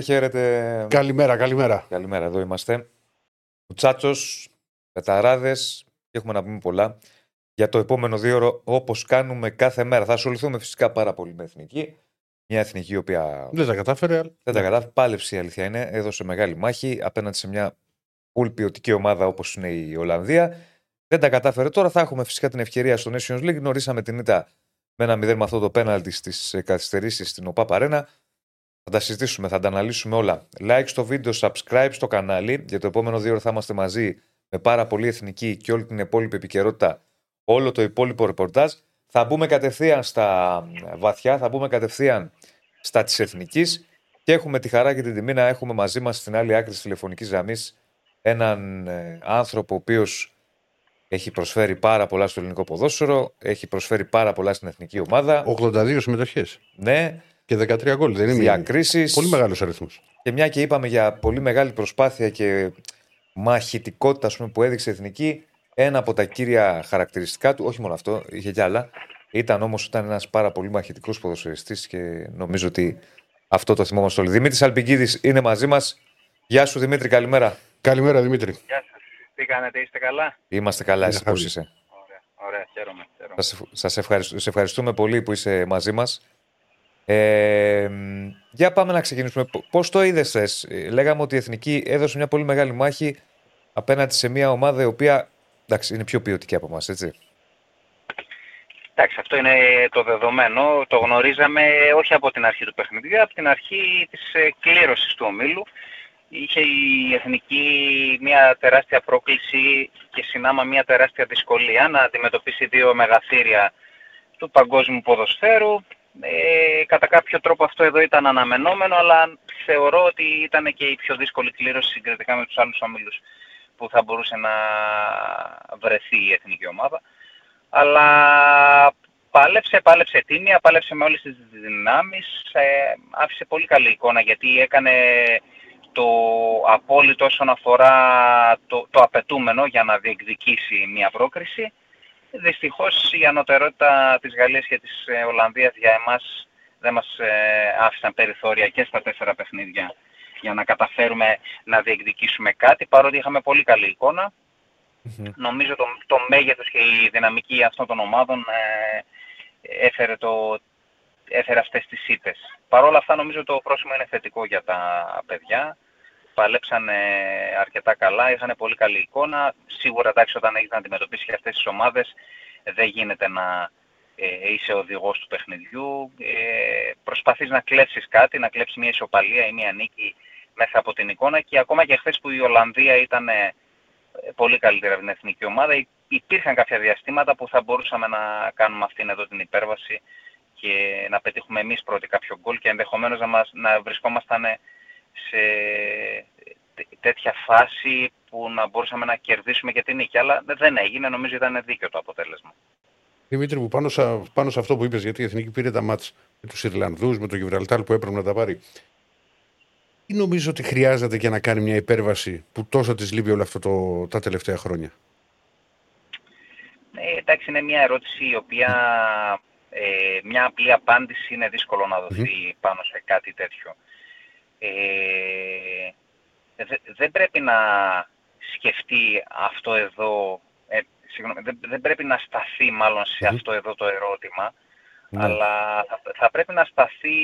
Χαίρετε, χαίρετε. Καλημέρα, καλημέρα. Καλημέρα, εδώ είμαστε. Ο Τσάτσος, Πεταράδες, έχουμε να πούμε πολλά για το επόμενο δύο ώρο όπως κάνουμε κάθε μέρα. Θα ασχοληθούμε φυσικά πάρα πολύ με εθνική. Μια εθνική η οποία. Δεν τα κατάφερε. Δεν τα κατάφερε. Πάλευση η αλήθεια είναι. Έδωσε μεγάλη μάχη απέναντι σε μια πολύ ποιοτική ομάδα όπως είναι η Ολλανδία. Δεν τα κατάφερε. Τώρα θα έχουμε φυσικά την ευκαιρία στο Nations League. Γνωρίσαμε την ήττα με ένα μηδέν με αυτό το πέναλτι στις καθυστερήσεις στην ΟΠΑ Παρένα. Θα τα συζητήσουμε, θα τα αναλύσουμε όλα. Like στο βίντεο, subscribe στο κανάλι. Για το επόμενο δύο ώρα θα είμαστε μαζί με πάρα πολύ εθνική και όλη την υπόλοιπη επικαιρότητα, όλο το υπόλοιπο ρεπορτάζ. Θα μπούμε κατευθείαν στα βαθιά, θα μπούμε κατευθείαν στα της εθνικής και έχουμε τη χαρά και την τιμή να έχουμε μαζί μας στην άλλη άκρη της τηλεφωνικής γραμμής έναν ε, άνθρωπο ο οποίος έχει προσφέρει πάρα πολλά στο ελληνικό ποδόσφαιρο, έχει προσφέρει πάρα πολλά στην εθνική ομάδα. 82 συμμετοχές. Ναι, Και 13 γκολ. Δεν είναι διακρίσει. πολύ μεγάλος αριθμός. Και μια και είπαμε για πολύ μεγάλη προσπάθεια και μαχητικότητα ας πούμε, που έδειξε η εθνική, ένα από τα κύρια χαρακτηριστικά του, όχι μόνο αυτό, είχε κι άλλα, ήταν όμως ήταν ένας πάρα πολύ μαχητικός ποδοσφαιριστής και νομίζω ότι αυτό το θυμόμαστε όλοι. Δημήτρης Αλπικίδη είναι μαζί μας. Γεια σου Δημήτρη, καλημέρα. Καλημέρα Δημήτρη. Γεια σας. Τι κάνετε, είστε καλά; Είμαστε καλά, Μια εσύ πώς χαρά. είσαι; Ωραία, ωραία χαίρομαι. χαίρομαι. Σας, σας ευχαριστούμε, σε ευχαριστούμε πολύ που είσαι μαζί μας. Ε, μ, για πάμε να ξεκινήσουμε. Π- Πώς το είδες θες; Ε, Λέγαμε ότι η Εθνική έδωσε μια πολύ μεγάλη μάχη απέναντι σε μια ομάδα η οποία εντάξει, είναι πιο ποιοτική από εμάς, έτσι. Εντάξει, αυτό είναι το δεδομένο. Το γνωρίζαμε όχι από την αρχή του παιχνιδιού, από την αρχή της ε, κλήρωσης του ομίλου. Είχε η Εθνική μια τεράστια πρόκληση και συνάμα μια τεράστια δυσκολία να αντιμετωπίσει δύο μεγαθύρια του παγκόσμιου ποδοσφαίρου. Ε, κατά κάποιο τρόπο αυτό εδώ ήταν αναμενόμενο, αλλά θεωρώ ότι ήταν και η πιο δύσκολη κλήρωση συγκριτικά με τους άλλους ομίλους που θα μπορούσε να βρεθεί η εθνική ομάδα. Αλλά πάλεψε, πάλεψε τίμια, πάλεψε με όλες τις δυνάμεις, ε, άφησε πολύ καλή εικόνα γιατί έκανε το απόλυτο όσον αφορά το, το απαιτούμενο για να διεκδικήσει μια πρόκριση. Δυστυχώς η ανωτερότητα της Γαλλίας και της ε, Ολλανδίας για εμάς δεν μας ε, άφησαν περιθώρια και στα τέσσερα παιχνίδια για να καταφέρουμε να διεκδικήσουμε κάτι, παρότι είχαμε πολύ καλή εικόνα. Νομίζω το, το μέγεθος και η δυναμική αυτών των ομάδων ε, έφερε, το, έφερε αυτές τις ήττες. Παρ' όλα αυτά νομίζω το πρόσημο είναι θετικό για τα παιδιά. Παλέψαν αρκετά καλά, είχαν πολύ καλή εικόνα. Σίγουρα εντάξει όταν έχεις να αντιμετωπίσεις και αυτές τις ομάδες δεν γίνεται να ε, είσαι οδηγός του παιχνιδιού. Ε, προσπαθείς να κλέψεις κάτι, να κλέψεις μια ισοπαλία ή μια νίκη μέσα από την εικόνα και ακόμα και χθες που η Ολλανδία ήταν ε, πολύ καλύτερα από την εθνική ομάδα. Υ- Υπήρχαν κάποια διαστήματα που θα μπορούσαμε να κάνουμε αυτήν εδώ την υπέρβαση και να πετύχουμε εμείς πρώτοι κάποιο γκολ και ενδεχομένως να, μας, να βρισκόμασταν σε τέ- τέτοια φάση που να μπορούσαμε να κερδίσουμε και την νίκη. Αλλά δεν έγινε, νομίζω ήταν δίκαιο το αποτέλεσμα. Δημήτρη, που πάνω, σε, πάνω σε αυτό που είπες, γιατί η Εθνική πήρε τα μάτς με τους Ιρλανδούς, με το Γιβραλτάρ που έπρεπε να τα πάρει. Τι νομίζω ότι χρειάζεται για να κάνει μια υπέρβαση που τόσο της λείπει όλο αυτό το, τα τελευταία χρόνια; Ε, εντάξει, είναι μια ερώτηση η οποία ε, μια απλή απάντηση είναι δύσκολο να δοθεί πάνω σε κάτι τέτοιο. Ε, δε- δεν πρέπει να σκεφτεί αυτό εδώ, ε, συγγνώμη, δεν, δεν πρέπει να σταθεί μάλλον σε αυτό εδώ το ερώτημα, Ναι. αλλά θα, θα πρέπει να σταθεί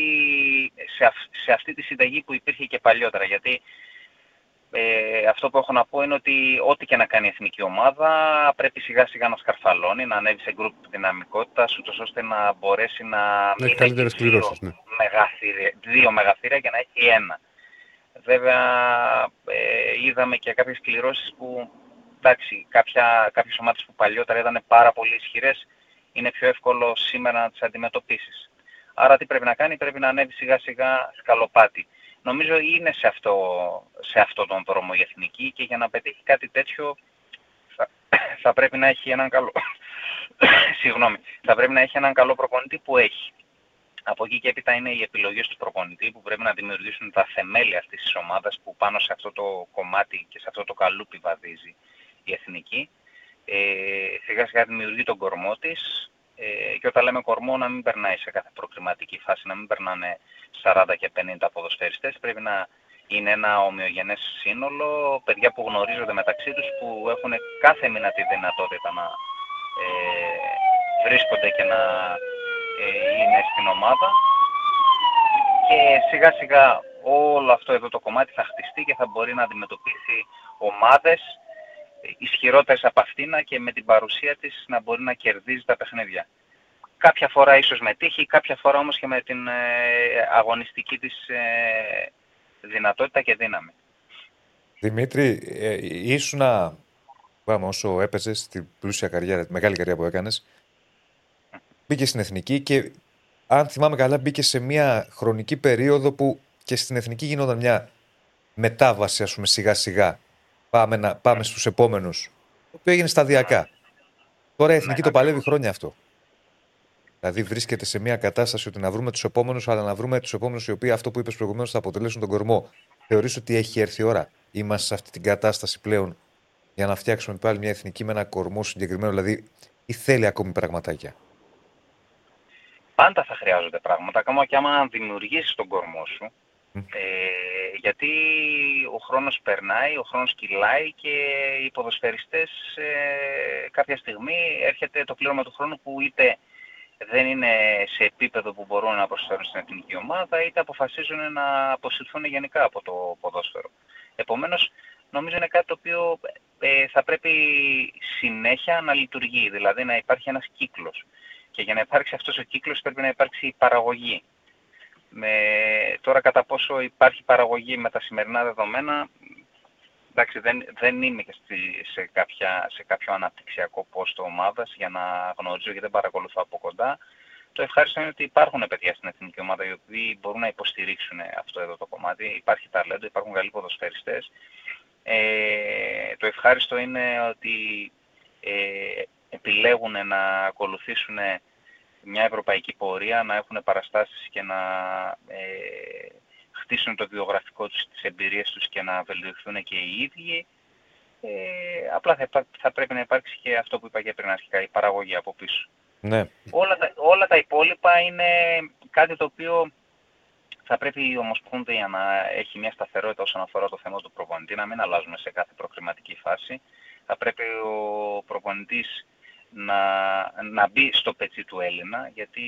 σε, αυ- σε αυτή τη συνταγή που υπήρχε και παλιότερα, γιατί ε, αυτό που έχω να πω είναι ότι ό,τι και να κάνει η εθνική ομάδα πρέπει σιγά σιγά να σκαρφαλώνει, να ανέβει σε γκρουπ δυναμικότητας, ούτως ώστε να μπορέσει να Να έχει μην καλύτερες δύο κληρώσεις, ναι. μεγαθύρια- δύο μεγαθύρια και να έχει ένα. Βέβαια, ε, είδαμε και κάποιες κληρώσεις που, εντάξει, κάποια, κάποιες ομάδες που παλιότερα ήταν πάρα πολύ ισχυρές, είναι πιο εύκολο σήμερα να τις αντιμετωπίσεις. Άρα τι πρέπει να κάνει, πρέπει να ανέβει σιγά σιγά σκαλοπάτι. Νομίζω είναι σε αυτό, σε αυτό τον δρόμο η εθνική και για να πετύχει κάτι τέτοιο θα, θα πρέπει να έχει έναν καλό, συγγνώμη, θα πρέπει να έχει έναν καλό προπονητή που έχει. Από εκεί και έπειτα είναι οι επιλογές του προπονητή που πρέπει να δημιουργήσουν τα θεμέλια αυτής της ομάδας που πάνω σε αυτό το κομμάτι και σε αυτό το καλούπι βαδίζει η εθνική. Ε, σιγά σιγά δημιουργεί τον κορμό της. Ε, και όταν λέμε κορμό να μην περνάει σε κάθε προκριματική φάση, να μην περνάνε 40 και 50 ποδοσφαιριστές. Πρέπει να είναι ένα ομοιογενές σύνολο, παιδιά που γνωρίζονται μεταξύ τους, που έχουν κάθε μήνα τη δυνατότητα να ε, βρίσκονται και να ε, είναι στην ομάδα. Και σιγά σιγά όλο αυτό εδώ το κομμάτι θα χτιστεί και θα μπορεί να αντιμετωπίσει ομάδες ισχυρότερες από αυτήν και με την παρουσία της να μπορεί να κερδίζει τα παιχνίδια. Κάποια φορά ίσως με τύχη, κάποια φορά όμως και με την ε, αγωνιστική της ε, δυνατότητα και δύναμη. Δημήτρη, ε, ήσουνα πάμε, όσο έπαιζες στην πλούσια καριέρα, τη μεγάλη καριέρα που έκανες, μπήκε στην εθνική και αν θυμάμαι καλά μπήκε σε μια χρονική περίοδο που και στην εθνική γινόταν μια μετάβαση ας πούμε σιγά σιγά πάμε, να, πάμε στους επόμενους. Το οποίο έγινε σταδιακά. Τώρα η εθνική ναι, το παλεύει χρόνια αυτό. Δηλαδή βρίσκεται σε μια κατάσταση ότι να βρούμε τους επόμενους αλλά να βρούμε τους επόμενους οι οποίοι αυτό που είπες προηγουμένως θα αποτελέσουν τον κορμό. Θεωρείς ότι έχει έρθει η ώρα; Είμαστε σε αυτή την κατάσταση πλέον για να φτιάξουμε πάλι μια εθνική με ένα κορμό συγκεκριμένο; Δηλαδή ή θέλει ακόμη πραγματάκια; Πάντα θα χρειάζονται πράγματα, ακόμα και άμα δημιουργήσεις τον κορμό σου. Ε, γιατί ο χρόνος περνάει, ο χρόνος κυλάει και οι ποδοσφαιριστές ε, κάποια στιγμή έρχεται το πλήρωμα του χρόνου που είτε δεν είναι σε επίπεδο που μπορούν να προσφέρουν στην εθνική ομάδα, είτε αποφασίζουν να αποσυρθούν γενικά από το ποδόσφαιρο. Επομένως, νομίζω είναι κάτι το οποίο ε, θα πρέπει συνέχεια να λειτουργεί, δηλαδή να υπάρχει ένας κύκλος. Και για να υπάρξει αυτός ο κύκλος πρέπει να υπάρξει παραγωγή. Με, τώρα κατά πόσο υπάρχει παραγωγή με τα σημερινά δεδομένα, εντάξει δεν, δεν είμαι και σε, κάποια, σε κάποιο αναπτυξιακό πόστο ομάδας για να γνωρίζω γιατί δεν παρακολουθώ από κοντά. Το ευχάριστο είναι ότι υπάρχουν παιδιά στην εθνική ομάδα οι οποίοι μπορούν να υποστηρίξουν αυτό εδώ το κομμάτι. Υπάρχει ταλέντο, υπάρχουν καλοί ποδοσφαιριστές. Ε, το ευχάριστο είναι ότι ε, επιλέγουν να ακολουθήσουν μια ευρωπαϊκή πορεία, να έχουν παραστάσεις και να ε, χτίσουν το βιογραφικό τους, τις εμπειρίες τους και να βελτιωθούν και οι ίδιοι. Ε, απλά θα, θα, πρέπει να υπάρξει και αυτό που είπα και πριν αρχικά, η παραγωγή από πίσω. Ναι. Όλα, τα, όλα τα υπόλοιπα είναι κάτι το οποίο θα πρέπει η Ομοσπονδία να έχει μια σταθερότητα όσον αφορά το θέμα του προπονητή, να μην αλλάζουμε σε κάθε προκριματική φάση. Θα πρέπει ο προπονητής να, να μπει στο πετσί του Έλληνα, γιατί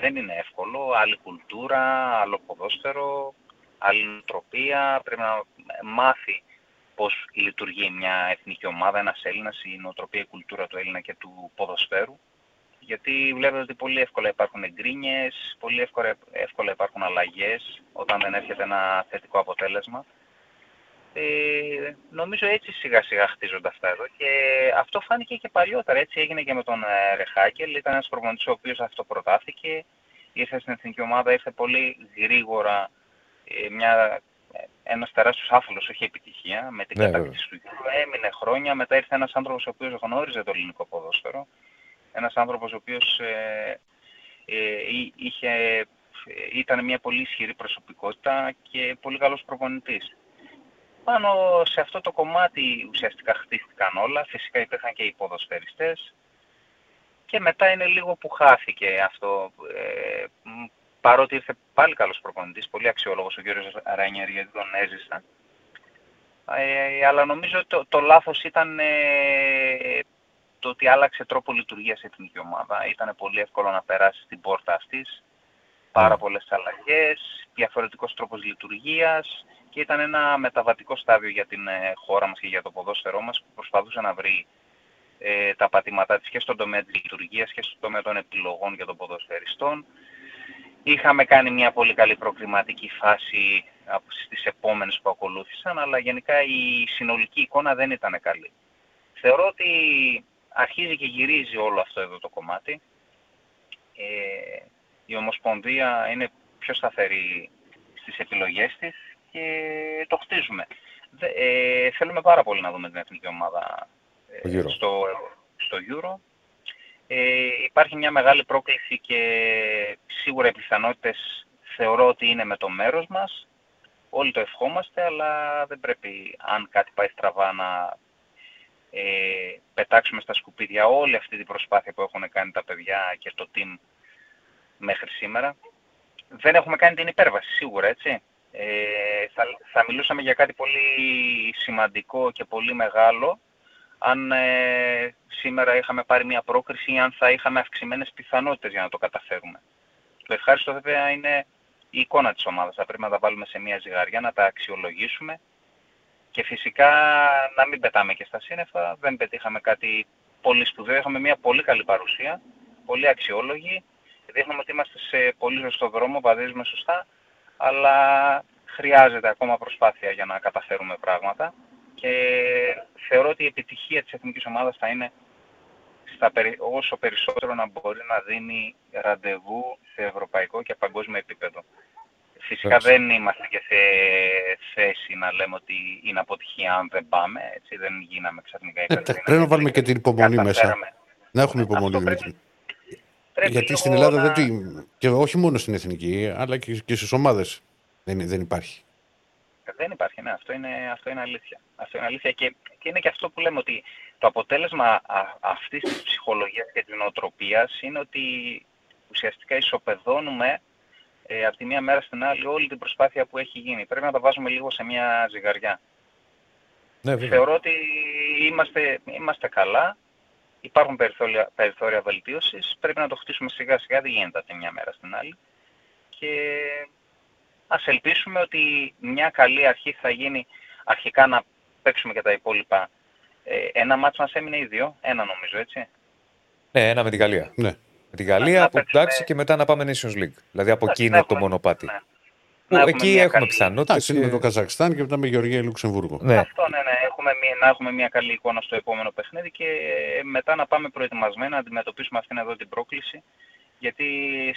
δεν είναι εύκολο. Άλλη κουλτούρα, άλλο ποδόσφαιρο, άλλη νοοτροπία. Πρέπει να μάθει πώς λειτουργεί μια εθνική ομάδα, ένας Έλληνας, η νοοτροπία, η κουλτούρα του Έλληνα και του ποδοσφαίρου. Γιατί βλέπετε ότι πολύ εύκολα υπάρχουν εγκρίνιες, πολύ εύκολα, εύκολα υπάρχουν αλλαγές όταν δεν έρχεται ένα θετικό αποτέλεσμα. Ε, νομίζω έτσι σιγά σιγά χτίζονται αυτά εδώ και αυτό φάνηκε και παλιότερα. Έτσι έγινε και με τον ε, Ρεχάκελ. Ήταν ένας προπονητής ο οποίος αυτοπροτάθηκε. Ήρθε στην εθνική ομάδα, ήρθε πολύ γρήγορα ε, μια, ε, ένας τεράστιος άφαλος, όχι επιτυχία, με την ναι, κατάκτηση του γύρου. Έμεινε χρόνια, μετά ήρθε ένας άνθρωπος ο οποίος γνώριζε το ελληνικό ποδόσφαιρο. Ένας άνθρωπος ο οποίος ε, ε, είχε, ήταν μια πολύ ισχυρή προσωπικότητα και πολύ καλός προπονητής πάνω σε αυτό το κομμάτι ουσιαστικά χτίστηκαν όλα. Φυσικά υπήρχαν και οι ποδοσφαιριστές. Και μετά είναι λίγο που χάθηκε αυτό. Ε, παρότι ήρθε πάλι καλός προπονητής, πολύ αξιόλογος ο κύριος Ράνιερ γιατί τον έζησα. Ε, αλλά νομίζω το, το λάθος ήταν ε, το ότι άλλαξε τρόπο λειτουργίας η εθνική ομάδα. Ήταν πολύ εύκολο να περάσει στην πόρτα αυτής. Πάρα ναι. πολλές αλλαγές, διαφορετικός τρόπος λειτουργίας και ήταν ένα μεταβατικό στάδιο για την ε, χώρα μας και για το ποδόσφαιρό μας που προσπαθούσε να βρει ε, τα πατήματά της και στον τομέα της λειτουργίας και στον τομέα των επιλογών για τον ποδοσφαιριστών. Είχαμε κάνει μια πολύ καλή προκριματική φάση στις επόμενες που ακολούθησαν, αλλά γενικά η συνολική εικόνα δεν ήταν καλή. Θεωρώ ότι αρχίζει και γυρίζει όλο αυτό εδώ το κομμάτι. Ε, η Ομοσπονδία είναι πιο σταθερή στις επιλογές της και το χτίζουμε. Ε, θέλουμε πάρα πολύ να δούμε την εθνική ομάδα ε, στο, στο Euro. Ε, υπάρχει μια μεγάλη πρόκληση και σίγουρα οι πιθανότητες θεωρώ ότι είναι με το μέρος μας. Όλοι το ευχόμαστε, αλλά δεν πρέπει αν κάτι πάει στραβά να ε, πετάξουμε στα σκουπίδια όλη αυτή την προσπάθεια που έχουν κάνει τα παιδιά και το team μέχρι σήμερα. Δεν έχουμε κάνει την υπέρβαση σίγουρα, έτσι. Ε, θα, θα μιλούσαμε για κάτι πολύ σημαντικό και πολύ μεγάλο αν ε, σήμερα είχαμε πάρει μια πρόκριση ή αν θα είχαμε αυξημένες πιθανότητες για να το καταφέρουμε. Το ευχάριστο βέβαια είναι η εικόνα της ομάδας. Θα πρέπει να τα βάλουμε σε μια ζυγαριά, να τα αξιολογήσουμε και φυσικά να μην πετάμε και στα σύννεφα. Δεν πετύχαμε κάτι πολύ σπουδαίο. Έχουμε μια πολύ καλή παρουσία, πολύ αξιόλογη. Δείχνουμε ότι είμαστε σε πολύ σωστό δρόμο, βαδίζουμε σωστά, αλλά χρειάζεται ακόμα προσπάθεια για να καταφέρουμε πράγματα. Και θεωρώ ότι η επιτυχία της εθνικής ομάδας θα είναι στα, όσο περισσότερο να μπορεί να δίνει ραντεβού σε ευρωπαϊκό και παγκόσμιο επίπεδο. Φυσικά δεν είμαστε και σε θέση να λέμε ότι είναι αποτυχία αν δεν πάμε. Έτσι, δεν γίναμε ξαφνικά ε, Πρέπει να βάλουμε και την υπομονή μέσα. Να έχουμε υπομονή, Δημήτρη. Γιατί στην Ελλάδα να... δεν και όχι μόνο στην εθνική, αλλά και, και στις ομάδες δεν, δεν υπάρχει. Δεν υπάρχει, ναι, αυτό είναι, αυτό είναι αλήθεια. Αυτό είναι αλήθεια και, και είναι και αυτό που λέμε ότι το αποτέλεσμα α, αυτής της ψυχολογίας και της νοοτροπίας είναι ότι ουσιαστικά ισοπεδώνουμε ε, από τη μία μέρα στην άλλη όλη την προσπάθεια που έχει γίνει. Πρέπει να τα βάζουμε λίγο σε μια ζυγαριά. Ναι, Θεωρώ ότι είμαστε, είμαστε καλά, υπάρχουν περιθώρια, περιθώρια βελτίωσης, πρέπει να το χτίσουμε σιγά σιγά, δεν γίνεται από τη μια μέρα στην άλλη. Και ας ελπίσουμε ότι μια καλή αρχή θα γίνει αρχικά να παίξουμε και τα υπόλοιπα. Ε, ένα μάτς μας έμεινε ή δύο, ένα νομίζω έτσι. Ναι, ένα με την Γαλλία. Ναι. Με την Γαλλία, από εντάξει και μετά να πάμε Nations League. Δηλαδή από εκεί είναι το μονοπάτι. Ναι. Που εκεί έχουμε καλή... πιθανότητες. είναι με το Καζακστάν και μετά με Γεωργία Λουξεμβούργο. Ναι. Αυτό, ναι, ναι. Έχουμε μια, να έχουμε μια καλή εικόνα στο επόμενο παιχνίδι και μετά να πάμε προετοιμασμένοι να αντιμετωπίσουμε αυτήν εδώ την πρόκληση. Γιατί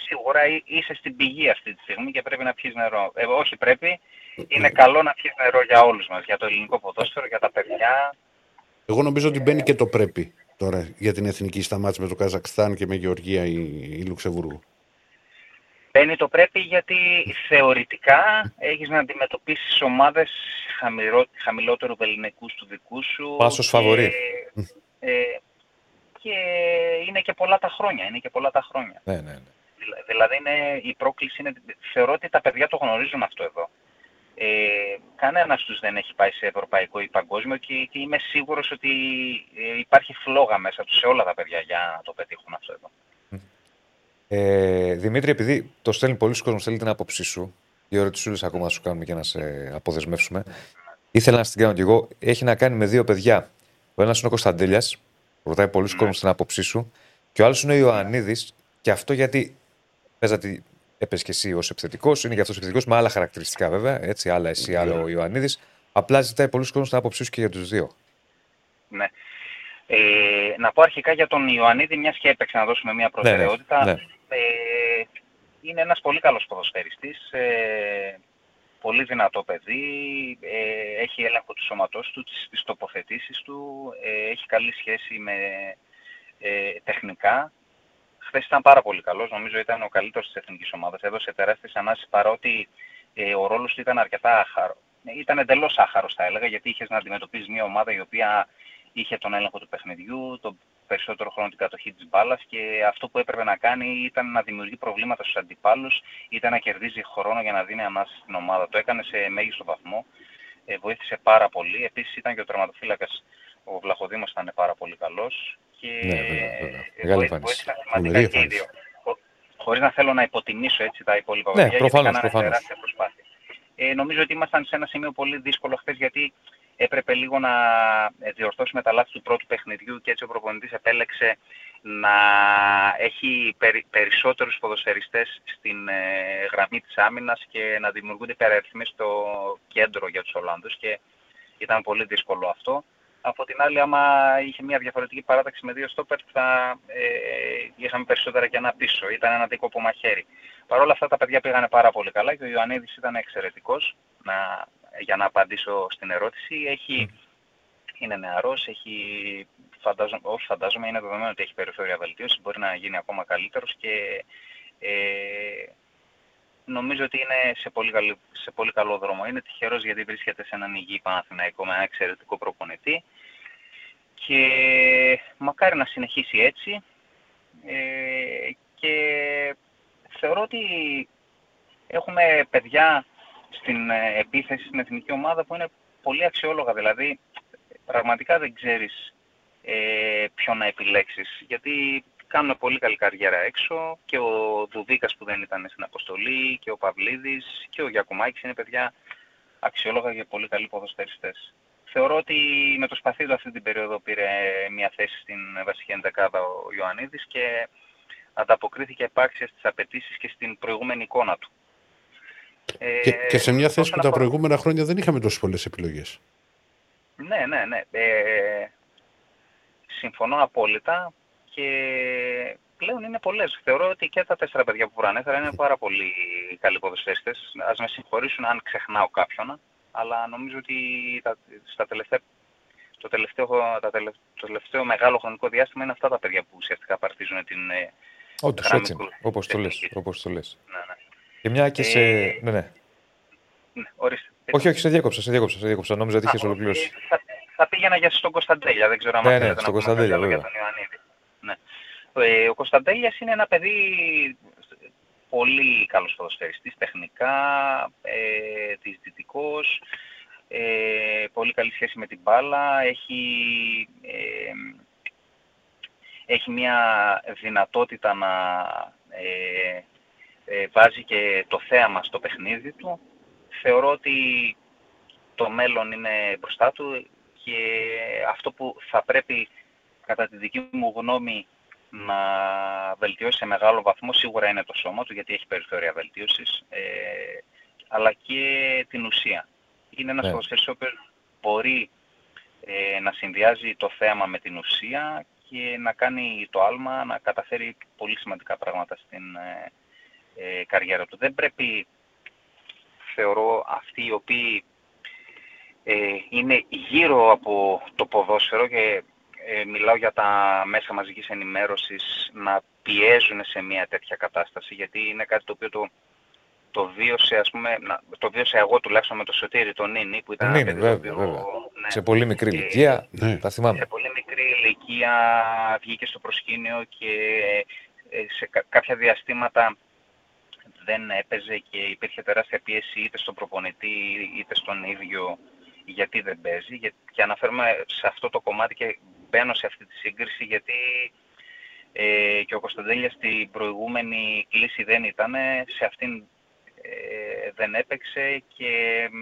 σίγουρα είσαι στην πηγή αυτή τη στιγμή και πρέπει να πιεις νερό. Ε, όχι πρέπει, είναι καλό να πιεις νερό για όλους μας, για το ελληνικό ποδόσφαιρο, για τα παιδιά. Εγώ νομίζω ότι μπαίνει και το πρέπει τώρα για την εθνική στα με το Καζακστάν και με Γεωργία ή, ή Λουξεμβούργο. Μπαίνει το πρέπει γιατί θεωρητικά έχεις να αντιμετωπίσεις ομάδες χαμηλό, χαμηλότερου βεληνικούς του δικούς σου. Πάσος φαβορή. Ε, και είναι και πολλά τα χρόνια. Είναι και πολλά τα χρόνια. Ναι, ναι, ναι. Δηλαδή είναι, η πρόκληση είναι, θεωρώ ότι τα παιδιά το γνωρίζουν αυτό εδώ. Ε, Κανένας τους δεν έχει πάει σε ευρωπαϊκό ή παγκόσμιο και, και είμαι σίγουρος ότι ε, υπάρχει φλόγα μέσα τους σε όλα τα παιδιά για να το πετύχουν αυτό εδώ. Ε, Δημήτρη, επειδή το στέλνει πολλοί κόσμος, θέλει την άποψή σου. Δύο ερωτησούλες ακόμα να σου κάνουμε και να σε αποδεσμεύσουμε. Ήθελα να στην κάνω κι εγώ. Έχει να κάνει με δύο παιδιά. Ο ένας είναι ο Κωνσταντέλιας, ρωτάει πολλοί κόσμος την άποψή σου. Και ο άλλος είναι ο Ιωαννίδης. Και αυτό γιατί παίζατε έπεσε και εσύ ως επιθετικός, είναι και αυτός επιθετικός με άλλα χαρακτηριστικά βέβαια. Έτσι, άλλα εσύ, άλλο ο Ιωαννίδης. Απλά ζητάει πολλούς κόσμου την άποψή σου και για τους δύο. Ναι. Ε, να πω αρχικά για τον Ιωαννίδη, μιας και έπαιξε να δώσουμε μια ναι, ναι, προτεραιότητα. Ναι, ναι, Ε, είναι ένας πολύ καλός ποδοσφαιριστής, ε, πολύ δυνατό παιδί, ε, έχει έλεγχο του σώματός του, τις, τις τοποθετήσεις του, ε, έχει καλή σχέση με ε, τεχνικά, Χθες ήταν πάρα πολύ καλός. Νομίζω ήταν ο καλύτερος της εθνικής ομάδας. Έδωσε τεράστιες ανάσεις παρότι ε, ο ρόλος του ήταν αρκετά άχαρο. Ε, ήταν εντελώς άχαρος, θα έλεγα, γιατί είχες να αντιμετωπίζει μια ομάδα η οποία είχε τον έλεγχο του παιχνιδιού, τον περισσότερο χρόνο την κατοχή της μπάλας και αυτό που έπρεπε να κάνει ήταν να δημιουργεί προβλήματα στους αντιπάλους, ήταν να κερδίζει χρόνο για να δίνει ανάση στην ομάδα. Το έκανε σε μέγιστο βαθμό. Ε, βοήθησε πάρα πολύ. Επίσης ήταν και ο τερματοφύλακας ο Βλαχοδήμος ήταν πάρα πολύ καλός και ναι, Μεγάλη βοήθησαν σημαντικά και οι δύο. Χωρίς να θέλω να υποτιμήσω έτσι τα υπόλοιπα ναι, παιδιά, προφανώς, γιατί προφανώς. τεράστια προσπάθεια. Ε, νομίζω ότι ήμασταν σε ένα σημείο πολύ δύσκολο χθες γιατί έπρεπε λίγο να ε, διορθώσουμε τα λάθη του πρώτου παιχνιδιού και έτσι ο προπονητής επέλεξε να έχει περι, περισσότερους ποδοσφαιριστές στην ε, γραμμή της άμυνας και να δημιουργούνται υπεραριθμοί στο κέντρο για τους Ολλανδούς και ήταν πολύ δύσκολο αυτό. Από την άλλη, άμα είχε μια διαφορετική παράταξη με δύο στόπερ, θα ε, είχαμε περισσότερα και ένα πίσω. Ήταν ένα δίκοπο μαχαίρι. Παρ' όλα αυτά τα παιδιά πήγανε πάρα πολύ καλά και ο Ιωαννίδης ήταν εξαιρετικός να, για να απαντήσω στην ερώτηση. Έχει, είναι νεαρός, έχει, φαντάζομαι, όχι φαντάζομαι, είναι δεδομένο ότι έχει περιθώρια βελτίωσης, μπορεί να γίνει ακόμα καλύτερος και ε, νομίζω ότι είναι σε πολύ, καλή, σε πολύ καλό δρόμο. Είναι τυχερός γιατί βρίσκεται σε έναν υγιή Παναθηναϊκό με ένα εξαιρετικό προπονητή και μακάρι να συνεχίσει έτσι ε, και θεωρώ ότι έχουμε παιδιά στην ε, επίθεση στην εθνική ομάδα που είναι πολύ αξιόλογα. Δηλαδή, πραγματικά δεν ξέρεις ε, ποιο να επιλέξεις. Γιατί κάνουν πολύ καλή καριέρα έξω και ο Δουδίκας που δεν ήταν στην αποστολή και ο Παυλίδης και ο Γιακουμάκης είναι παιδιά αξιόλογα και πολύ καλοί ποδοσφαιριστές. Θεωρώ ότι με το σπαθί του αυτή την περίοδο πήρε μια θέση στην βασική ενδεκάδα ο Ιωαννίδης και ανταποκρίθηκε επάξια στις απαιτήσεις και στην προηγούμενη εικόνα του. Και, και σε μια θέση που τα προηγούμενα χρόνια δεν είχαμε τόσες πολλές επιλογές. Ναι, ναι, ναι. Ε, συμφωνώ απόλυτα και πλέον είναι πολλές. Θεωρώ ότι και τα τέσσερα παιδιά που προανέφερα είναι πάρα πολύ καλοί ποδοσφαίριστες. Ας με συγχωρήσουν αν ξεχνάω κάποιον, αλλά νομίζω ότι τα, στα τελευταία, το, τελευταίο, τα το τελευταίο μεγάλο χρονικό διάστημα είναι αυτά τα παιδιά που ουσιαστικά παρτίζουν την ε, Όντως, έτσι, όπως το λες. Όπως το λες. Ναι, ναι. Και μια και σε... Ε, ναι, ναι. ναι ορίστε. Όχι, όχι, σε διέκοψα, σε διέκοψα, σε διέκοψα. Νόμιζα ότι είχες ολοκληρώσει. Θα, θα πήγαινα για στον Κωνσταντέλια, δεν ξέρω αν ναι, ναι, στον Κωνσταντέλια, βέβαια. Για τον Ναι. Ε, ο Κωνσταντέλιας είναι ένα παιδί πολύ καλός ποδοσφαιριστής, τεχνικά, ε, δυτικός, ε, πολύ καλή σχέση με την μπάλα, έχει, ε, έχει μια δυνατότητα να ε, ε, βάζει και το θέαμα στο παιχνίδι του. Θεωρώ ότι το μέλλον είναι μπροστά του και αυτό που θα πρέπει κατά τη δική μου γνώμη να βελτιώσει σε μεγάλο βαθμό σίγουρα είναι το σώμα του γιατί έχει περιθώρια βελτίωσης ε, αλλά και την ουσία. Είναι ένας yeah. Ναι. ο οποίος μπορεί ε, να συνδυάζει το θέαμα με την ουσία και να κάνει το άλμα να καταφέρει πολύ σημαντικά πράγματα στην ε, ε, καριέρα του. Δεν πρέπει, θεωρώ, αυτοί οι οποίοι ε, είναι γύρω από το ποδόσφαιρο και ε, μιλάω για τα μέσα μαζικής ενημέρωσης να πιέζουν σε μια τέτοια κατάσταση γιατί είναι κάτι το οποίο το, το βίωσε, ας πούμε, το βίωσε εγώ τουλάχιστον με το Σωτήρι τον Νίνη που ήταν Νίνη, βέβαια, βέβαια. Ναι, σε πολύ μικρή ηλικία, ναι. τα θυμάμαι. Σε πολύ μικρή ηλικία βγήκε στο προσκήνιο και σε κάποια διαστήματα δεν έπαιζε και υπήρχε τεράστια πίεση είτε στον προπονητή είτε στον ίδιο γιατί δεν παίζει. Και αναφέρομαι σε αυτό το κομμάτι και μπαίνω σε αυτή τη σύγκριση γιατί ε, και ο Κωνσταντέλιας στην προηγούμενη κλίση δεν ήταν, σε αυτήν ε, δεν έπαιξε και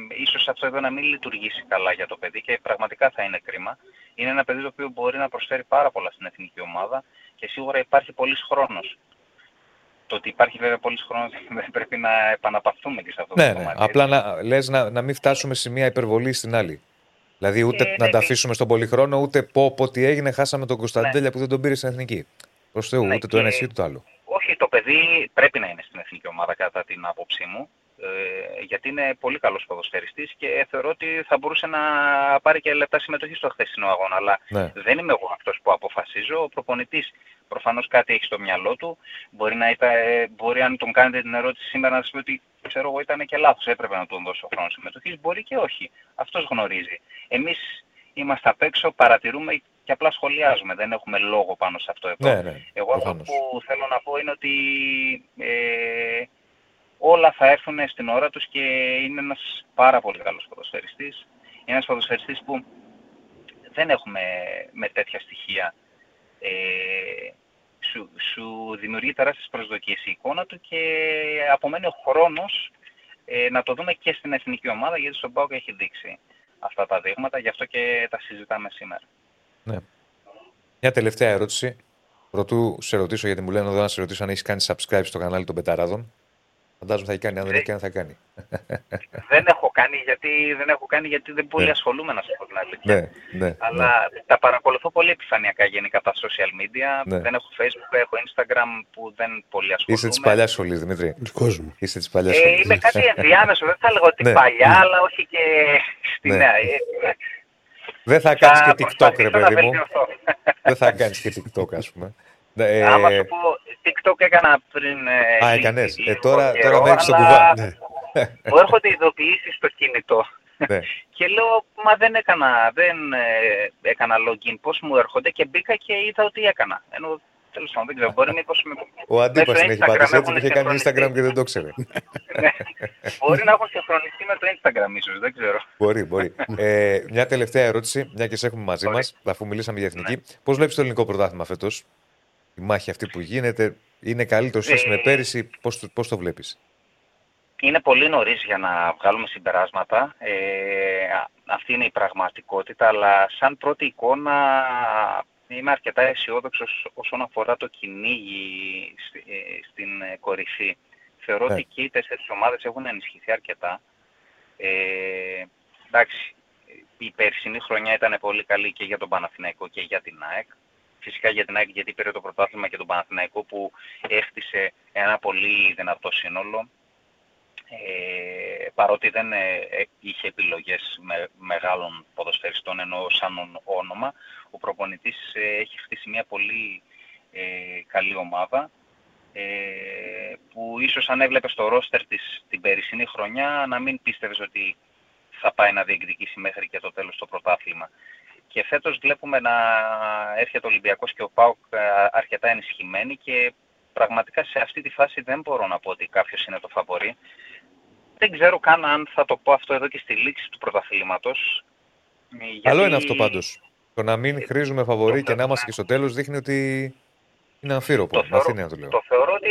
ίσως αυτό εδώ να μην λειτουργήσει καλά για το παιδί και πραγματικά θα είναι κρίμα. Είναι ένα παιδί το οποίο μπορεί να προσφέρει πάρα πολλά στην εθνική ομάδα και σίγουρα υπάρχει πολύς χρόνος το ότι υπάρχει βέβαια πολλή χρόνος δεν πρέπει να επαναπαυθούμε και σε αυτό ναι, το ναι. κομμάτι. Απλά να, λες να, να μην φτάσουμε σε μια υπερβολή στην άλλη. Δηλαδή ούτε ε, να ναι, τα ναι. αφήσουμε στον πολυχρόνο, ούτε πω, πω τι έγινε, χάσαμε τον Κωνσταντέλια ναι. που δεν τον πήρε στην εθνική. Προς Θεού, ναι, ούτε το ένα ή ούτε το άλλο. Όχι, το παιδί πρέπει να είναι στην εθνική ομάδα κατά την άποψή μου. Ε, γιατί είναι πολύ καλός ποδοσφαιριστής και θεωρώ ότι θα μπορούσε να πάρει και λεπτά συμμετοχή στο χθεσινό αγώνα. Αλλά ναι. δεν είμαι εγώ αυτός που αποφασίζω. Ο προπονητής προφανώς κάτι έχει στο μυαλό του. Μπορεί, να ήταν, ε, μπορεί αν τον κάνετε την ερώτηση σήμερα να σας πει ότι ξέρω εγώ ήταν και λάθος, έπρεπε να τον δώσω χρόνο συμμετοχής. Μπορεί και όχι. Αυτός γνωρίζει. Εμείς είμαστε απ' έξω, παρατηρούμε και απλά σχολιάζουμε. Δεν έχουμε λόγο πάνω σε αυτό εδώ. Ναι, ναι, εγώ αυτό που θέλω να πω είναι ότι ε, όλα θα έρθουν στην ώρα τους και είναι ένας πάρα πολύ καλός ποδοσφαιριστής. Είναι ένας ποδοσφαιριστής που δεν έχουμε με τέτοια στοιχεία. Ε, σου, σου δημιουργεί τεράστιες προσδοκίες η εικόνα του και απομένει ο χρόνος ε, να το δούμε και στην εθνική ομάδα γιατί στον ΠΑΟΚ έχει δείξει αυτά τα δείγματα, γι' αυτό και τα συζητάμε σήμερα. Ναι. Μια τελευταία ερώτηση. Πρωτού σε ρωτήσω, γιατί μου λένε εδώ να σε ρωτήσω αν έχεις κάνει subscribe στο κανάλι των Πεταράδων. Φαντάζομαι θα έχει κάνει, αν δεν έχει κάνει θα κάνει. Δεν έχω κάνει γιατί δεν, έχω κάνει γιατί δεν πολύ ναι. ασχολούμαι να σου πω την αλήθεια. Ναι, ναι, Αλλά ναι. τα παρακολουθώ πολύ επιφανειακά γενικά τα social media. Ναι. Δεν έχω facebook, έχω instagram που δεν πολύ ασχολούμαι. Είσαι της παλιάς σχολής Δημήτρη. Κόσμο. Είσαι της παλιάς ε, σχολής. Είμαι κάτι ενδιάμεσο, δεν θα λέγω ότι ναι. παλιά, αλλά όχι και στη νέα. Ε, δεν θα κάνεις και TikTok ρε παιδί μου. Δεν θα κάνεις και TikTok ας πούμε. Ε, Άμα σου πω, TikTok έκανα πριν. Ε, Α, έκανες. Ε, τώρα τώρα μέχρι στον κουβά. Ναι. Μου έρχονται ειδοποιήσεις στο κινητό. Ναι. και λέω, μα δεν έκανα, δεν ε, έκανα login, πώς μου έρχονται; Και μπήκα και είδα ότι έκανα. Ενώ τέλος πάντων δεν ξέρω, μπορεί μήπως με... Ο Αντίπα μέσω την έχει Instagram πατήσει έτσι έχουν και είχε κάνει συγχρονιστεί. Instagram και δεν το ξέρε. Ναι. μπορεί να έχουν συγχρονιστεί με το Instagram ίσως, δεν ξέρω. μπορεί, μπορεί. ε, μια τελευταία ερώτηση, μια και σε έχουμε μαζί μας, Μπορεί. αφού μιλήσαμε για εθνική. Πώς βλέπεις το ελληνικό πρωτάθλημα φέτος, η μάχη αυτή που γίνεται, είναι καλύτερο σχέση Ε, με πέρυσι, πώς το, πώς το βλέπεις; Είναι πολύ νωρίς για να βγάλουμε συμπεράσματα. Ε, α- αυτή είναι η πραγματικότητα, αλλά σαν πρώτη εικόνα είμαι αρκετά αισιόδοξος όσον αφορά το κυνήγι στη- ε, στην ε, κορυφή. Θεωρώ Ναι. ότι και οι τέσσερις ομάδες έχουν ενισχυθεί αρκετά. Ε, εντάξει, η περσινή χρονιά ήταν πολύ καλή και για τον Παναθηναϊκό και για την ΑΕΚ. Φυσικά για την ΑΕΚ γιατί πήρε το πρωτάθλημα και τον Παναθηναϊκό που έχτισε ένα πολύ δυνατό σύνολο ε, παρότι δεν ε, ε, είχε επιλογές με, μεγάλων ποδοσφαιριστών ενώ σαν ον- όνομα, ο προπονητής ε, έχει χτίσει μια πολύ ε, καλή ομάδα ε, που ίσως αν έβλεπες το ρόστερ της την περσινή χρονιά να μην πίστευες ότι θα πάει να διεκδικήσει μέχρι και το τέλος το πρωτάθλημα. Και φέτος βλέπουμε να έρχεται ο Ολυμπιακός και ο ΠΑΟΚ ε, αρκετά ενισχυμένοι και πραγματικά σε αυτή τη φάση δεν μπορώ να πω ότι κάποιος είναι το φαβορή. Δεν ξέρω καν αν θα το πω αυτό εδώ και στη λήξη του πρωταθλήματος. Ε, Καλό γιατί- είναι αυτό πάντως. Το να μην χρήζουμε φαβορή και να είμαστε και στο τέλος δείχνει ότι είναι αμφίροπο. Το Με θεωρώ, αυτή είναι να το λέω. το θεωρώ ότι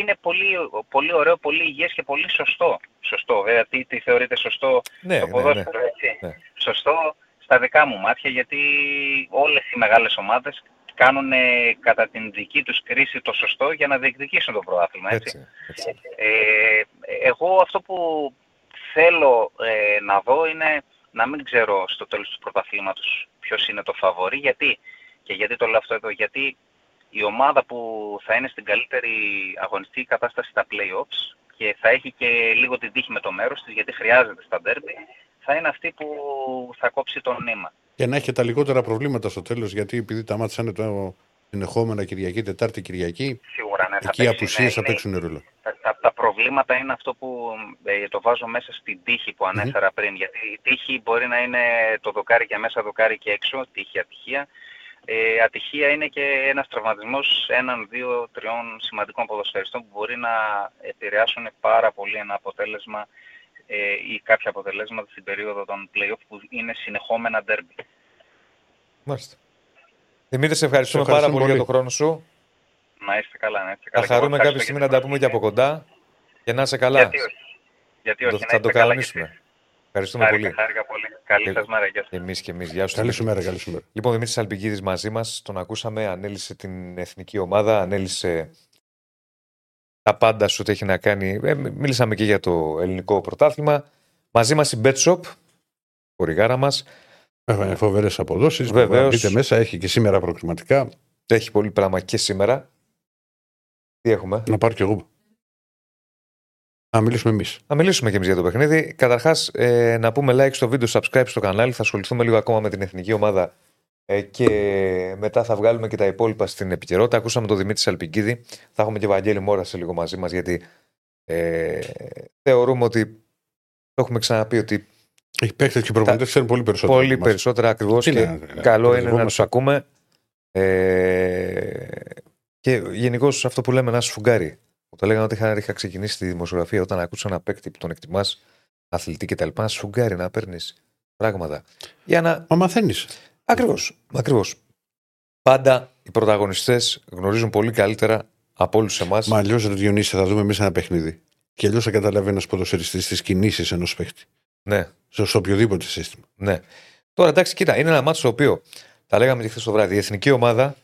είναι πολύ, πολύ ωραίο, πολύ υγιές και πολύ σωστό. Σωστό, βέβαια, τι, τι θεωρείτε σωστό Ναι, το ναι, ποδόσφαιρο, έτσι. ναι. Σωστό στα δικά μου μάτια, γιατί όλες οι μεγάλες ομάδες κάνουν ε, κατά την δική τους κρίση το σωστό για να διεκδικήσουν το πρωτάθλημα, έτσι. Έτσι, έτσι. Ε, εγώ αυτό που θέλω ε, να δω είναι να μην ξέρω στο τέλος του πρωταθλήματος ποιος είναι το φαβορή. Γιατί, και γιατί το λέω αυτό εδώ, γιατί η ομάδα που θα είναι στην καλύτερη αγωνιστική κατάσταση στα play-offs και θα έχει και λίγο την τύχη με το μέρος της, γιατί χρειάζεται στα derby, θα είναι αυτή που θα κόψει το νήμα. Και να έχει τα λιγότερα προβλήματα στο τέλος, γιατί επειδή τα μάτια είναι το συνεχόμενα Κυριακή, Τετάρτη, Κυριακή, Σίγουρα, ναι, θα εκεί οι παίξει, απουσίε ναι, θα είναι- παίξουν ρόλο. τα, τα, τα προβλήματα είναι αυτό που ε, το βάζω μέσα στην τύχη που ανέφερα πριν. Γιατί η τύχη μπορεί να είναι το δοκάρι και μέσα, δοκάρι και έξω, τύχη, ατυχία. Ε, ατυχία είναι και ένας τραυματισμός έναν, δύο, τριών σημαντικών ποδοσφαιριστών που μπορεί να επηρεάσουν πάρα πολύ ένα αποτέλεσμα ε, ή κάποια αποτελέσματα στην περίοδο των play-off που είναι συνεχόμενα derby. Μάλιστα. Δημήτρη, σε ευχαριστούμε Σε πάρα ευχαριστούμε πολύ για πολύ. το χρόνο σου. Να είστε καλά, να είστε Θα καλά. Και εγώ χαρούμε ευχαριστώ κάποια στιγμή για να την τα πούμε και από προσοχή. κοντά και να είσαι καλά. Γιατί όχι. Γιατί όχι, Το- να θα το είστε καλά κι εσείς. κανονίσουμε. Ευχαριστούμε Χάρηκα, πολύ. χάρηκα πολύ. Καλή Και- σας μέρα. Γεια σας. Εμείς και εμείς. Γεια σου. Καλή Δημήτρη. σου μέρα, καλή σου μέρα. Λοιπόν, Δημήτρης Αλπικίδη μαζί μας, τον ακούσαμε, ανέλησε την εθνική ομάδα, ανέλησε τα πάντα σου ό,τι έχει να κάνει. Ε, μίλησαμε και για το ελληνικό πρωτάθλημα. Μαζί μας η BetShop, χορηγάρα μας. Φοβερές αποδόσεις. Βεβαίως. Μπείτε μέσα, έχει και σήμερα προκριματικά. Έχει πολύ πράγμα και σήμερα. Τι έχουμε; Να πάρω κι εγώ. Να μιλήσουμε εμείς. Θα μιλήσουμε και εμείς για το παιχνίδι. Καταρχάς, ε, να πούμε like στο βίντεο, subscribe στο κανάλι. Θα ασχοληθούμε λίγο ακόμα με την εθνική ομάδα ε, και μετά θα βγάλουμε και τα υπόλοιπα στην επικαιρότητα. Ακούσαμε τον Δημήτρη Σαλπικίδη. Θα έχουμε και Βαγγέλη Μόρα σε λίγο μαζί μας γιατί ε, θεωρούμε ότι το έχουμε ξαναπεί ότι Έχει παίχτε και προπονητές ξέρουν πολύ περισσότερο. πολύ από εμάς. περισσότερα ακριβώς Τι και να- να- καλό να είναι να κρυβόμαστε. τους ακούμε. Ε, και γενικώ αυτό που λέμε να σφουγγάρει. Μου το λέγανε ότι είχα, είχα ξεκινήσει τη δημοσιογραφία όταν ακούσω ένα παίκτη που τον εκτιμάς, αθλητή κτλ. Να σφουγγάρει, να παίρνεις πράγματα. Για να. Μα μαθαίνεις. Ακριβώς. Ακριβώς. Πάντα οι πρωταγωνιστές γνωρίζουν πολύ καλύτερα από όλους εμάς. Μα αλλιώς, Ρε Διονύση, θα δούμε εμείς ένα παιχνίδι. Και αλλιώς θα καταλάβει ένας ποδοσφαιριστής τις κινήσεις ενός παίχτη. Ναι, Σε σε οποιοδήποτε σύστημα. ναι. Τώρα εντάξει, κοίτα, είναι ένα μάτσο το οποίο τα λέγαμε και χθες το βράδυ. Η εθνική ομάδα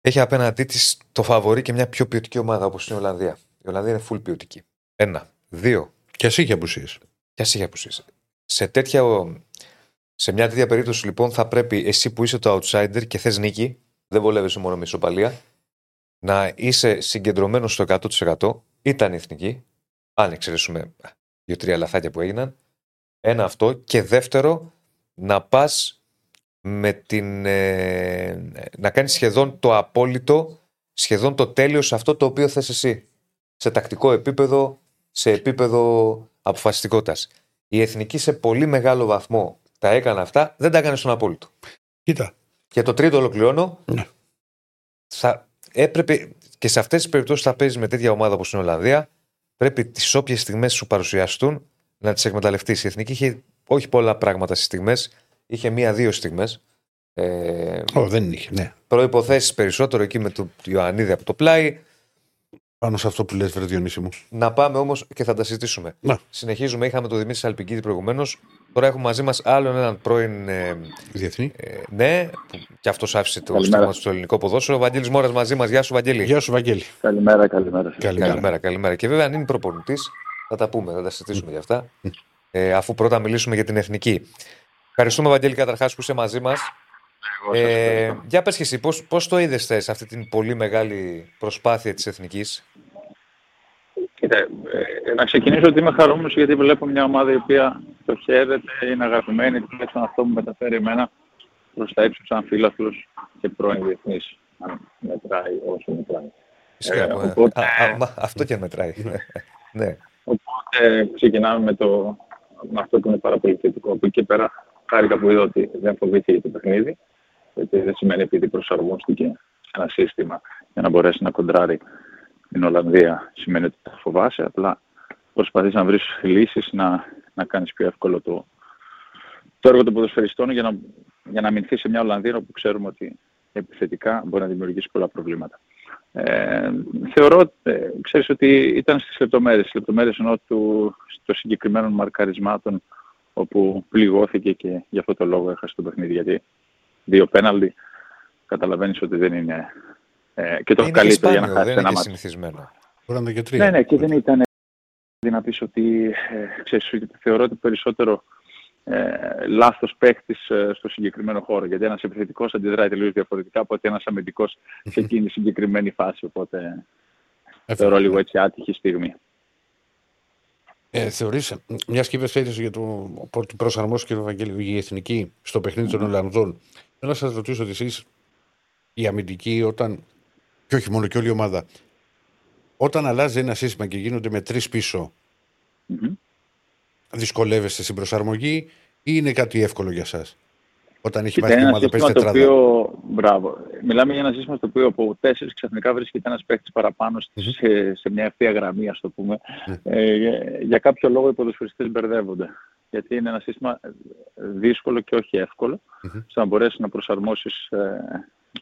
έχει απέναντί της το φαβορή και μια πιο ποιοτική ομάδα όπως είναι η Ολλανδία. Η Ολλανδία είναι full ποιοτική. Ένα. Δύο. Και ας είχε απουσίες. Και ας έχει απουσίες. Σε, τέτοια, σε μια τέτοια περίπτωση λοιπόν θα πρέπει εσύ που είσαι το outsider και θες νίκη, δεν βολεύεσαι μόνο με ισοπαλία, να είσαι συγκεντρωμένος στο 100% ήταν η εθνική, αν εξαιρέσουμε δύο-τρία λαθάκια που έγιναν. Ένα αυτό. Και δεύτερο, να πας με την. ε, να κάνεις σχεδόν το απόλυτο, σχεδόν το τέλειο σε αυτό το οποίο θες εσύ. Σε τακτικό επίπεδο, σε επίπεδο αποφασιστικότητας. Η εθνική σε πολύ μεγάλο βαθμό τα έκανε αυτά, δεν τα έκανε στον απόλυτο. Κοίτα. Και το τρίτο ολοκληρώνω. Ναι. Θα έπρεπε και σε αυτές τις περιπτώσεις θα παίζεις με τέτοια ομάδα όπως είναι η Ολλανδία. Πρέπει τις όποιες στιγμές σου παρουσιαστούν να τις εκμεταλλευτείς. Η εθνική είχε όχι πολλά πράγματα στις στιγμές. Είχε μία-δύο στιγμές. Ε, Ω, δεν είχε, ναι. Προποθέσει περισσότερο εκεί με τον Ιωαννίδη από το πλάι. Πάνω σε αυτό που λες, βρε Διονύση μου. Να πάμε όμως και θα τα συζητήσουμε. Να. Συνεχίζουμε. Είχαμε τον Δημήτρη Σαλπικίδη προηγουμένως. Τώρα έχουμε μαζί μας άλλον έναν πρώην. Ε, Διεθνή. ε, ναι, που και αυτός άφησε το Καλημέρα. στίγμα του στο ελληνικό ποδόσφαιρο. Ο Βαγγέλης Μόρας μαζί μας. Γεια σου, Βαγγέλη. Γεια σου, Βαγγέλη. Καλημέρα, καλημέρα. σας. Καλημέρα. Καλημέρα, καλημέρα. Και βέβαια, αν είναι προπονητής, θα τα πούμε, θα τα συζητήσουμε για αυτά. Ε, αφού πρώτα μιλήσουμε για την εθνική. Ευχαριστούμε, Βαγγέλη, καταρχάς που είσαι μαζί μας. Εγώ σας Ε, ευχαριστώ. για πες και εσύ, πώς, πώς το είδες θες αυτή την πολύ μεγάλη προσπάθεια της Εθνικής; Κοίτα, ε, να ξεκινήσω ότι είμαι χαρούμενος γιατί βλέπω μια ομάδα η οποία το χαίρεται, είναι αγαπημένη, τουλάχιστον αυτό που μεταφέρει εμένα προς τα ύψη σαν φίλαθλος και πρώην διεθνής, αν μετράει όσο μετράει. Φυσικά, Ε, ε, οπότε- α, α, μα, αυτό και μετράει. ναι. Οπότε ξεκινάμε με, το, με αυτό που είναι πάρα πολύ θετικό. Από εκεί και πέρα χάρηκα που είδα ότι δεν φοβήθηκε το παιχνίδι, γιατί δεν σημαίνει επειδή προσαρμόστηκε σε ένα σύστημα για να μπορέσει να κοντράρει την Ολλανδία, σημαίνει ότι τα φοβάσαι, απλά προσπαθείς να βρεις λύσεις να, να κάνεις πιο εύκολο το, το έργο των ποδοσφαιριστών για να, για να μηνθεί σε μια Ολλανδία όπου ξέρουμε ότι επιθετικά μπορεί να δημιουργήσει πολλά προβλήματα. Ε, θεωρώ, ε, ξέρεις ότι ήταν στις λεπτομέρειες, στις λεπτομέρειες ενώ του, των συγκεκριμένων μαρκαρισμάτων όπου πληγώθηκε και γι' αυτό το λόγο έχασε το παιχνίδι γιατί δύο πέναλτι καταλαβαίνεις ότι δεν είναι ε, και το Είναι και καλύτερο για να σπάνιο, χάσεις δεν ένα είναι και μάτι. συνηθισμένο. Μπορεί να είναι και τρία. Ναι, ναι, και δεν ήταν να πεις ότι ε, ξέρεις, ότι θεωρώ ότι περισσότερο ε, λάθος παίχτης ε, στο συγκεκριμένο χώρο. Γιατί ένας επιθετικός αντιδράει τελείως διαφορετικά από ότι ένας αμυντικός σε εκείνη τη συγκεκριμένη φάση. Οπότε θεωρώ λίγο έτσι άτυχη στιγμή. Ε, θεωρείς, μιας και είπες έτσι για το ότι προσαρμόστηκε ο Βαγγέλη η εθνική στο παιχνίδι των Ολλανδών. Θέλω να σας ρωτήσω ότι εσείς, οι αμυντικοί, όταν. Και όχι μόνο και όλη η ομάδα, όταν αλλάζει ένα σύστημα και γίνονται με τρεις πίσω, Μμμ. δυσκολεύεστε στην προσαρμογή ή είναι κάτι εύκολο για εσά. Όταν έχει Κοίτα, μάθει η ένα ομάδα, παίζει σύστημα το τετράδα. οποίο, μπράβο, μιλάμε για ένα σύστημα στο οποίο από τέσσερις ξαφνικά βρίσκεται ένας παίκτης παραπάνω στη- σε, σε μια ευθεία γραμμή, ας το πούμε. Ναι. Ε, για, για κάποιο λόγο οι ποδοσφαιριστές μπερδεύονται. Γιατί είναι ένα σύστημα ε, δύσκολο και όχι εύκολο, Μμμ. στο να μπορέσεις να προσαρμόσεις ε,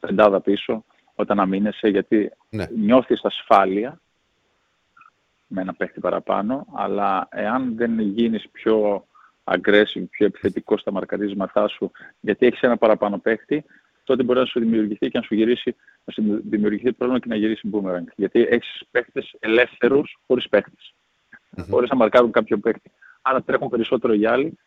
πεντάδα πίσω όταν αμήνεσαι, γιατί Ναι. νιώθεις ασφάλεια με ένα παίχτη παραπάνω, αλλά εάν δεν γίνεις πιο aggressive, πιο επιθετικός στα μαρκαρίσματά σου, γιατί έχεις ένα παραπάνω παίχτη, τότε μπορεί να σου δημιουργηθεί και να σου γυρίσει, να σου δημιουργηθεί πρόβλημα και να γυρίσει boomerang. Γιατί έχεις παίχτες ελεύθερους χωρίς παίχτες. Χωρίς να μαρκάρουν κάποιο παίχτη. Άρα τρέχουν περισσότερο οι άλλοι,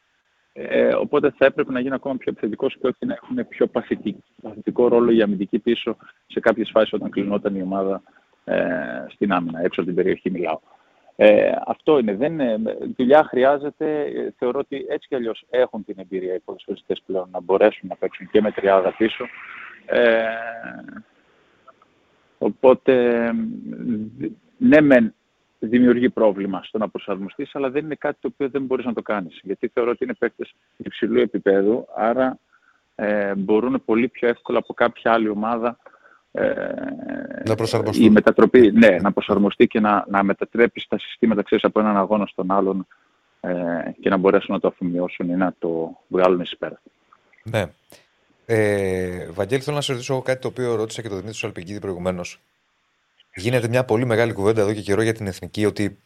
ε, οπότε θα έπρεπε να γίνει ακόμα πιο επιθετικός και όχι να έχουν πιο παθητικό, παθητικό ρόλο οι αμυντικοί πίσω σε κάποιες φάσεις όταν κλεινόταν η ομάδα ε, στην άμυνα, έξω από την περιοχή μιλάω. Ε, αυτό είναι. Δεν, είναι- δουλειά χρειάζεται. Ε, Θεωρώ ότι έτσι κι αλλιώς έχουν την εμπειρία οι ποδοσφαιριστές πλέον να μπορέσουν να παίξουν και με τριάδα πίσω. Ε, οπότε, μ, ναι μεν δημιουργεί πρόβλημα στο να προσαρμοστείς, αλλά δεν είναι κάτι το οποίο δεν μπορείς να το κάνεις. Γιατί θεωρώ ότι είναι παίκτες υψηλού επίπεδου, άρα ε, μπορούν πολύ πιο εύκολα από κάποια άλλη ομάδα ε, Να προσαρμοστούν. η μετατροπή, ναι, να προσαρμοστεί και να, να μετατρέπει τα συστήματα ξέρεις, από έναν αγώνα στον άλλον ε, και να μπορέσουν να το αφομοιώσουν ή να το βγάλουν εις πέρα. ναι. Ε, Βαγγέλη, θέλω να σε ρωτήσω εγώ κάτι το οποίο ρώτησα και τον Δημήτρης Σαλπικίδη προηγουμένως. Γίνεται μια πολύ μεγάλη κουβέντα εδώ και καιρό για την εθνική ότι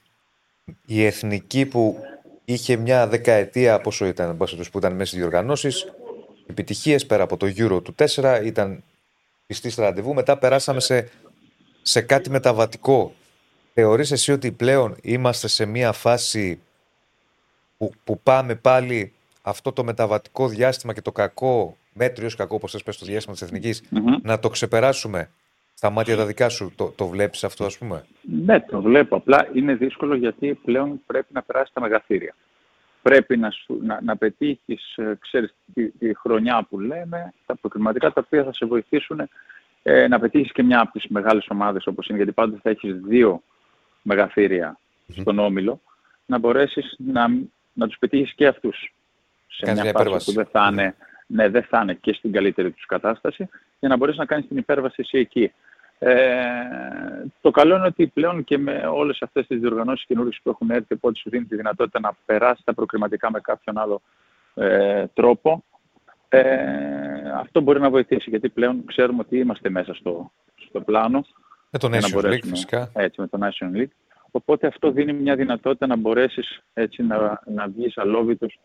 η εθνική που είχε μια δεκαετία πόσο ήταν, εν πάση περιπτώσει, που ήταν μέσα στις διοργανώσεις, επιτυχίες πέρα από το Euro του 4, ήταν πιστή στα ραντεβού. Μετά περάσαμε σε, σε κάτι μεταβατικό. Θεωρείς εσύ ότι πλέον είμαστε σε μια φάση που, που πάμε πάλι αυτό το μεταβατικό διάστημα και το κακό, μέτριο κακό, όπως θες πες, το διάστημα της εθνικης να το ξεπεράσουμε; Στα μάτια τα δικά σου. Το, το βλέπεις αυτό, ας πούμε; Ναι, το βλέπω. Απλά είναι δύσκολο γιατί πλέον πρέπει να περάσεις τα μεγαθύρια. Πρέπει να, σου, να, να πετύχεις, ε, ξέρεις, τη, τη χρονιά που λέμε, τα προκριματικά τα οποία θα σε βοηθήσουν ε, να πετύχεις και μια από τις μεγάλες ομάδες όπως είναι, γιατί πάντα θα έχεις δύο μεγαθύρια στον Όμιλο, να μπορέσεις να, να τους πετύχεις και αυτούς σε Κάνεις μια μια φάση που δεν θα, είναι, ναι, δεν θα είναι και στην καλύτερη τους κατάσταση για να μπορείς να κάνεις την υπέρβαση εσύ εκεί. Ε, το καλό είναι ότι πλέον και με όλες αυτές τις διοργανώσεις καινούργιες που έχουν έρθει, οπότε σου δίνει τη δυνατότητα να περάσεις τα προκριματικά με κάποιον άλλο ε, τρόπο, ε, αυτό μπορεί να βοηθήσει, γιατί πλέον ξέρουμε ότι είμαστε μέσα στο, στο πλάνο. Με τον για να Nations League μπορέσουμε- φυσικά. Έτσι, με το National League. Οπότε αυτό δίνει μια δυνατότητα να μπορέσεις έτσι να, να βγεις αλόβητος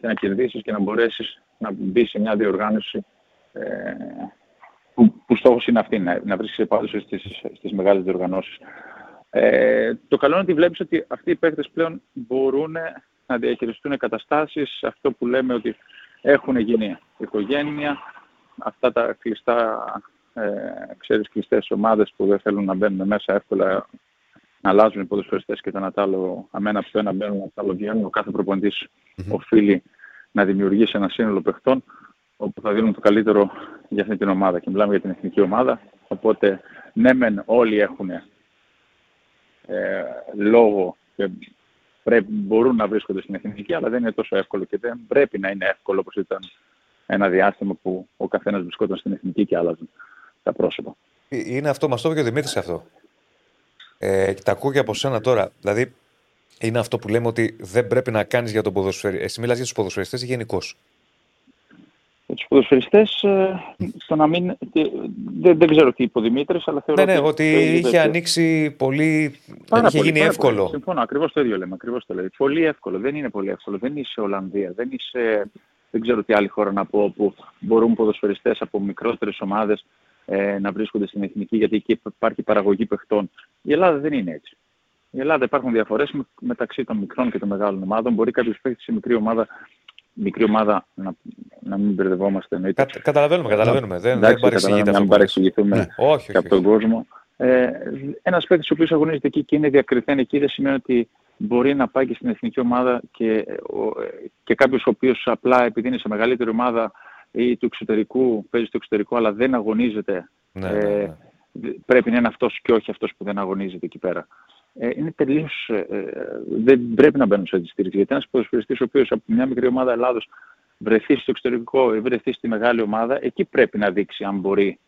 και να κερδίσεις και να μπορέσεις να μπει σε μια διοργάνωση ε, που, που στόχος είναι αυτή, να, να βρίσκεσαι πάντως στις, στις μεγάλες διοργανώσεις. Ε, το καλό είναι ότι βλέπεις ότι αυτοί οι παίκτες πλέον μπορούν να διαχειριστούν καταστάσεις, αυτό που λέμε ότι έχουν γίνει οικογένεια, αυτά τα κλειστά, ε, ξέρεις, κλειστές ομάδες που δεν θέλουν να μπαίνουν μέσα εύκολα, να αλλάζουν οι ποδοσφαιριστές και το ένα τ' άλλο, αμένα από το ένα μπαίνουν, από το άλλο βγαίνουν. Ο κάθε προπονητής οφείλει να δημιουργήσει ένα σύνολο παιχτών όπου θα δίνουν το καλύτερο για αυτή την ομάδα. Και μιλάμε για την εθνική ομάδα. Οπότε, ναι, μεν όλοι έχουν ε, λόγο και πρέπει, μπορούν να βρίσκονται στην εθνική, αλλά δεν είναι τόσο εύκολο και δεν πρέπει να είναι εύκολο όπως ήταν ένα διάστημα που ο καθένας βρισκόταν στην εθνική και άλλαζαν τα πρόσωπα. Ε, Είναι αυτό, μας το είπε και ο Δημήτρης αυτό. Ε, και τα ακούω και από σένα τώρα. Δηλαδή, είναι αυτό που λέμε ότι δεν πρέπει να κάνεις για τον ποδοσφαίρι. Εσύ μιλάς για τους ποδοσφαιριστές ή γενικώς; Για τους ποδοσφαιριστές, ε, το να μην, τι- δεν, δεν ξέρω τι είπε ο Δημήτρης, αλλά θεωρώ Ναι, ναι, ότι το ίδιο είχε τέτοιο. ανοίξει πολύ. Πάρα είχε πολύ, γίνει πάρα εύκολο. Πολύ. Συμφωνώ, ακριβώς το ίδιο λέμε, ακριβώς το λέει. Πολύ εύκολο, δεν είναι πολύ εύκολο. Δεν είσαι Ολλανδία, δεν είσαι, δεν ξέρω τι άλλη χώρα να πω, που μπορούν ποδοσφαιριστές από μικρότερες ομάδες ε, να βρίσκονται στην εθνική, γιατί εκεί υπάρχει παραγωγή παιχτών. Η Ελλάδα δεν είναι έτσι. Η Ελλάδα υπάρχουν διαφορές με- μεταξύ των μικρών και των μεγάλων ομάδων. Μπορεί κάποιος παίχτη σε μικρή ομάδα, μικρή ομάδα να, να μην μπερδευόμαστε εννοείται. Κα, καταλαβαίνουμε, καταλαβαίνουμε. Δεν, δεν Εντάξει, παρεξηγείται καταλαβαίνω, αυτός. να μην που λες. παρεξηγηθούμε Ναι, όχι, και όχι. από τον κόσμο. Ε, Ένας παίκτης ο οποίος αγωνίζεται εκεί και είναι διακριθέν εκεί δεν σημαίνει ότι μπορεί να πάει και στην εθνική ομάδα και, ο- και κάποιος ο οποίος απλά επειδή είναι σε μεγαλύτερη ομάδα ή του εξωτερικού, παίζει στο εξωτερικό αλλά δεν αγωνίζεται. Ναι, ε, ναι, ναι. Πρέπει να είναι αυτός και όχι αυτός που δεν αγωνίζεται εκεί πέρα. Ε, είναι τελείως. Ε, ε, δεν πρέπει να μπαίνουν σε αντιστήριξη. Γιατί ένας ποδοσφαιριστής ο οποίος από μια μικρή ομάδα Ελλάδος βρεθεί στο εξωτερικό ή βρεθεί στη μεγάλη ομάδα, εκεί πρέπει να δείξει αν μπορεί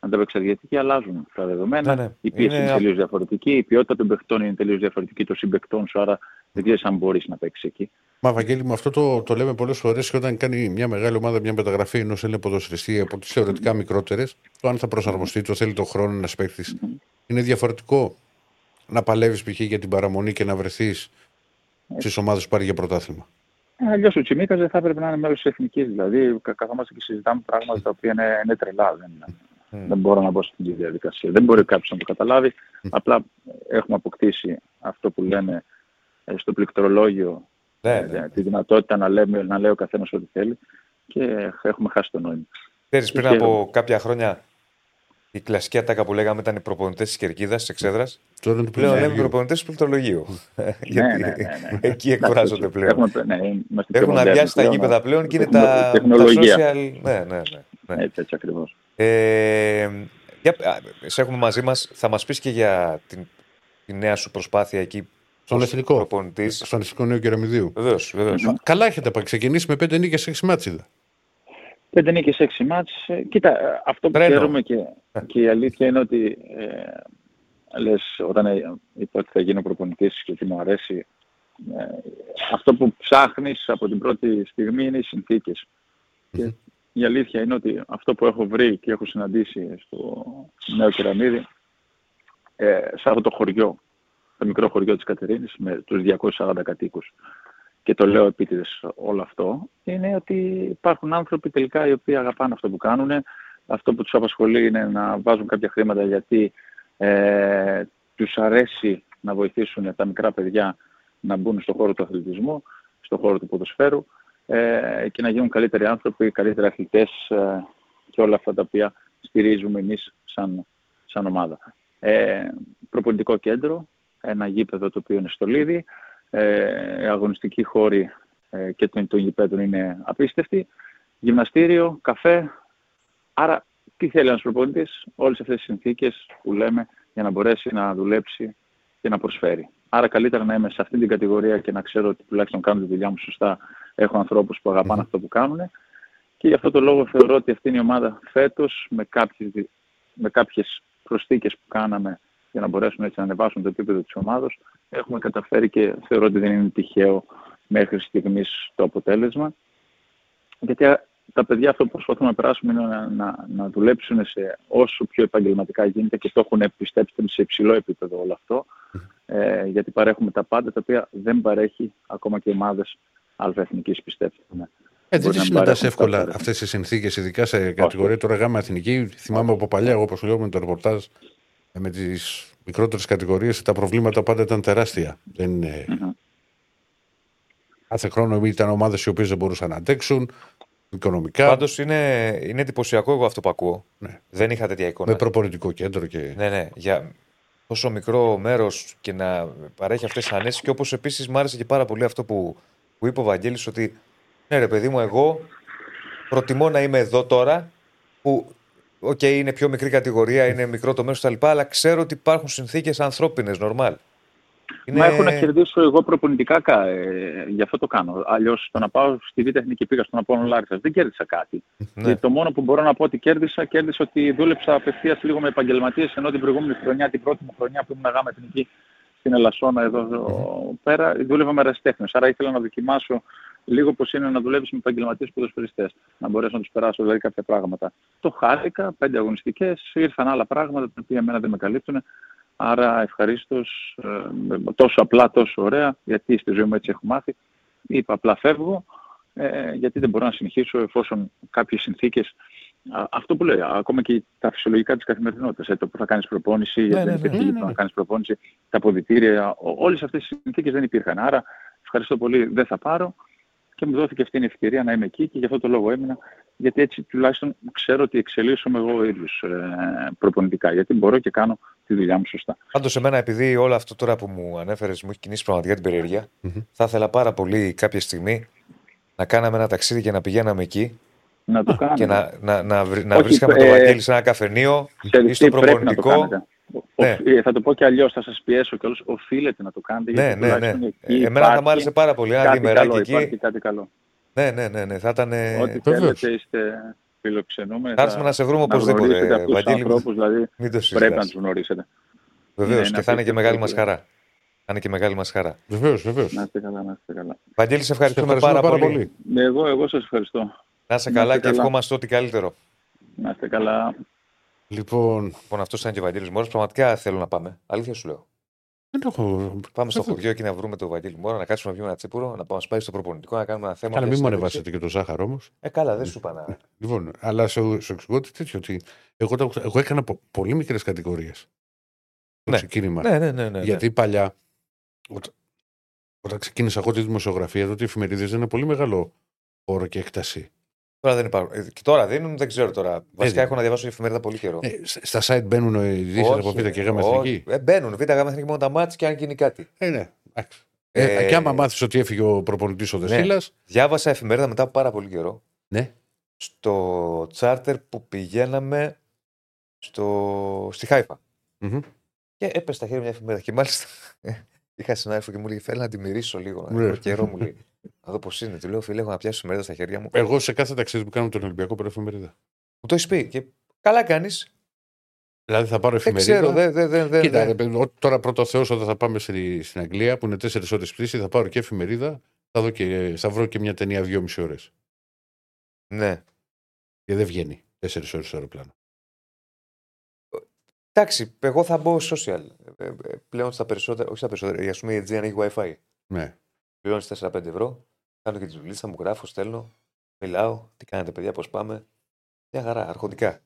ανταπεξέλθει. Γιατί και αλλάζουν τα δεδομένα. Ναι, ναι. Η πίεση Είναι είναι, α- τελείως διαφορετική. Η ποιότητα των παιχτών είναι τελείως διαφορετική. Των συμπαικτών σου, άρα δεν ξέρεις αν μπορείς να παίξεις εκεί. Μα, Βαγγέλη μου, αυτό το, το λέμε πολλές φορές και όταν κάνει μια μεγάλη ομάδα μια μεταγραφή ενός Έλληνα ποδοσφαιριστή από τις θεωρητικά μικρότερες, το αν θα προσαρμοστεί, το θέλει το χρόνο ένας παίκτης. Είναι διαφορετικό να παλεύεις π.χ. για την παραμονή και να βρεθείς στις ομάδες που πάρει για πρωτάθλημα. Αλλιώς ο Τσιμίκας δεν θα έπρεπε να είναι μέρος της εθνικής. Δηλαδή, κα- καθόμαστε και συζητάμε πράγματα τα οποία είναι, είναι τρελά. Δεν, δεν μπορώ να μπω στην διαδικασία. Δεν μπορεί κάποιος να το καταλάβει. Απλά έχουμε αποκτήσει αυτό που λένε ε, στο πληκτρολόγιο Ναι, ε, ναι. τη δυνατότητα να, λέμε, να λέει ο καθένας ό,τι θέλει και έχουμε χάσει το νόημα. Ξέρεις, πριν Και- από κάποια χρόνια η κλασική ατάκα που λέγαμε ήταν οι προπονητές της κερκίδας, της εξέδρας. Τώρα είναι του Πλέον λέμε πληθυσμού. προπονητές του πληκτρολογίου. Γιατί ναι, ναι, ναι. εκεί εκφράζονται Εντάξει, πλέον. Έχουμε, ναι, είμαστε πιο Έχουν μοντέρνοι αδειάσει τα πλέον, γήπεδα πλέον και είναι έχουμε τα, τα τεχνολογία. social. Ναι, ναι, ναι. ναι. Έτσι, έτσι ακριβώς. Ε, για, α, σε έχουμε μαζί μας. Θα μας πεις και για την, τη νέα σου προσπάθεια εκεί. Στον εθνικό. Προπονητής. Στον εθνικό νέο κεραμιδίου. Βεβαίως, βεβαίως. Α, Καλά έχετε πάει. Ξεκινήσει με πέντε νίκες, έξι μάτσιδα. Πέντε νίκες, έξι μάτς. Ε, Κοίτα, ε, αυτό που Τρένο. ξέρουμε και, και η αλήθεια είναι ότι ε, λες, όταν ε, είπα ότι θα γίνω προπονητής και ότι μου αρέσει, ε, αυτό που ψάχνεις από την πρώτη στιγμή είναι οι συνθήκες. Και η αλήθεια είναι ότι αυτό που έχω βρει και έχω συναντήσει στο νέο κεραμίδι, ε, σε αυτό το χωριό, το μικρό χωριό της Κατερίνης, με τους 240 κατοίκους, και το λέω επίτηδες όλο αυτό, είναι ότι υπάρχουν άνθρωποι τελικά οι οποίοι αγαπάνε αυτό που κάνουν. Αυτό που τους απασχολεί είναι να βάζουν κάποια χρήματα γιατί ε, τους αρέσει να βοηθήσουν τα μικρά παιδιά να μπουν στον χώρο του αθλητισμού, στον χώρο του ποδοσφαίρου ε, και να γίνουν καλύτεροι άνθρωποι, καλύτεροι αθλητές ε, και όλα αυτά τα οποία στηρίζουμε εμείς σαν, σαν ομάδα. Ε, προπονητικό κέντρο, ένα γήπεδο το οποίο είναι στο Λίδι, ε, αγωνιστικοί χώροι ε, και των, των γηπέδων είναι απίστευτοι, γυμναστήριο, καφέ, άρα τι θέλει ένας προπονητής, όλες αυτές τις συνθήκες που λέμε για να μπορέσει να δουλέψει και να προσφέρει. Άρα καλύτερα να είμαι σε αυτή την κατηγορία και να ξέρω ότι τουλάχιστον κάνω τη δουλειά μου σωστά. Έχω ανθρώπους που αγαπάνε αυτό που κάνουν. Και γι' αυτό το λόγο θεωρώ ότι αυτή είναι η ομάδα φέτος με κάποιες, με κάποιες προσθήκες που κάναμε για να μπορέσουν έτσι να ανεβάσουν το επίπεδο της ομάδας έχουμε καταφέρει και θεωρώ ότι δεν είναι τυχαίο μέχρι στιγμής το αποτέλεσμα. Γιατί τα παιδιά αυτό που προσπαθούμε να περάσουμε είναι να, να, να δουλέψουν σε όσο πιο επαγγελματικά γίνεται και το έχουν πιστέψει σε υψηλό επίπεδο όλο αυτό. Ε, γιατί παρέχουμε τα πάντα τα οποία δεν παρέχει ακόμα και ομάδες αλφαεθνικής πιστέψτε. Ε, δεν συναντά εύκολα αυτές τις συνθήκες, ειδικά σε κατηγορία τώρα γάμα εθνική. Θυμάμαι από παλιά, εγώ όπως λέω με το ρεπορτάζ, ε, με τις μικρότερες κατηγορίες, τα προβλήματα πάντα ήταν τεράστια. Δεν είναι... Κάθε χρόνο ήταν ομάδες οι οποίες δεν μπορούσαν να αντέξουν οικονομικά. Πάντως είναι, είναι εντυπωσιακό εγώ αυτό που ακούω. Ναι. Δεν είχα τέτοια εικόνα. Με προπονητικό κέντρο και. Ναι, ναι. Για τόσο μικρό μέρος και να παρέχει αυτές τις ανέσεις. Και όπως επίσης μου άρεσε και πάρα πολύ αυτό που, που είπε ο Βαγγέλης ότι ναι, ρε παιδί μου, εγώ προτιμώ να είμαι εδώ τώρα που OK, okay, είναι πιο μικρή κατηγορία, είναι μικρό το μέρος κτλ. Αλλά ξέρω ότι υπάρχουν συνθήκες ανθρώπινες, νορμάλ. Είναι... Μα έχω να κερδίσω εγώ προπονητικά, ε, γι' αυτό το κάνω. Αλλιώς το να πάω στη Β' Εθνική πήγα στον Απόλλωνα Λάρισας. Δεν κέρδισα κάτι. Ναι. το μόνο που μπορώ να πω ότι κέρδισα, κέρδισα ότι δούλεψα απευθείας λίγο με επαγγελματίες. Ενώ την προηγούμενη χρονιά, την πρώτη μου χρονιά που ήμουν γάμα εθνική στην Ελασσόνα εδώ mm-hmm. πέρα, δούλευα με ρεστέχνε. Άρα ήθελα να δοκιμάσω λίγο πώ είναι να δουλεύεις με επαγγελματίες ποδοσφαιριστές. Να μπορέσω να τους περάσω δηλαδή κάποια πράγματα. Το χάρηκα, πέντε αγωνιστικές, ήρθαν άλλα πράγματα τα οποία εμένα δεν με καλύπτουν. Άρα ευχαρίστως, ε, τόσο απλά, τόσο ωραία, γιατί στη ζωή μου έτσι έχω μάθει. Είπα απλά φεύγω, ε, γιατί δεν μπορώ να συνεχίσω εφόσον κάποιες συνθήκες. Αυτό που λέω, ακόμα και τα φυσιολογικά της καθημερινότητας. Ε, το που θα κάνεις προπόνηση, ναι, γιατί δεν υπήρχε ναι, ναι, να κάνεις προπόνηση, τα αποδητήρια, όλες αυτές οι συνθήκες δεν υπήρχαν. Άρα, ευχαριστώ πολύ, δεν θα πάρω και μου δόθηκε αυτή η ευκαιρία να είμαι εκεί και γι' αυτό το λόγο έμεινα. Γιατί έτσι τουλάχιστον ξέρω ότι εξελίσσομαι εγώ ο ίδιος ε, προπονητικά. Γιατί μπορώ και κάνω τη δουλειά μου σωστά. Πάντως, σε μένα, επειδή όλο αυτό τώρα που μου ανέφερες μου έχει κινήσει πραγματικά την περιεργεια θα ήθελα πάρα πολύ κάποια στιγμή να κάναμε ένα ταξίδι και να πηγαίναμε εκεί. Να το κάνουμε. Και να, να, να, να, βρίσκαμε ε, το Βαγγέλη σε ένα καφενείο ή στο προπονητικό. Ναι. Ε, θα το πω και αλλιώς, θα σας πιέσω κιόλας. Οφείλετε να το κάνετε. Ναι, ναι, ναι. Εκεί Εμένα θα μου άρεσε πάρα πολύ. Ένα διμεράκι εκεί. Υπάρχει κάτι καλό. Ναι, ναι, ναι, ναι. Θα ήταν. Ό,τι θέλετε, είστε φιλοξενούμενοι. Θα έρθουμε να σε βρούμε οπωσδήποτε. Βαγγέλη, δηλαδή, πρέπει να τους γνωρίσετε. Βεβαίως και θα είναι και μεγάλη μας χαρά. Θα είναι και μεγάλη μας χαρά. Βεβαίως, βεβαίως. Να είστε καλά, να είστε καλά. Βαγγέλη, σε ευχαριστούμε πάρα, πάρα πολύ. Εγώ, εγώ σας ευχαριστώ. Να είσαι καλά και ευχόμαστε ό,τι καλύτερο. Να είστε καλά. Λοιπόν, λοιπόν αυτός ήταν και ο Βαγγέλης Μόρας. Πραγματικά θέλω να πάμε. Αλήθεια σου λέω. Δεν έχω... Πάμε στο χωριό εκεί να βρούμε τον Βαγγέλη Μόρα, να κάτσουμε να βγούμε ένα τσίπουρο, να πάμε σπάει στο προπονητικό, να κάνουμε ένα θέμα. Καλά, μην μου ανεβάσετε και το ζάχαρο όμως. Ε, καλά, δεν σου είπα να. Λοιπόν, αλλά σου, σου εξηγώ ότι τέτοιο. Ότι εγώ, το, εγώ έκανα πολύ μικρές κατηγορίες. Ναι. ξεκίνημα. Ναι, ναι, ναι, ναι, Γιατί παλιά, όταν, όταν ξεκίνησα εγώ τη δημοσιογραφία, τότε οι εφημερίδες δεν είναι πολύ μεγάλο όρο και έκταση. Τώρα δεν υπάρχουν. Ε, και τώρα δίνουν, δεν ξέρω τώρα. Βασικά έχω να διαβάσω η εφημερίδα πολύ καιρό. Ε, στα site μπαίνουν οι ειδήσεις από Β' και Γ' Εθνική. Ε, μπαίνουν. Β' Γ' Εθνική μόνο τα μάτια και αν γίνει κάτι. Ε, ναι. Ε, ε, και άμα μάθεις ότι έφυγε ο προπονητής ο Δεσίλα. Ναι. Διάβασα εφημερίδα μετά από πάρα πολύ καιρό. Ναι. Στο τσάρτερ που πηγαίναμε στο... στη Χάιφα. Mm-hmm. Και έπεσε στα χέρια μια εφημερίδα. Και μάλιστα είχα συνάδελφο και μου λέει: Θέλω να τη μυρίσω λίγο. Ναι. καιρό μου λέει. Να δω πώς είναι. Του λέω: Φίλε, έχω να πιάσω εφημερίδα στα χέρια μου. Εγώ σε κάθε ταξίδι που κάνω τον Ολυμπιακό παίρνω εφημερίδα. Μου το έχεις πει. Και καλά κάνεις. Δηλαδή θα πάρω εφημερίδα. Δεν ξέρω, δεν, δεν, δεν, Κοίτα, δε. τώρα πρώτο Θεός όταν θα πάμε στη, στην Αγγλία που είναι τέσσερις ώρες πτήση, θα πάρω και εφημερίδα. Θα, δω και, θα βρω και μια ταινία δυόμιση ώρες. Ναι. Και δεν βγαίνει τέσσερις ώρες στο αεροπλάνο. Εντάξει, εγώ θα μπω social. Ε, ε, πλέον στα περισσότερα, όχι στα περισσότερα, ας πούμε η Aegean έχει WiFi. Ναι. Πληρώνεις 4-5 ευρώ, κάνω και τι δουλειέ, θα μου γράφω, στέλνω, μιλάω, τι κάνετε παιδιά, πώς πάμε. Μια χαρά, αρχοντικά.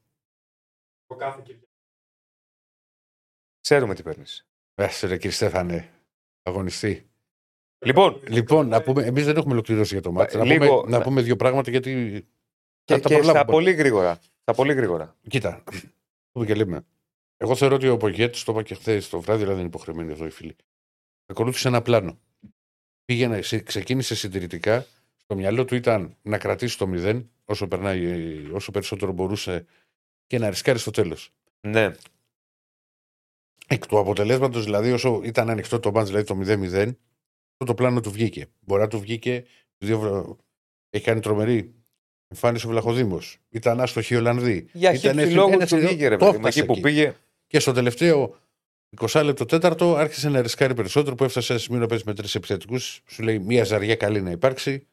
Ξέρουμε τι παίρνεις. Έστε ρε κύριε Στέφανε, αγωνιστή. Λοιπόν, λοιπόν να πούμε, εμείς δεν έχουμε ολοκληρώσει για το μάτι. Να, πούμε, να πούμε δύο πράγματα γιατί... Και, και στα πολύ γρήγορα. Στα πολύ γρήγορα. Κοίτα, πούμε και λέμε. Εγώ θεωρώ ότι ο Πογέτη, το είπα και χθες το βράδυ, αλλά δεν είναι υποχρεωμένοι εδώ οι φίλοι. Ακολούθησε ένα πλάνο. Πήγαινε, ξεκίνησε συντηρητικά. Στο μυαλό του ήταν να κρατήσει το μηδέν όσο, περνάει, όσο περισσότερο μπορούσε και να ρισκάρει στο τέλος. Ναι. Εκ του αποτελέσματος, δηλαδή, όσο ήταν ανοιχτό το μάτς, δηλαδή το 0-0, αυτό το πλάνο του βγήκε. Μπορεί να του βγήκε. Δύο... Έχει κάνει τρομερή εμφάνιση ο Βλαχοδήμος. Ήταν άστοχοι οι Ολλανδοί. Για Ήταν χίλιους εθνική- λόγους ένας- του βγήκε, ρε το παιδί. Μα έφτασε εκεί που εκεί. πήγε. Και στο τελευταίο 20 λεπτό τέταρτο άρχισε να ρισκάρει περισσότερο που έφτασε σε ένα σημείο να παίζει με τρεις επιθετικούς. Σου λέει μία ζαριά καλή να υπάρξει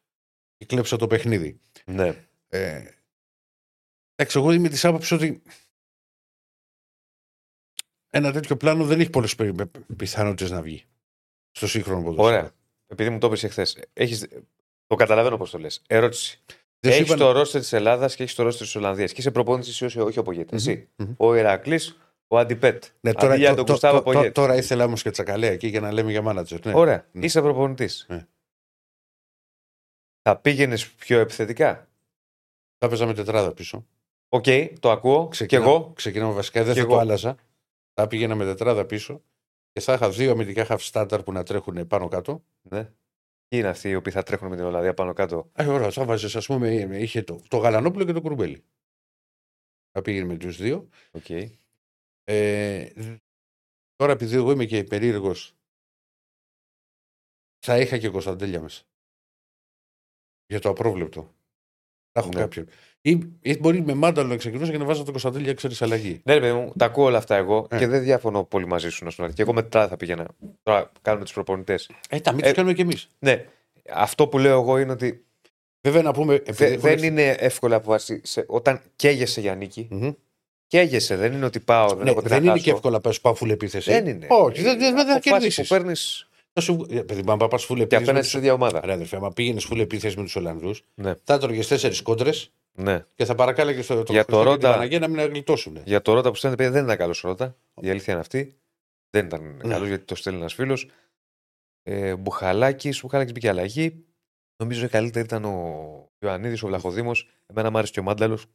και κλέψα το παιχνίδι. Ναι. Ε, εντάξει, εγώ είμαι της άποψης ότι ένα τέτοιο πλάνο δεν έχει πολλές πιθανότητες να βγει στο σύγχρονο ποδόσφαιρο. Ωραία. Επειδή μου το είπες εχθέ. Έχεις... Το καταλαβαίνω πώς το λες. Ερώτηση. Δεν σου Έχεις είπαν- το ρόστερ της Ελλάδας και έχεις το ρόστερ της Ολλανδίας. Και είσαι προπόνηση όχι, όχι ο Πογέτη. Εσύ. Μμμ. Ο Ηρακλής, ο Αντιπέτ. Ναι, τώρα, Αντί για το- τον το- Κουστάβο το- το- Πογέτη. τώρα ήθελα όμως και τσακαλέα εκεί για να λέμε για μάνατζερ. Ναι. Ωραία. Ναι. Είσαι προπονητής. Ναι. Θα πήγαινες πιο επιθετικά; Θα παίζαμε τετράδα πίσω. Οκ, το ακούω. Ξεκινά- Και εγώ. Ξεκινάμε βασικά, δεν Κι θα εγώ. το άλλαζα. Θα πήγαινα με τετράδα πίσω και θα είχα δύο αμυντικά χαφ στάνταρ που να τρέχουν πάνω κάτω. Ναι. Ποιοι είναι αυτοί οι οποίοι θα τρέχουν με την Ολλανδία πάνω κάτω; Α, ωραία, θα βάζεις, ας πούμε, είχε το, το Γαλανόπουλο και το Κουρμπέλι. Θα πήγαινε με τους δύο. Οκ. Ε, τώρα, επειδή εγώ είμαι και περίεργος, θα είχα και Κωνσταντέλια μέσα. Για το απρόβλεπτο. Θα έχω Ναι. κάποιον. Ή, ή μπορεί με μάνταλο να ξεκινούσα και να βάζω τον Κωνσταντέλια, ξέρεις αλλαγή. Ναι, ρε παιδί μου, τα ακούω όλα αυτά εγώ Ε. και δεν διαφωνώ πολύ μαζί σου. Να σου πω. Και εγώ μετά θα πήγαινα. Τώρα κάνουμε τους προπονητές. Ε, τα μην Ε, του κάνουμε κι εμείς. Ναι. Αυτό που λέω εγώ είναι ότι Βέβαια να πούμε. δε- επειδή δεν έχω- είναι εύκολα αποφάση. σε- Όταν καίγεσαι για νίκη, Μμμ. Καίγεσαι. Δεν είναι ότι πάω, δεν Ναι, έχω τι δεν να είναι χάσω. και εύκολο να πας πάω full επίθεση. Δεν είναι. Όχι, δεν, δεν, δεν θα Αποφάσεις κερδίσει. που παίρνεις Θα σου... ε, Παιδί, αν πας full και επίθεση. απέναντι με στην τους- ίδια ομάδα. Ρε αδερφέ, άμα πήγαινες full επίθεση με τους Ολλανδούς, Ναι. θα έτρωγε τέσσερις κόντρες Ναι. και θα παρακάλεγες στο το Για το Χριστό και την Ρόντα- Παναγία να μην γλιτώσουν. Για το Ρότα που στέλνει, παιδιά, δεν ήταν καλός Ρότα. Η αλήθεια είναι αυτή. Δεν ήταν Ναι. καλός γιατί το στέλνει ένας φίλος. Ε, Μπουχαλάκης, ο Μπουχαλάκης μπήκε αλλαγή. Νομίζω η καλύτερη ήταν ο Ιωαννίδης, ο Βλαχοδήμος. Εμένα μου άρεσε και ο Μάνταλος.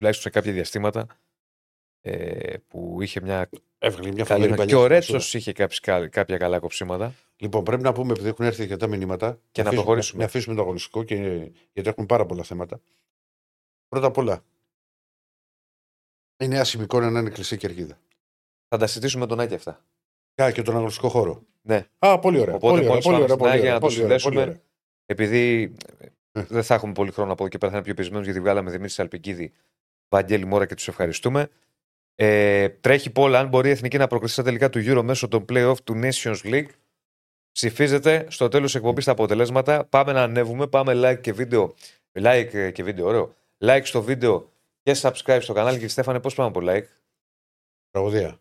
Τουλάχιστον σε κάποια διαστήματα. Ε, που είχε μια Έβγαλε μια καλή. φοβερή παλιά. Και ο Ρέτσος φασούρα. είχε κάποιες, κα- κάποια καλά κοψίματα. Λοιπόν, πρέπει να πούμε, επειδή έχουν έρθει αρκετά μηνύματα. Και να αφήσουμε- προχωρήσουμε. Να αφήσουμε το αγωνιστικό και, γιατί έχουμε πάρα πολλά θέματα. Πρώτα απ' όλα, η νέα σημικόνα να είναι κλειστή κερκίδα. Θα τα συζητήσουμε τον Άκη αυτά. Κα και τον αγωνιστικό χώρο. Ναι. Α, πολύ ωραία. Οπότε πολύ ωραία, μόλις πολύ πάμε ωραία, στην πολύ Άγια ωραία, να το πολύ ωραία, συνδέσουμε. πολύ ωραία. Επειδή Ε. δεν θα έχουμε πολύ χρόνο από εδώ και πέρα, θα είναι πιο πεισμένος γιατί βγάλαμε Δημήτρη Σαλπικίδη, Βαγγέλη Μόρα και τους ευχαριστούμε. Ε, τρέχει πόλα αν μπορεί η Εθνική να προκριθεί στα τελικά του Euro μέσω των playoff του Nations League. Ψηφίζετε στο τέλος εκπομπής τα αποτελέσματα. Πάμε να ανέβουμε. Πάμε like και βίντεο. Like ε, και βίντεο, ωραίο. Like στο βίντεο και subscribe στο κανάλι. Και Στέφανε, πώς πάμε από like; Τραγωδία.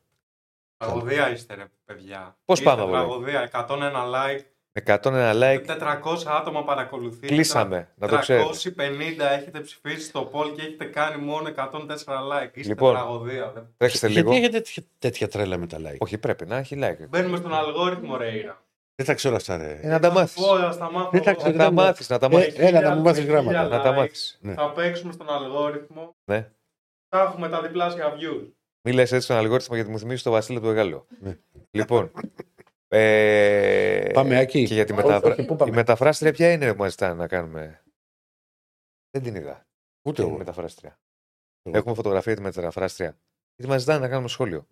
Τραγωδία είστε ρε παιδιά. Πώς Είστε πάμε, Βολέ; Τραγωδία, 101 like, 101 like. 400 άτομα παρακολουθεί. Κλείσαμε, να το ξέρετε. 350 έχετε ψηφίσει στο poll και έχετε κάνει μόνο 104 like. Είστε Λοιπόν. τραγωδία. Δε. Τρέξτε Γιατί λίγο. έχετε τέτοια, τέτοια τρέλα με τα like; Όχι, πρέπει να έχει like. Μπαίνουμε στον αλγόριθμο ρε Ήρα. Δεν τα ξέρω αυτά, ρε. Ε, να τα μάθεις. Πω, να στα μάθω. Δεν τα Να ξέρω. τα δεν μου- μάθεις, να τα Ε, μάθει. έλα να μου μάθεις Με γράμματα. χίλια Να τα like, μάθεις. Ναι. Θα παίξουμε στον αλγόριθμο. Ναι. Θα έχουμε τα διπλάσια views. Μη λες έτσι στον αλγόριθμο γιατί μου θυμίζει το Βασίλειο του Εγάλο. Ναι. Λοιπόν. Ε, Πάμε, Άκη. Και για τη Όχι, μεταφρα... όχι, πού η πάμε; μεταφράστρια ποια είναι που μα ζητάνε να κάνουμε; Δεν την είδα. Ούτε Ποια είναι η εγώ. μεταφράστρια; Εγώ. Έχουμε φωτογραφία τη μεταφράστρια. Γιατί μα ζητάνε να κάνουμε σχόλιο.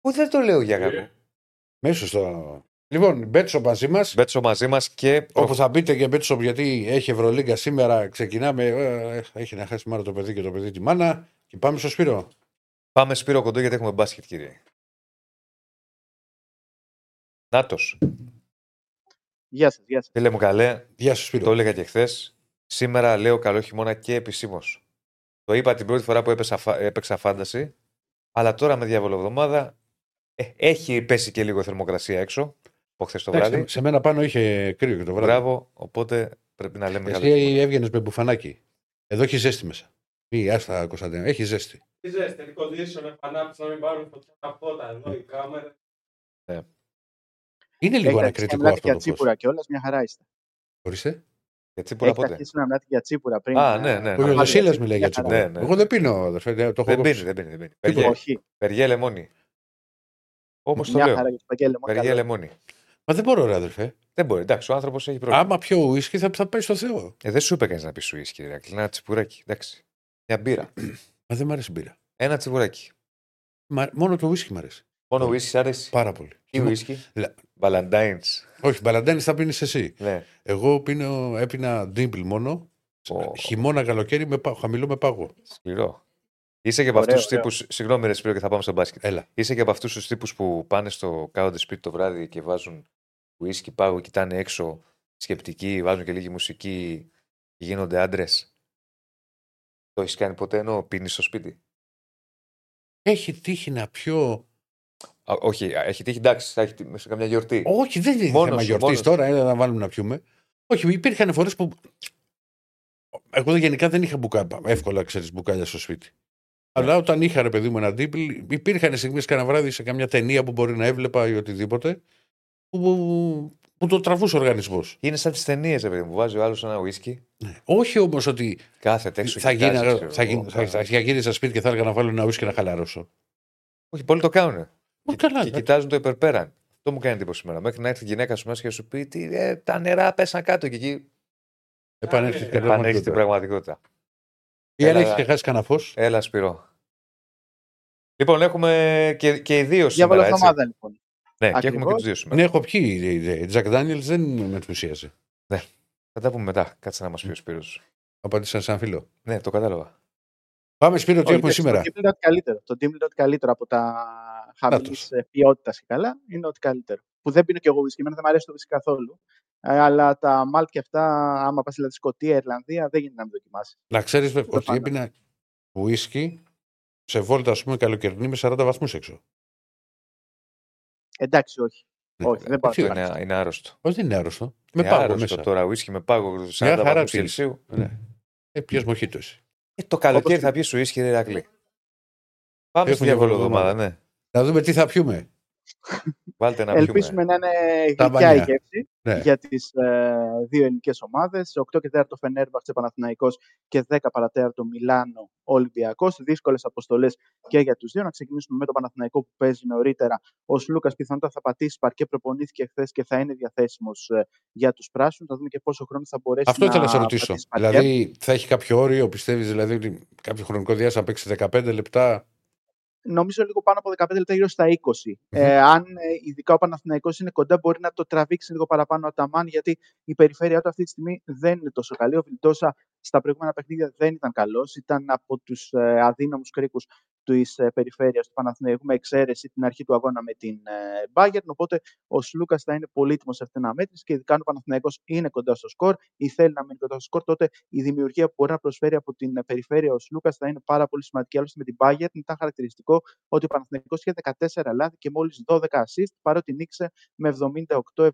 Πού δεν το λέω για κακό. Μέσα στο. Λοιπόν, Μπέτσο μαζί μας. Μπέτσο μαζί μας και. Όπου θα μπείτε και Μπέτσο, γιατί έχει Ευρωλίγκα σήμερα, ξεκινάμε. ε, Έχει να χάσει μάνα το παιδί και το παιδί τη μάνα. Και πάμε στο Σπύρο. Πάμε Σπύρο Κοντό γιατί έχουμε μπάσκετ, κύριε. Νάτο. Γεια σας, γεια σας. Φίλε μου καλέ, Γεια σου, Σπύρο. Το έλεγα και χθες. Σήμερα λέω καλό χειμώνα και επισήμως. Το είπα την πρώτη φορά που έπαιξα, φα- έπαιξα φάνταση. Αλλά τώρα με διαβολοβδομάδα ε, έχει πέσει και λίγο θερμοκρασία έξω. Από χθες το Εντάξει, βράδυ. σε μένα πάνω είχε κρύο και το βράδυ. Μπράβο. Οπότε πρέπει να λέμε καλό Εσύ χειμώνα. έβγαινες με μπουφανάκι. Εδώ έχει ζέστη μέσα. Μη, άστα Κωνσταντίνα, έχει ζέστη. Τι ζέστη, air condition, επανάψει να μην πάρουν φωτιά τα φώτα εδώ, η κάμερα. Είναι λίγο Έχετε αρχίσει να ανακριτικό μιλάτε αυτό για το τσίπουρα φως. κιόλας, μια χαρά είστε. Ορίστε. Έτσι πολλά Έχετε πότε; αρχίσει να μιλάτε για τσίπουρα πριν. Α, ε, ναι, ναι, Ο ναι. Ιωσήλα για μιλάει για χαρά. τσίπουρα. Ναι, ναι. Εγώ δεν πίνω, αδερφέ. Το έχω Δεν κόψει. πίνει, δεν πίνει. Δεν πίνει. Τίποτα. Περιέ, Όχι, περιέ λεμόνι. Όπω το μια λέω. χαρά για το Παγγέλη. μόνο Περιέ καλό. λεμόνι. Μα δεν μπορώ, ρε αδερφέ. Δεν μπορεί. Εντάξει, ο άνθρωπος έχει πρόβλημα. Άμα πιω ουίσκι θα, θα πάει στο Θεό. Ε, δεν σου είπε κανείς να πεις σου ίσκι, κύριε Ρακλή. Ένα τσιπουράκι. Εντάξει. Μια μπύρα. Μα δεν μ' αρέσει η μπύρα. Ένα τσιπουράκι. Μα, μόνο το ουίσκι μ' αρέσει. Μόνο ουίσκι αρέσει. Πάρα πολύ. Τι ουίσκι; Λα- Βαλαντάιν. Όχι, μπαλαντάνη θα πίνεις εσύ. Ναι. Εγώ πίνω, έπινα ντύμπλ μόνο. Ω. Χειμώνα, καλοκαίρι, με, πά- χαμηλό με πάγο. Σκληρό. Είσαι και από Ωραίο, αυτούς τους ωραίο. τύπους. Συγγνώμη, ρε Σπύρο, και θα πάμε στο μπάσκετ. Έλα. Είσαι και από αυτούς τους τύπους που πάνε στο κάθονται σπίτι το βράδυ και βάζουν ουίσκι, πάγο, κοιτάνε έξω σκεπτικοί, βάζουν και λίγη μουσική και γίνονται άντρες. Το έχεις κάνει ποτέ ενώ πίνεις στο σπίτι; Έχει τύχει να πιω. Α, όχι, έχει τύχει εντάξει, θα έχει τύχει σε καμιά γιορτή. Όχι, δεν είναι Μόνος θέμα σου, γιορτής μόνος τώρα, έλα να βάλουμε να πιούμε. Όχι, υπήρχαν φορές που. Εγώ γενικά δεν είχα μπουκα... εύκολα ξέρεις, μπουκάλια στο σπίτι. Αλλά όταν είχα ρε παιδί μου ένα ντύπλ, υπήρχαν στιγμές κανένα βράδυ σε καμιά ταινία που μπορεί να έβλεπα ή οτιδήποτε, που, που, που το τραβούσε ο οργανισμός. Είναι σαν τις ταινίες, ρε παιδί μου. Βάζει ο άλλος ένα ουίσκι, Όχι όμως ότι κάθεται έξω. θα, κοιτάζει, γίνα, ξέρω θα, εγώ, γίνα, θα, θα, θα γύριζα σπίτι και θα έλεγα να βάλω ένα ουίσκι και να χαλαρώσω. Όχι, πολλοί το κάνουν. Μα Και, καλά, και εντάξει. κοιτάζουν το υπερπέραν. Αυτό μου κάνει εντύπωση σήμερα. Μέχρι να έρθει η γυναίκα σου μέσα και σου πει τι, ε, τα νερά πέσαν κάτω και εκεί Επανέρχεται στην επανέρχεται στην πραγματικότητα. πραγματικότητα. Ή αν Έλα, έχει και χάσει κανένα φως. Έλα, Σπυρό. Λοιπόν, έχουμε και, και οι δύο σήμερα. Διάβολο Έτσι. εβδομάδα λοιπόν. Ναι, και Ακριβώς. έχουμε και τους δύο σήμερα. Ναι, έχω πιει. Τζακ Ντάνιελς δεν με ενθουσίαζε. Θα τα πούμε μετά. Κάτσε να μας πει ο Σπύρος. Απάντησα σαν φίλο. Ναι, το κατάλαβα. Πάμε Σπύρο, τι Όχι, έχουμε εντάξει, σήμερα. Το Team είναι ότι καλύτερο. Το Team είναι ότι καλύτερο από τα χαμηλής Νάτος. ποιότητας και καλά. Είναι ότι καλύτερο. Που δεν πίνω κι εγώ whisky. Εμένα δεν μου αρέσει το whisky καθόλου. Ε, αλλά τα μάλτ και αυτά, άμα πας δηλαδή Σκωτία, Ιρλανδία, δεν γίνεται να μην δοκιμάσεις. Να ξέρεις ότι πάντα. έπινα ουίσκι σε βόλτα, ας πούμε, καλοκαιρινή με 40 βαθμούς έξω. Εντάξει, όχι. Ναι. όχι, δεν πάω Τι να Είναι, είναι άρρωστο. Όχι, δεν είναι άρρωστο. Με είναι πάγο άρρωστο μέσα. τώρα. Ουίσκι με πάγο 40 χαρά βαθμούς πίνεις. Κελσίου. Ναι. Ε, πιες μοχίτο εσύ. Ε, το καλοκαίρι Όπως θα πει σου ίσχυ, ρε Ηρακλή. Πάμε στη Έχουμε διαβολή εβδομάδα. εβδομάδα, ναι. Να δούμε τι θα πιούμε. Βάλτε να Ελπίζουμε πιούμε. να είναι Τα γλυκιά η μπανιά. γεύση Ναι. για τις ε, δύο ελληνικές ομάδες. 8 και 4 το Φενέρμπαχτσε Παναθηναϊκός και 10 παρατέταρτο Μιλάνο Ολυμπιακός. Δύσκολες αποστολές και για τους δύο. Να ξεκινήσουμε με τον Παναθηναϊκό που παίζει νωρίτερα. Ο Λούκας πιθανότατα θα πατήσει παρκέ, προπονήθηκε χθες και θα είναι διαθέσιμος για τους πράσινους. Θα δούμε και πόσο χρόνο θα μπορέσει Αυτό να ήθελα να σε ρωτήσω. πατήσει παρκέ. Δηλαδή, θα έχει κάποιο όριο, πιστεύεις δηλαδή ότι κάποιο χρονικό διάστημα θα παίξει 15 λεπτά; Νομίζω λίγο πάνω από 15 λεπτά, γύρω στα 20. Ε, αν ε, ειδικά ο Παναθηναϊκός είναι κοντά, μπορεί να το τραβήξει λίγο παραπάνω ο Αταμάν, γιατί η περιφέρειά του αυτή τη στιγμή δεν είναι τόσο καλή. Ο Βιλντόσα στα προηγούμενα παιχνίδια δεν ήταν καλός. Ήταν από τους ε, αδύναμους κρίκους της ε, περιφέρειας του Παναθηναϊκού, με εξαίρεση την αρχή του αγώνα με την ε, Bayern. Οπότε ο Σλούκας θα είναι πολύτιμο σε αυτήν την αναμέτρηση και ειδικά αν ο Παναθηναϊκός είναι κοντά στο σκορ ή θέλει να μείνει κοντά στο σκορ, τότε η δημιουργία που μπορεί να προσφέρει από την ε, περιφέρεια ο Σλούκας θα είναι πάρα πολύ σημαντική. Άλλωστε με την Bayern ήταν χαρακτηριστικό ότι ο Παναθηναϊκός είχε 14 λάθη και μόλις 12 assist, παρότι νίκησε με 78-71.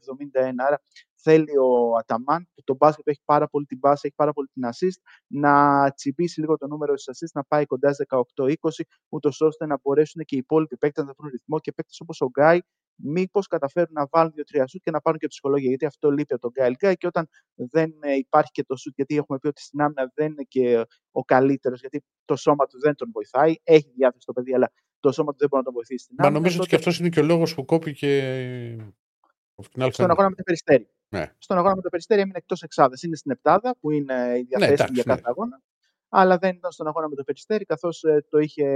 Άρα θέλει ο Αταμάν, που το μπάσκετ έχει πάρα πολύ την μπάσα, έχει πάρα πολύ την assist, να τσιμπήσει λίγο το νούμερο της assist, να πάει κοντά στις 18-20, ούτως ώστε να μπορέσουν και οι υπόλοιποι παίκτες να βρουν ρυθμό και παίκτες όπως ο Γκάι, μήπως καταφέρουν να βάλουν δύο-τρία σουτ και να πάρουν και ψυχολογία. Γιατί αυτό λείπει από τον Γκάιλ Γκάι και όταν δεν ε, υπάρχει και το σουτ, γιατί έχουμε πει ότι στην άμυνα δεν είναι και ο καλύτερος, γιατί το σώμα του δεν τον βοηθάει. Έχει διάθεση το παιδί, αλλά το σώμα του δεν μπορεί να τον βοηθήσει στην Μα άμυνα. νομίζω ότι τότε και αυτός είναι και ο λόγος που κόπηκε. από την άλλη Στον φανέλα. αγώνα με το Περιστέρι. Ναι. Στον αγώνα με το Περιστέρι έμεινε εκτός εξάδας. Είναι στην Επτάδα που είναι η διαθέσιμη εντάξει, για ναι. κάθε αγώνα. Αλλά δεν ήταν στον αγώνα με το Περιστέρι, καθώς το είχε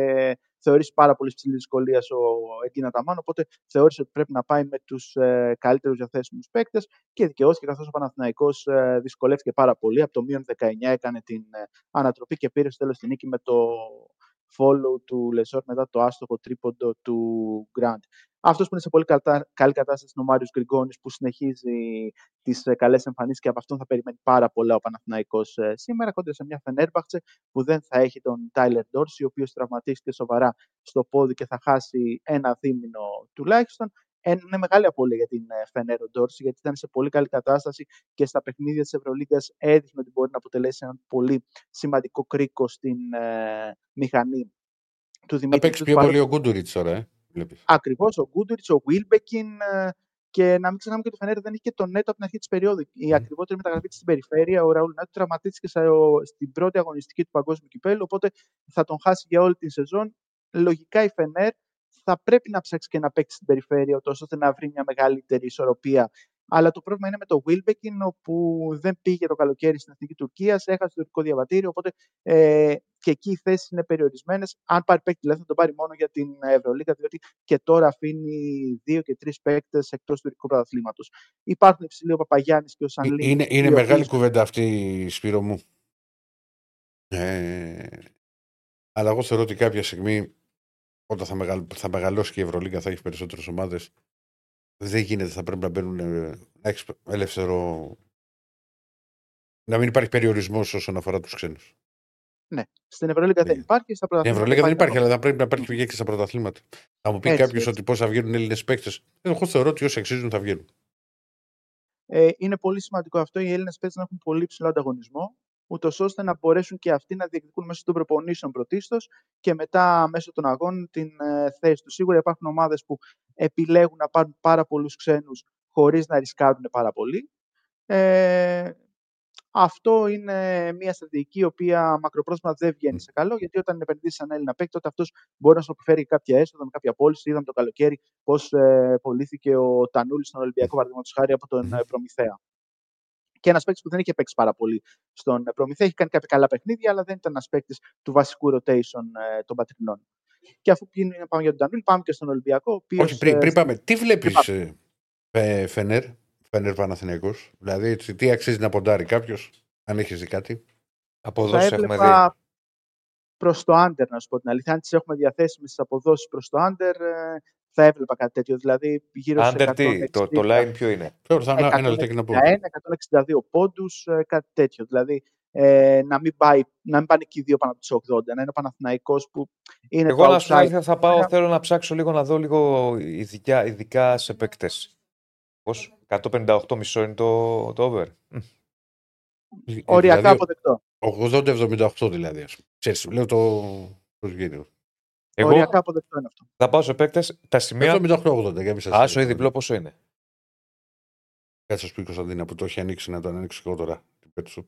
θεωρήσει πάρα πολύ ψηλή δυσκολία ο Εγκίνα Ταμάν. Οπότε θεώρησε ότι πρέπει να πάει με τους ε, καλύτερους διαθέσιμους παίκτες και δικαιώθηκε καθώς ο Παναθηναϊκός ε, δυσκολεύτηκε πάρα πολύ. Από το μείον 19 έκανε την ε, ανατροπή και πήρε στο τέλος τη νίκη με το follow του Λεσόρ μετά το άστοχο τρίποντο του Γκραντ. Αυτός που είναι σε πολύ καλα- καλή κατάσταση είναι ο Μάριο Γκριγκόνης που συνεχίζει τις καλές εμφανίσεις και από αυτόν θα περιμένει πάρα πολλά ο Παναθηναϊκός ε, σήμερα κόντρα σε μια Φενέρμπαχτσε που δεν θα έχει τον Τάιλερ Ντόρση, ο οποίος τραυματίστηκε σοβαρά στο πόδι και θα χάσει ένα δίμηνο τουλάχιστον. Ε, Είναι μεγάλη απώλεια για την Φενέρ ο Ντόρση, γιατί ήταν σε πολύ καλή κατάσταση και στα παιχνίδια της Ευρωλίγκας έδειχνε ότι μπορεί να αποτελέσει έναν πολύ σημαντικό κρίκο στην ε, μηχανή του Θα Δημήτρη. παίξεις Τους πιο παρό- πολύ ο Γκούντουριτς τώρα, ε. Βλέπεις. Ακριβώς, ο Γκούντριτ, ο Βίλμπεκιν ε, και να μην ξεχνάμε και το Φενέρ δεν είχε και τον Νέτο από την αρχή της περίοδου. Η Μμμ. ακριβότερη μεταγραφή της στην περιφέρεια, ο Ραούλ Νέτο, τραυματίστηκε στα- στην πρώτη αγωνιστική του Παγκόσμιου Κυπέλου, οπότε θα τον χάσει για όλη την σεζόν. Λογικά η Φενέρ θα πρέπει να ψάξει και να παίξει στην περιφέρεια, ούτως ώστε να βρει μια μεγαλύτερη ισορροπία. Αλλά το πρόβλημα είναι με το Wilbekin, όπου δεν πήγε το καλοκαίρι στην Εθνική Τουρκίας, έχασε το τουρκικό διαβατήριο. Οπότε ε, και εκεί οι θέσεις είναι περιορισμένες. Αν πάρει παίκτη, δηλαδή θα τον πάρει μόνο για την Ευρωλίγα, διότι και τώρα αφήνει δύο και τρεις παίκτες εκτός του ειδικού πρωταθλήματος. Υπάρχουν υψηλοί ο Παπαγιάννης και ο Σανλή. Είναι, είναι μεγάλη κουβέντα αυτή, Σπύρο μου. Ε, αλλά εγώ θεωρώ ότι κάποια στιγμή, όταν θα, μεγαλ, θα μεγαλώσει και η Ευρωλίγα, θα έχει περισσότερες ομάδες. Δεν γίνεται, θα πρέπει να μπαίνουν ε, να έχεις ελεύθερο. Να μην υπάρχει περιορισμός όσον αφορά τους ξένους. Ναι. Στην Ευρωλίγα δεν Ναι. υπάρχει. Στα Στην πρωταθλήματα Ευρωλίγα δεν υπάρχει, ακόμα. αλλά θα πρέπει να υπάρχει και στα πρωταθλήματα. Θα μου πει Έτσι, κάποιος έτσι. ότι πώ θα βγαίνουν Έλληνες παίκτες. Εγώ θεωρώ ότι όσοι αξίζουν θα βγαίνουν. Ε, είναι πολύ σημαντικό αυτό οι Έλληνες παίκτες να έχουν πολύ ψηλό ανταγωνισμό, ούτως ώστε να μπορέσουν και αυτοί να διεκδικούν μέσω των προπονήσεων πρωτίστως και μετά μέσω των αγώνων την ε, θέση τους. Σίγουρα υπάρχουν ομάδες που επιλέγουν να πάρουν πάρα πολλούς ξένους χωρίς να ρισκάρουν πάρα πολύ. Ε, αυτό είναι μια στρατηγική η οποία μακροπρόθεσμα δεν βγαίνει σε καλό, γιατί όταν επενδύσεις ένα Έλληνα παίκτη, τότε αυτός μπορεί να σου επιφέρει κάποια έσοδα με κάποια πώληση. Είδαμε το καλοκαίρι πώς ε, πωλήθηκε ο Τανούλης στον Ολυμπιακό, παραδείγματος χάρη από τον ε, Προμηθέα. Και ένας παίκτης που δεν είχε παίξει πάρα πολύ στον ε, Προμηθέα, έχει κάνει κάποια καλά παιχνίδια, αλλά δεν ήταν ένας παίκτης του βασικού rotation ε, των πατρινών. Και αφού πήγαινε, πάμε για τον Τανούλη, πάμε και στον Ολυμπιακό. ο οποίος, Όχι, πριν, ε, πριν πάμε, τι βλέπεις Πριν ε, Φενέρ, Φενέρ Παναθηναϊκός, Δηλαδή, τι- τι αξίζει να ποντάρει κάποιος, αν έχεις δει κάτι; θα Αποδόσεις έχουμε δει. έβλεπα προς το under, να σου πω την αλήθεια. Αν τις έχουμε διαθέσιμες τις αποδόσεις προς το under, ε, θα έβλεπα κάτι τέτοιο. Δηλαδή γύρω σε Under τι, το, το line ποιο είναι; Τώρα θα ένα, ένα λεπτάκι να πω. 161, 162 πόντους, κάτι τέτοιο. Δηλαδή ε, να, μην πάει, να μην πάνε και οι δύο πάνω από τους 80, να είναι ο Παναθηναϊκός που είναι Εγώ το να σου πω outside. αλήθεια, θα πάω, Ένα- θέλω να ψάξω λίγο να δω λίγο ειδικά, ειδικά σε παίκτες. Πώς, 158 μισό είναι το, το over. Μμ. Οριακά Δηλαδή, αποδεκτό. 80-78 δηλαδή. Ας πούμε. Ξέρεις, λέω το. Πώς γίνεται. Εγώ Οριακά αποδεκτό είναι αυτό. θα πάω σε παίκτες τα σημεία. 78-80 για μη σας Άσο ή λέω. διπλό πόσο είναι. Κάτσε να σου πει η Κωνσταντίνα που το έχει ανοίξει να το ανοίξει εγώ τώρα. την pet shop.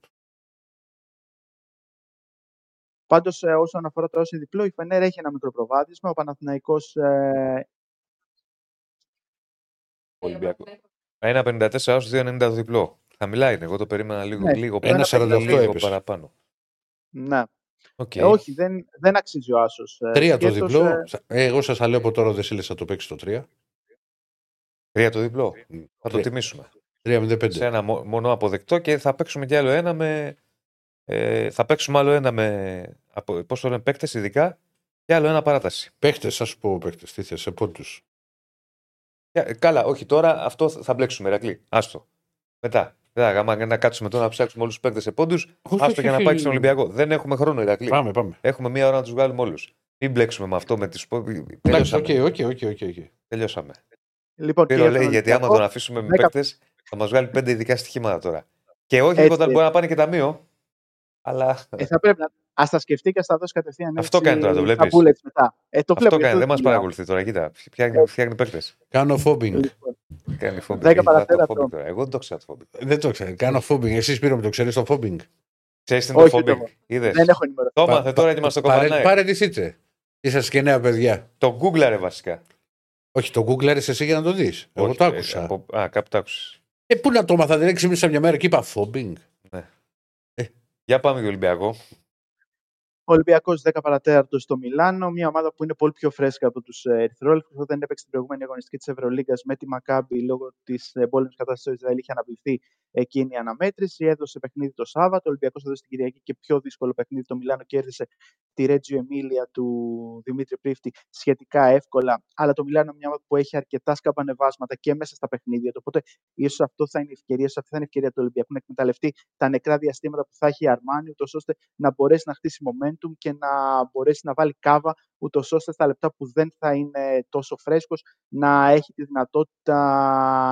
Πάντως, ε, όσον αφορά το όσο διπλό, η Φενέρ έχει ένα μικρό προβάδισμα. Ο Παναθηναϊκός ε, Ολυμπιακό. 1,54 άσο 2,90 το διπλό. Χαμηλά είναι. Εγώ το περίμενα λίγο, Ναι. λίγο, Ένα παραπάνω, 48 λίγο έπεσε. παραπάνω. ναι. Οκ. Ε, όχι, δεν, δεν αξίζει ο Άσος. Τρία το διπλό. Ε, εγώ σας τα λέω από τώρα δεν σύλλεσα το παίξει το 3. Τρία το διπλό. Mm. Θα το τιμήσουμε. 3-0-5. Σε ένα μο- μόνο αποδεκτό και θα παίξουμε κι άλλο ένα με. Ε, θα παίξουμε άλλο ένα με. Από, πώς το λένε, παίκτες ειδικά και άλλο ένα παράταση. Παίχτες, α σου πω παίχτες. Τι θες, σε πόντους. Ε, Καλά, όχι τώρα αυτό θα μπλέξουμε, Ερακλή. Άστο. Μετά. Δεν θα γάμα να κάτσουμε τώρα να ψάξουμε όλους τους παίκτες σε πόντους. Άστο για να πάει στον Ολυμπιακό. Δεν έχουμε χρόνο, Ερακλή. Πάμε, πάμε. Έχουμε μία ώρα να τους βγάλουμε όλους. Μην μπλέξουμε με αυτό με τις. Εντάξει, Τελειώσαμε. οκ, οκ, οκ, οκ, οκ. Τελειώσαμε. Λοιπόν, και Πύρο για λέει τον γιατί άμα Ολυμπιακό, τον αφήσουμε με δέκα- παίκτες θα μας βγάλει πέντε ειδικά στοιχήματα τώρα. Και όχι Έτσι, λίγο όταν έτσι. μπορεί να πάνε και ταμείο. Αλλά ε, θα πρέπει να. Α τα σκεφτεί και ας τα δώσει κατευθείαν. Αυτό έτσι, κάνει τώρα, το στα βλέπεις. bullets μετά. Ε, το αυτό βλέπω, κάνει, γι' δεν μας το μιλάω. παρακολουθεί τώρα. Κοίτα, φτιάχνει, φτιάχνει παίκτες. Κάνω φόμπινγκ. Λοιπόν, Κάνει φόμπινγκ. Δέκα Έχει παρά το τέταρτο. φόμπινγκ τώρα. Εγώ δεν το ξέρω το φόμπινγκ. Δεν το ξέρω. Κάνω φόμπινγκ. Εσύ πήραμε το ξέρεις το φόμπινγκ. Ξέρεις τι είναι το Όχι, φόμπινγκ. το- Είδες; Δεν έχω ενημερωθεί. Το έμαθε τώρα έτοιμα στο κομμάτι. Παρετηθείτε. Είσαστε και νέα παιδιά. Το Google βασικά. Όχι, το Google εσύ για να το δεις. Εγώ Όχι, το ε, άκουσα. από- Α, κάπου το άκουσε. Ε, πού να το μάθα, δεν ξύπνησα μια μέρα και είπα φόμπινγκ. Για πάμε για Ολυμπιακό. Ο Ολυμπιακός 10 παρατέταρτο στο Μιλάνο, μια ομάδα που είναι πολύ πιο φρέσκα από τους Ερυθρόλεπτου. που δεν έπαιξε την προηγούμενη αγωνιστική της Ευρωλίγκας με τη Μακάμπη λόγω της πόλεμη κατάστασης στο Ισραήλ. Είχε αναβληθεί εκείνη η αναμέτρηση. Έδωσε παιχνίδι το Σάββατο. Ο Ολυμπιακός έδωσε την Κυριακή και πιο δύσκολο παιχνίδι. Το Μιλάνο κέρδισε τη Ρέτζιο Εμίλια του Δημήτρη Πρίφτη σχετικά εύκολα. Αλλά το Μιλάνο είναι μια ομάδα που έχει αρκετά σκαμπανεβάσματα και μέσα στα παιχνίδια. του. Οπότε ίσως αυτό θα είναι η ευκαιρία, ίσως αυτή θα είναι η ευκαιρία του Ολυμπιακού να εκμεταλλευτεί τα νεκρά διαστήματα που θα έχει η Αρμάνι, ούτως ώστε να μπορέσει να χτίσει momentum και να μπορέσει να βάλει κάβα, ούτως ώστε στα λεπτά που δεν θα είναι τόσο φρέσκος να έχει τη δυνατότητα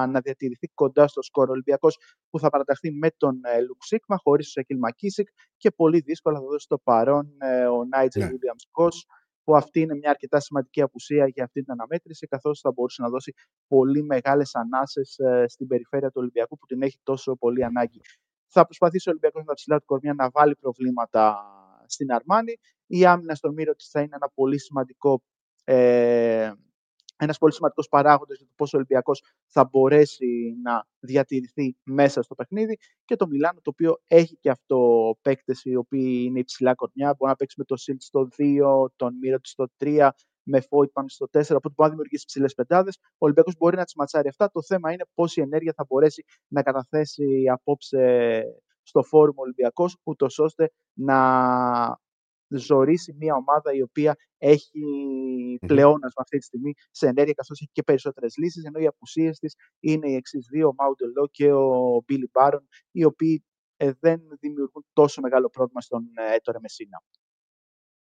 να διατηρηθεί κοντά στο σκορ. Ο Ολυμπιακός που θα παραταχθεί με τον ε, Λουξίκμα, χωρίς τον Σακίλ Μακίσικ και πολύ δύσκολα θα δώσει το παρόν ε, ο Νάιτζελ Ναι. Βίλιαμς Κος, που αυτή είναι μια αρκετά σημαντική απουσία για αυτή την αναμέτρηση, καθώς θα μπορούσε να δώσει πολύ μεγάλες ανάσες στην περιφέρεια του Ολυμπιακού που την έχει τόσο πολύ ανάγκη. Θα προσπαθήσει ο Ολυμπιακός με τα ψηλά του κορμιά να βάλει προβλήματα στην Αρμάνη. Η άμυνα στον Μύρο της θα είναι ένα πολύ σημαντικό ε, ένας πολύ σημαντικός παράγοντας για το πώς ο Ολυμπιακός θα μπορέσει να διατηρηθεί μέσα στο παιχνίδι. Και το Μιλάνο, το οποίο έχει και αυτό παίκτες οι οποίοι είναι υψηλά κορμιά. Μπορεί να παίξει με το Σιλτ στο 2, τον Μύρο στο 3, με Φόιτ πάνω στο 4. Οπότε μπορεί να δημιουργήσει ψηλέ πεντάδες. Ο Ολυμπιακός μπορεί να τι ματσάρει αυτά. Το θέμα είναι πόση ενέργεια θα μπορέσει να καταθέσει απόψε στο φόρουμ Ολυμπιακός, ούτως ώστε να ζωρίσει μια ομάδα η οποία έχει πλεόνασμα αυτή τη στιγμή σε ενέργεια, καθώς έχει και περισσότερες λύσεις. Ενώ οι απουσίες της είναι οι εξής δύο, ο Μάουντελό και ο Μπίλι Μπάρον, οι οποίοι ε, δεν δημιουργούν τόσο μεγάλο πρόβλημα στον ε, Έτορε Μεσίνα.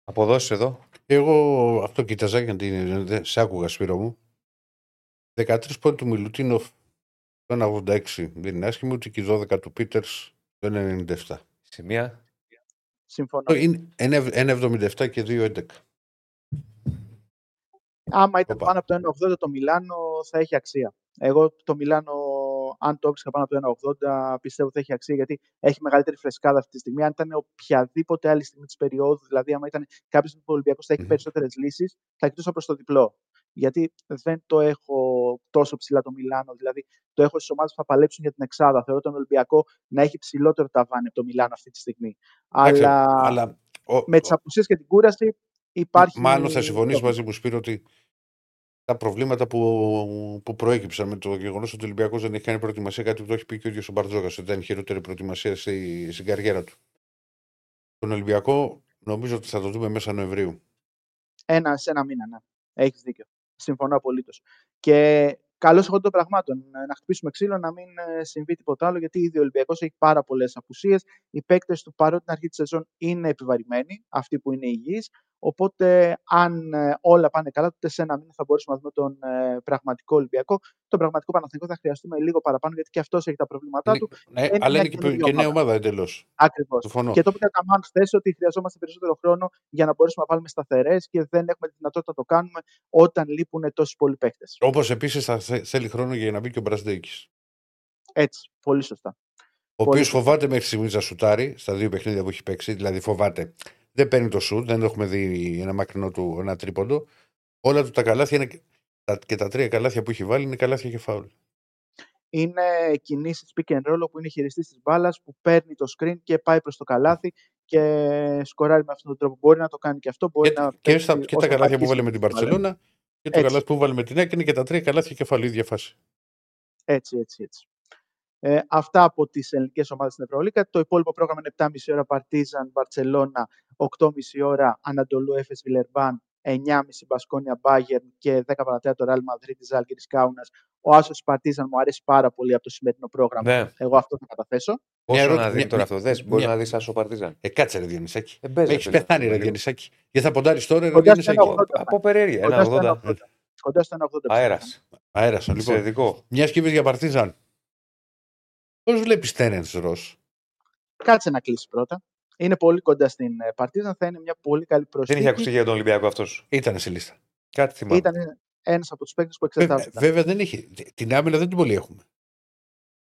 Αποδόσεις εδώ. Εγώ αυτό κοίταζα γιατί σε άκουγα Σπύρο μου. 13 πόντου του Μιλουτίνοφ το 1,86 δεν είναι άσχημο, ούτε και 12 του Πίτερς το 1,97. Σημεία. Συμφωνώ. Είναι 1,77 και 2,11. Άμα ήταν Οπα. πάνω από το 1,80 το Μιλάνο θα έχει αξία. Εγώ το Μιλάνο, αν το έβρισκα πάνω από το 1,80, πιστεύω θα έχει αξία γιατί έχει μεγαλύτερη φρεσκάδα αυτή τη στιγμή. Αν ήταν οποιαδήποτε άλλη στιγμή της περίοδου, δηλαδή άμα ήταν κάποιος που ο Ολυμπιακό θα έχει Μμμ. περισσότερες λύσεις, θα κοιτούσα προ το διπλό. Γιατί δεν το έχω τόσο ψηλά το Μιλάνο. Δηλαδή το έχω στις ομάδες που θα παλέψουν για την Εξάδα. Θεωρώ τον Ολυμπιακό να έχει ψηλότερο ταβάνι από το Μιλάνο αυτή τη στιγμή. Εντάξει, Αλλά, αλλά ο- με τις απουσίες και την κούραση υπάρχει. Μάλλον θα συμφωνήσει μαζί μου, Σπύρο, ότι τα προβλήματα που, που προέκυψαν με το γεγονός ότι ο Ολυμπιακός δεν έχει κάνει προετοιμασία, κάτι που το έχει πει και ο ίδιος ο Μπαρτζόκας, ότι ήταν η χειρότερη προετοιμασία στη, στην καριέρα του. Τον Ολυμπιακό νομίζω ότι θα το δούμε μέσα Νοεμβρίου. Ένα, σε ένα μήνα, ναι. Έχεις δίκιο. Συμφωνώ απολύτως. Και καλώς εγώ των πραγμάτων. ε, Να χτυπήσουμε ξύλο, να μην ε, συμβεί τίποτα άλλο, γιατί ήδη ο Ολυμπιακός έχει πάρα πολλές απουσίες. Οι παίκτες του παρότι την αρχή της σεζόν είναι επιβαρημένοι, αυτοί που είναι υγιείς. Οπότε, αν ε, όλα πάνε καλά, τότε σε ένα μήνα θα μπορέσουμε να δούμε τον ε, πραγματικό Ολυμπιακό. Τον πραγματικό Παναθηνικό θα χρειαστούμε λίγο παραπάνω, γιατί και αυτός έχει τα προβλήματά Είναι- του. ναι, είναι αλλά μια είναι και, καινούργια και νέα ομάδα. ομάδα εντελώς. Ακριβώς. Συμφωνώ. Και το είπε κατά μάλλον χθε ότι χρειαζόμαστε περισσότερο χρόνο για να μπορέσουμε να βάλουμε σταθερές και δεν έχουμε τη δυνατότητα να το κάνουμε όταν λείπουν τόσοι πολλοί παίκτες. Όπως επίσης θα θε- θέλει χρόνο για να μπει και ο Μπρασδέκη. Έτσι. Πολύ σωστά. Ο Πολύ οποίο σωστά. φοβάται μέχρι στιγμής να σουτάρει στα δύο παιχνίδια που έχει παίξει. Δηλαδή φοβάται. Δεν παίρνει το σουτ, δεν έχουμε δει ένα μακρινό του ένα τρίποντο. Όλα του τα καλάθια είναι, τα- και τα τρία καλάθια που έχει βάλει είναι καλάθια και φάουλ. Είναι κινήσεις pick and roll που είναι χειριστής της μπάλας που παίρνει το screen και πάει προς το καλάθι και σκοράρει με αυτόν τον τρόπο. Μπορεί να το κάνει και αυτό. Μπορεί Και, να και, παίξει στα, και τα όσο καλάθια που αρχίσει βάλε με την να βάλει. Παρσελώνα και το Έτσι. καλάθι που βάλε με την ΑΕΚ είναι και τα τρία καλάθια και φάουλ, η ίδια φάση. Έτσι, έτσι, έτσι. Ε, αυτά από τις ελληνικές ομάδες στην Ευρωλίκα. Το υπόλοιπο πρόγραμμα είναι 7.30 ώρα Παρτίζαν, Μπαρσελόνα, 8.30 ώρα Ανατολού Έφε Βιλερμπάν, 9.30 Μπασκόνια Μπάγερν και 10 παρατέταρτο Ρεάλ Μαδρίτη Ζάλγκη Κάουνας. Ο Άσος Παρτίζαν μου αρέσει πάρα πολύ από το σημερινό πρόγραμμα. Ναι. Εγώ αυτό θα καταθέσω. Πόσο ερώτηση- να δει μια- τώρα αυτό. Δες, μια- μπορεί μια- να δεις Άσο Παρτίζαν. Ε, κάτσε ρε Διονυσάκη. Ε, μπες, ρε, Έχεις παιδί, πεθάνει ρε λίγο. Διονυσάκη. Και θα ποντάρεις τώρα ρε Κοντά στο Διονυσάκη. 1,80. Από περιέργεια. Κοντά Ένα στο 80. 1,80. Κοντά στο 1,80. Αέρας. Αέρασα λοιπόν. Εξαιρετικό. Μιας και είπες για Παρτίζαν. Πώς βλέπεις Τέρεν Ρος; Κάτσε να κλείσει πρώτα. Είναι πολύ κοντά στην ε, Παρτίζαν. Θα είναι μια πολύ καλή Δεν προσθήκη. είχε ακούσει για τον Ολυμπιακό αυτός. Ήταν σε λίστα. Κάτι θυμάμαι. Ήταν ένας από τους παίκτες που Βέβαια, εξετάζονταν. βέβαια δεν έχει. Την άμυνα δεν την πολύ έχουμε.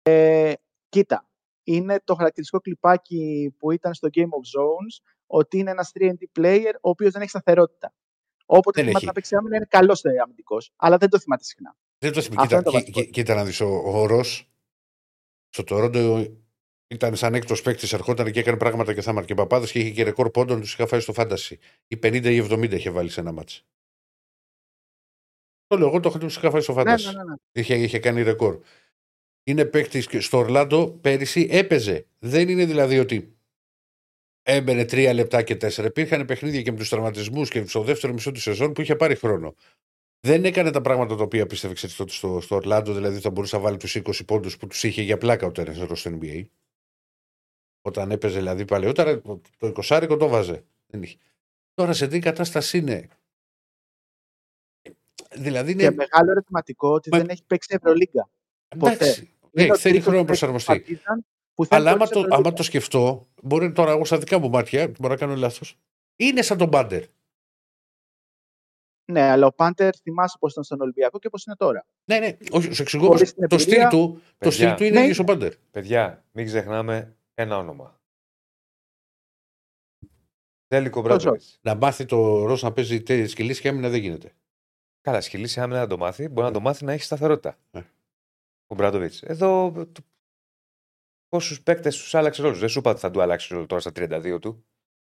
Ε, κοίτα, είναι το χαρακτηριστικό κλιπάκι που ήταν στο Game of Zones ότι είναι ένας 3D player ο οποίος δεν έχει σταθερότητα. Όποτε Δεν θυμάται έχει. να παίξει άμυνα είναι καλός αμυντικός, αλλά δεν το θυμάται συχνά. Δεν το θυμάμαι. Αυτό Κοίτα, είναι το κοί- βασικό. κοί- κοίτα να δεις. Ο, ο Ρος στο Τωρόντο ήταν σαν έκτος παίκτης, ερχόταν και έκανε πράγματα και θάμαρ και παπάδε και είχε και ρεκόρ πόντων τους είχα φάει στο φάνταση. Η 50 ή 70 είχε βάλει σε ένα μάτσο. Το λέω, εγώ το είχα- τους είχα φάει στο Ναι, φάνταση. ναι, ναι, ναι. Είχε, είχε κάνει ρεκόρ. Είναι παίκτης στο Ορλάντο πέρυσι έπαιζε. Δεν είναι δηλαδή ότι έμπαινε τρία λεπτά και τέσσερα. Υπήρχαν παιχνίδια και με τους τραυματισμούς και στο δεύτερο μισό της σεζόν που είχε πάρει χρόνο. Δεν έκανε τα πράγματα τα οποία πίστευε ξέρεις, τότε στο, στο Ορλάντο, δηλαδή θα μπορούσε να βάλει τους 20 πόντους που τους είχε για πλάκα ο Τέρενς στο NBA. Όταν έπαιζε δηλαδή παλαιότερα, το 20 το βάζε. Δεν είχε. Τώρα σε τι κατάσταση είναι; Δηλαδή είναι. Και μεγάλο ερωτηματικό ότι Μα- δεν έχει παίξει Ευρωλίγκα. ποτέ. Εντάξει. Είναι Ναι, ο θέλει τρίτος χρόνο να παίκτης προσαρμοστεί. του Παρτίζαν που θέλει Αλλά άμα πρώτη το, Ευρωλίγκα. άμα το σκεφτώ, μπορεί τώρα εγώ στα δικά μου μάτια, μπορεί να κάνω λάθος. Είναι σαν τον Μπάντερ. Ναι, αλλά ο Πάντερ θυμάσαι πώς ήταν στον Ολυμπιακό και πώς είναι τώρα. Ναι, ναι, όχι, σου εξηγώ. Χωρίς πως την Το στυλ εμπειρία. του, το Παιδιά. στυλ του είναι Ναι, ίδιος ο Μπάντερ. Παιδιά, μην ξεχνάμε ένα όνομα. Τέλικο Τόσο. Μπράντοβιτ. Να μάθει το Ρο να παίζει σκυλή και άμυνα δεν γίνεται. Καλά, σχηλήσει άμυνα να το μάθει. Μπορεί να το μάθει να έχει σταθερότητα. Ναι. Ο Μπράντοβιτς. Εδώ. το- Πόσους παίκτες τους άλλαξε ρόλους; Δεν σου είπα ότι θα του αλλάξει ρόλο τώρα στα 32 του.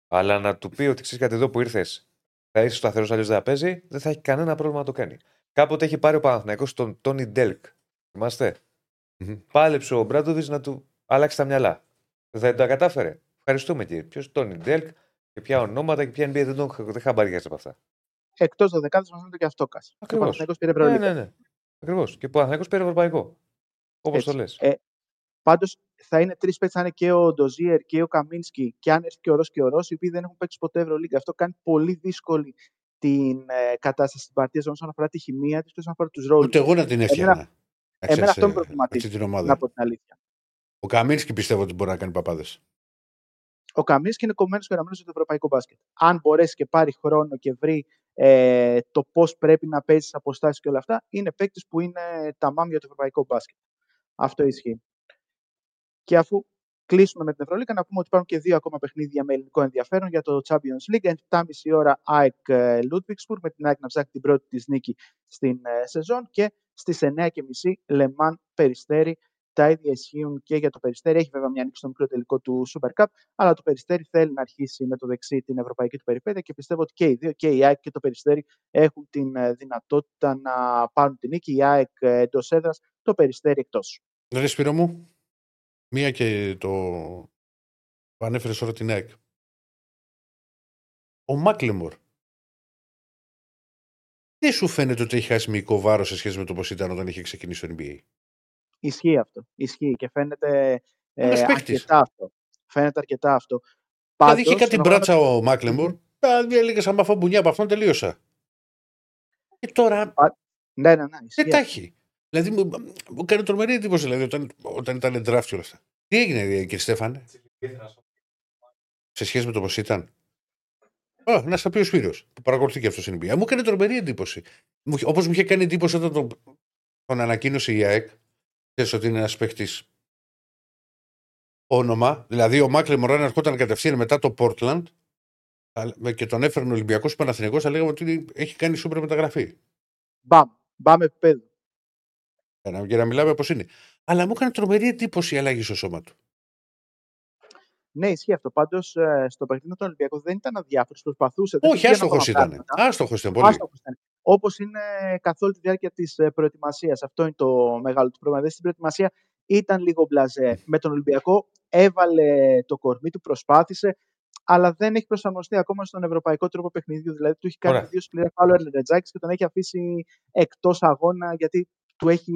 Αλλά να του πει ότι ξέρεις κάτι εδώ που ήρθες, θα είσαι σταθερός, αλλιώς δεν θα παίζει, δεν θα έχει κανένα πρόβλημα να το κάνει. Κάποτε έχει πάρει ο Παναθηναϊκός τον Τόνι Ντέλκ. Θυμάστε; Μμμ. Πάλεψε ο Μπράντοβιτς να του αλλάξει τα μυαλά. Δεν τα κατάφερε. Ευχαριστούμε κύριε. Ποιος Τόνι Ντέλκ και ποια ονόματα και ποια NBA δεν, τον, δεν χαμπαριάζει από αυτά. Εκτός δεκάδε μα φαίνεται και αυτό κας. Και ο Ακριβώς. Παναθηναϊκός πήρε Ναι, Ευρωλίγκα. ναι, ναι. Ακριβώς. Και ο Παναθηναϊκός πήρε ευρωπαϊκό. Όπως το Έτσι. λες. Ε, Πάντως θα είναι τρεις παίκτες, θα είναι και ο Ντοζίερ και ο Καμίνσκι και αν έρθει και ο Ρος και ο Ρος, οι οποίοι δεν έχουν παίξει ποτέ Ευρωλίγκα. Αυτό κάνει πολύ δύσκολη την ε, κατάσταση τη παρτίδα όσον αφορά τη χημεία της και όσον αφορά τους ρόλους. Ούτε εγώ να την έφτιανα. Να ξέρεις, εμένα αυτό με ε, προβληματίζει, Αυτή την Να ομάδα. πω την αλήθεια. Ο Καμίνσκι πιστεύω ότι μπορεί να κάνει παπάδες. Ο Καμίνσκι είναι κομμένος και γραμμένο στο ευρωπαϊκό μπάσκετ. Αν μπορέσει και πάρει χρόνο και βρει ε, το πώς πρέπει να παίζεις αποστάσεις και όλα αυτά, είναι παίκτης που είναι τα μάμια του ευρωπαϊκού μπάσκετ. Αυτό ισχύει. Και αφού κλείσουμε με την Ευρωλίγα, να πούμε ότι υπάρχουν και δύο ακόμα παιχνίδια με ελληνικό ενδιαφέρον για το Champions League. 7.30 ώρα ΑΕΚ ε, Ludwigsburg, με την ΑΕΚ να ψάχνει την πρώτη της νίκη στην ε, σεζόν και στις 9.30 Λεμάν Περιστέρη. Τα ίδια ισχύουν και για το Περιστέρη. Έχει βέβαια μια νίκη στο μικρό τελικό του Super Cup, αλλά το Περιστέρη θέλει να αρχίσει με το δεξί την ευρωπαϊκή του περιπέτεια και πιστεύω ότι και οι δύο, και η ΑΕΚ και το Περιστέρη, έχουν την ε, δυνατότητα να πάρουν την νίκη. Η ΑΕΚ εντός έδρας, το Περιστέρη εκτός. Ρε Σπύρο μου, μία και το που ανέφερες τώρα την ΑΕΚ. Ο Μάκλεμορ. Δεν σου φαίνεται ότι έχει χάσει μυϊκό βάρος σε σχέση με το πώς ήταν όταν είχε ξεκινήσει το NBA. Ισχύει αυτό. Ισχύει και φαίνεται Ένας ε, παίκτης. αρκετά αυτό. Φαίνεται αρκετά αυτό. Δηλαδή είχε Πάντως, κάτι στον αγώνα μπράτσα ο Μάκλεμορ. Δηλαδή έλεγε σαν μαφό μπουνιά από αυτόν τελείωσα. Και τώρα Ναι, ναι, ναι. ισχύει δεν τα αυτό. έχει. Δηλαδή μου, μου κάνει τρομερή εντύπωση δηλαδή, όταν, όταν ήταν draft και όλα αυτά. Τι έγινε, κύριε Στέφανε, σε σχέση με το πώς ήταν; Α, να στα πει ο Σπύρος, που παρακολουθεί και αυτός στην NBA. Μου έκανε τρομερή εντύπωση. Όπως μου είχε κάνει εντύπωση όταν τον, τον ανακοίνωσε η ΑΕΚ, ξέρει ότι είναι ένας παίχτη όνομα. Δηλαδή, ο Μάκλε Μωράν ερχόταν κατευθείαν μετά το Portland αλλά- και τον έφερνε ο Ολυμπιακός Παναθηνικό, θα λέγαμε ότι έχει κάνει σούπερ μεταγραφή. Μπαμ. Μπαμ επίπεδο. Για να, για να μιλάμε όπως είναι. Αλλά μου έκανε τρομερή εντύπωση η αλλαγή στο σώμα του. Ναι, ισχύει αυτό. Πάντως ε, στο παιχνίδι με τον Ολυμπιακό δεν ήταν αδιάφορος. Προσπαθούσε. δεν Όχι, του βγαίναν άστοχος ακόμα ήταν. πράγματα. Άστοχος ήταν πολύ. Άστοχος ήταν. Όπως είναι καθ' όλη τη διάρκεια της προετοιμασίας. Αυτό είναι το μεγάλο του πρόβλημα. Δηλαδή στην προετοιμασία ήταν λίγο μπλαζέ. Με τον Ολυμπιακό έβαλε το κορμί του, προσπάθησε, αλλά δεν έχει προσαρμοστεί ακόμα στον ευρωπαϊκό τρόπο παιχνιδιού. Δηλαδή του έχει κάνει Ωραία. δύο σκληρά φάουλ ο Ερνετζάκη και τον έχει αφήσει εκτός αγώνα γιατί του έχει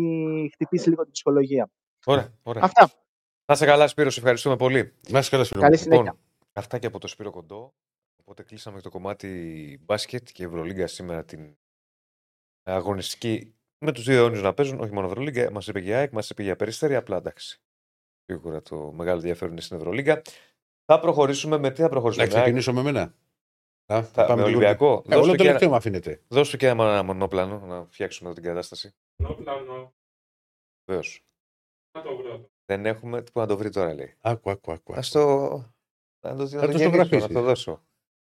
χτυπήσει λίγο την ψυχολογία. Ωραία, ωραία. Αυτά. Να σε καλά, Σπύρο, σε ευχαριστούμε πολύ. Να είσαι καλά, Σπύρο. Καλή μου. συνέχεια. Λοιπόν, αυτά και από το Σπύρο Κοντό. Οπότε κλείσαμε το κομμάτι μπάσκετ και Ευρωλίγκα σήμερα την αγωνιστική με τους δύο αιώνιου να παίζουν. Όχι μόνο Ευρωλίγκα, μας είπε για ΑΕΚ, μας είπε για Περιστέρη. Απλά εντάξει. Σίγουρα το μεγάλο ενδιαφέρον είναι στην Ευρωλίγκα. Θα προχωρήσουμε με τι θα προχωρήσουμε. Να με ΑΕΚ, ξεκινήσω με μένα. Να, θα- με λίγο- Ολυμπιακό. Ε, Δώσ' όλο του το και τελευταίο ένα- μου αφήνεται. Δώσ' του και ένα μονόπλανο να φτιάξουμε εδώ την κατάσταση. Πλάνο, Βεβαίως. να το βρω. Δεν έχουμε. Πού να το βρει τώρα, λέει. Άκου, άκου, άκου. Α το. Να το, να το το, γυρίσω, ζωγραφίσεις. να το δώσω.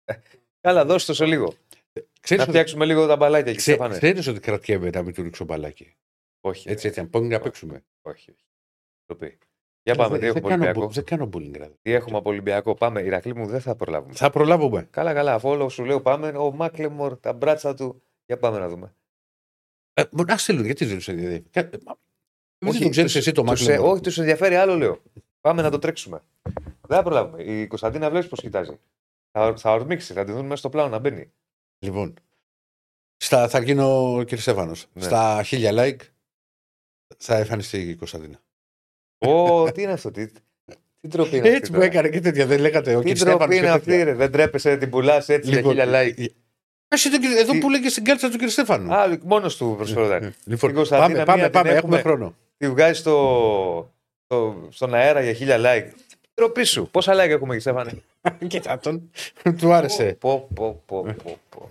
Ε, Καλά, δώσ' το σε λίγο. Να Ξέρεις ότι, φτιάξουμε λίγο τα μπαλάκια εκεί. ξέ, Στέφανε. ξέρεις ότι κρατιέμαι να μην του ρίξω μπαλάκι; Όχι. Έτσι, ρε. έτσι, αν πάμε να παίξουμε. Όχι. όχι. Το πει. Για πάμε, τι Δεν- έχουμε δεν κάνω Ολυμπιακό. μπου- Δεν κάνω bullying. δηλαδή. Τι έχουμε από Ολυμπιακό. Πάμε. Ηρακλή μου δεν θα προλάβουμε. Θα προλάβουμε. Καλά, καλά. Αφού όλο σου λέω πάμε. Ο Μάκλεμορ, τα μπράτσα του. Για πάμε να δούμε. Ε, Α στείλουν, γιατί δεν του ενδιαφέρει; Κα- ε, μα- Δεν Όχι, το ξέρεις τους- εσύ το τους, Μάκλεμ. ε, όχι, τους ενδιαφέρει άλλο, λέω. Πάμε να το τρέξουμε. Δεν θα προλάβουμε. Η Κωνσταντίνα βλέπεις πώς κοιτάζει. Θα, θα ορμήξει, θα τη δουν μέσα στο πλάνο να μπαίνει. Λοιπόν, στα, θα γίνω κύριε Στέφανο. Ναι. Στα χίλια like θα εμφανιστεί η Κωνσταντίνα. Ω, τι είναι αυτό, τι, τι ντροπή είναι αυτή. Έτσι μου τώρα; έκανε και τέτοια. Δεν λέγατε ο Τι κύριε Στέφανο. ντροπή είναι αυτή, ρε. Δεν τρέπεσαι, την πουλάς έτσι για Λοιπόν, χίλια like. Εσύ το κύριε- εδώ Τι- που λέγε στην κάρτα του κύριε Στέφανου. Α, μόνος του προσφέρονταν. Ε, Λοιπόν, Την Κωνσταντίνα πάμε, μία πάμε, την πάμε, έχουμε έχουμε. χρόνο. Τη βγάζει στο, στο, στον αέρα για χίλια like. Τροπή σου. Πόσα like έχουμε, εκεί, Στέφανε; Κοίτα τον. Του άρεσε. Πω, πω, πω, πω, πω.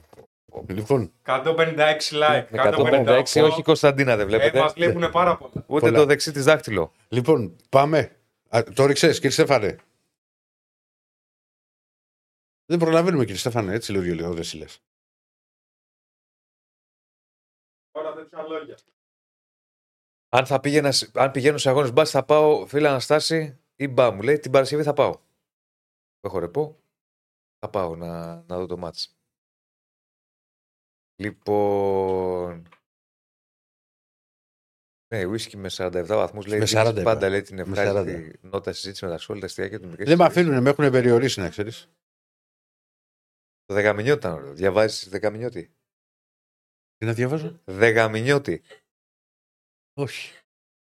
Λοιπόν, 156 like. 156, όχι η Κωνσταντίνα δεν Ε, βλέπετε. μας λείπουν πάρα πολλά. Ούτε πολλά. το δεξί της δάχτυλο; λοιπόν, πάμε. Α, το ρίξε, κύριε Στέφανε. Δεν προλαβαίνουμε, κύριε Στέφανε. Έτσι λέω δύο λέω, δεν λες. Τώρα τέτοια λόγια. Αν, θα πήγαινα, σε- αν πηγαίνω σε αγώνες μπάσκετ, θα πάω φίλε Αναστάση ή μπα μου λέει την Παρασκευή θα πάω. Έχω ρεπό. Θα πάω να, να δω το μάτς. Λοιπόν. Ναι, ουίσκι με 47 βαθμούς λέει. Με δείχνεις 40 πάντα είπα. λέει την Με ευχάριστη νότα συζήτηση με τα σχόλια, τα αστεία του. Δεν με αφήνουν, με έχουν περιορίσει να ξέρεις. Το Δεκαμινιώτη ήταν ωραίο. Διαβάζεις Δεκαμινιώτη; Τι να διαβάζω; Δεκαμινιώτη. Όχι.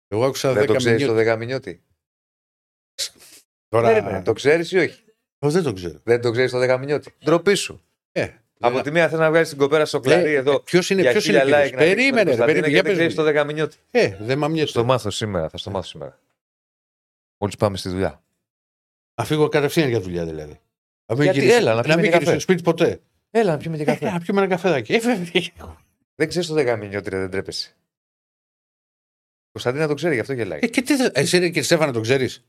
Εγώ άκουσα Δεν 10 το ξέρεις το μηνύματα. Δεκαμινιώτη; Τώρα. Περίμενε, το ξέρεις ή όχι; Ω, δεν το ξέρω; Δεν το ξέρεις το Δεκαμινιώτη. Ντροπή σου. Ε, Από τη μία θέλει να βγάλεις την κοπέρα στο κλαρί εδώ. Ποιος είναι, για ποιος χίλια είναι like κύριος; να δείξεις Περίμενε, με ρε, τον περίμενε. Κωνσταντίνο Για και δεν πες ξέρεις μου. το Δεκαμινιώτη. Ε, δεν μ' Θα αμοιέσαι. το μάθω σήμερα. Θα στο μάθω σήμερα. Μόλις πάμε στη δουλειά. Να φύγω κατευθείαν για δουλειά δηλαδή. Να μην Γιατί, γυρίσω- έλα, να πιούμε μην και γυρίσω καφέ. στο σπίτι ποτέ. Έλα να πιούμε και Ε, καφέ. να πιούμε ένα καφεδάκι. Ε, βέβαια. Δεν ξέρεις το Δεκαμινιώτη, ρε, δεν τρέπεσαι. Κωνσταντίνα το ξέρει, γι' αυτό γελάει. Ε, και τι, θε- εσύ ρε, και Στέφανα το ξέρεις;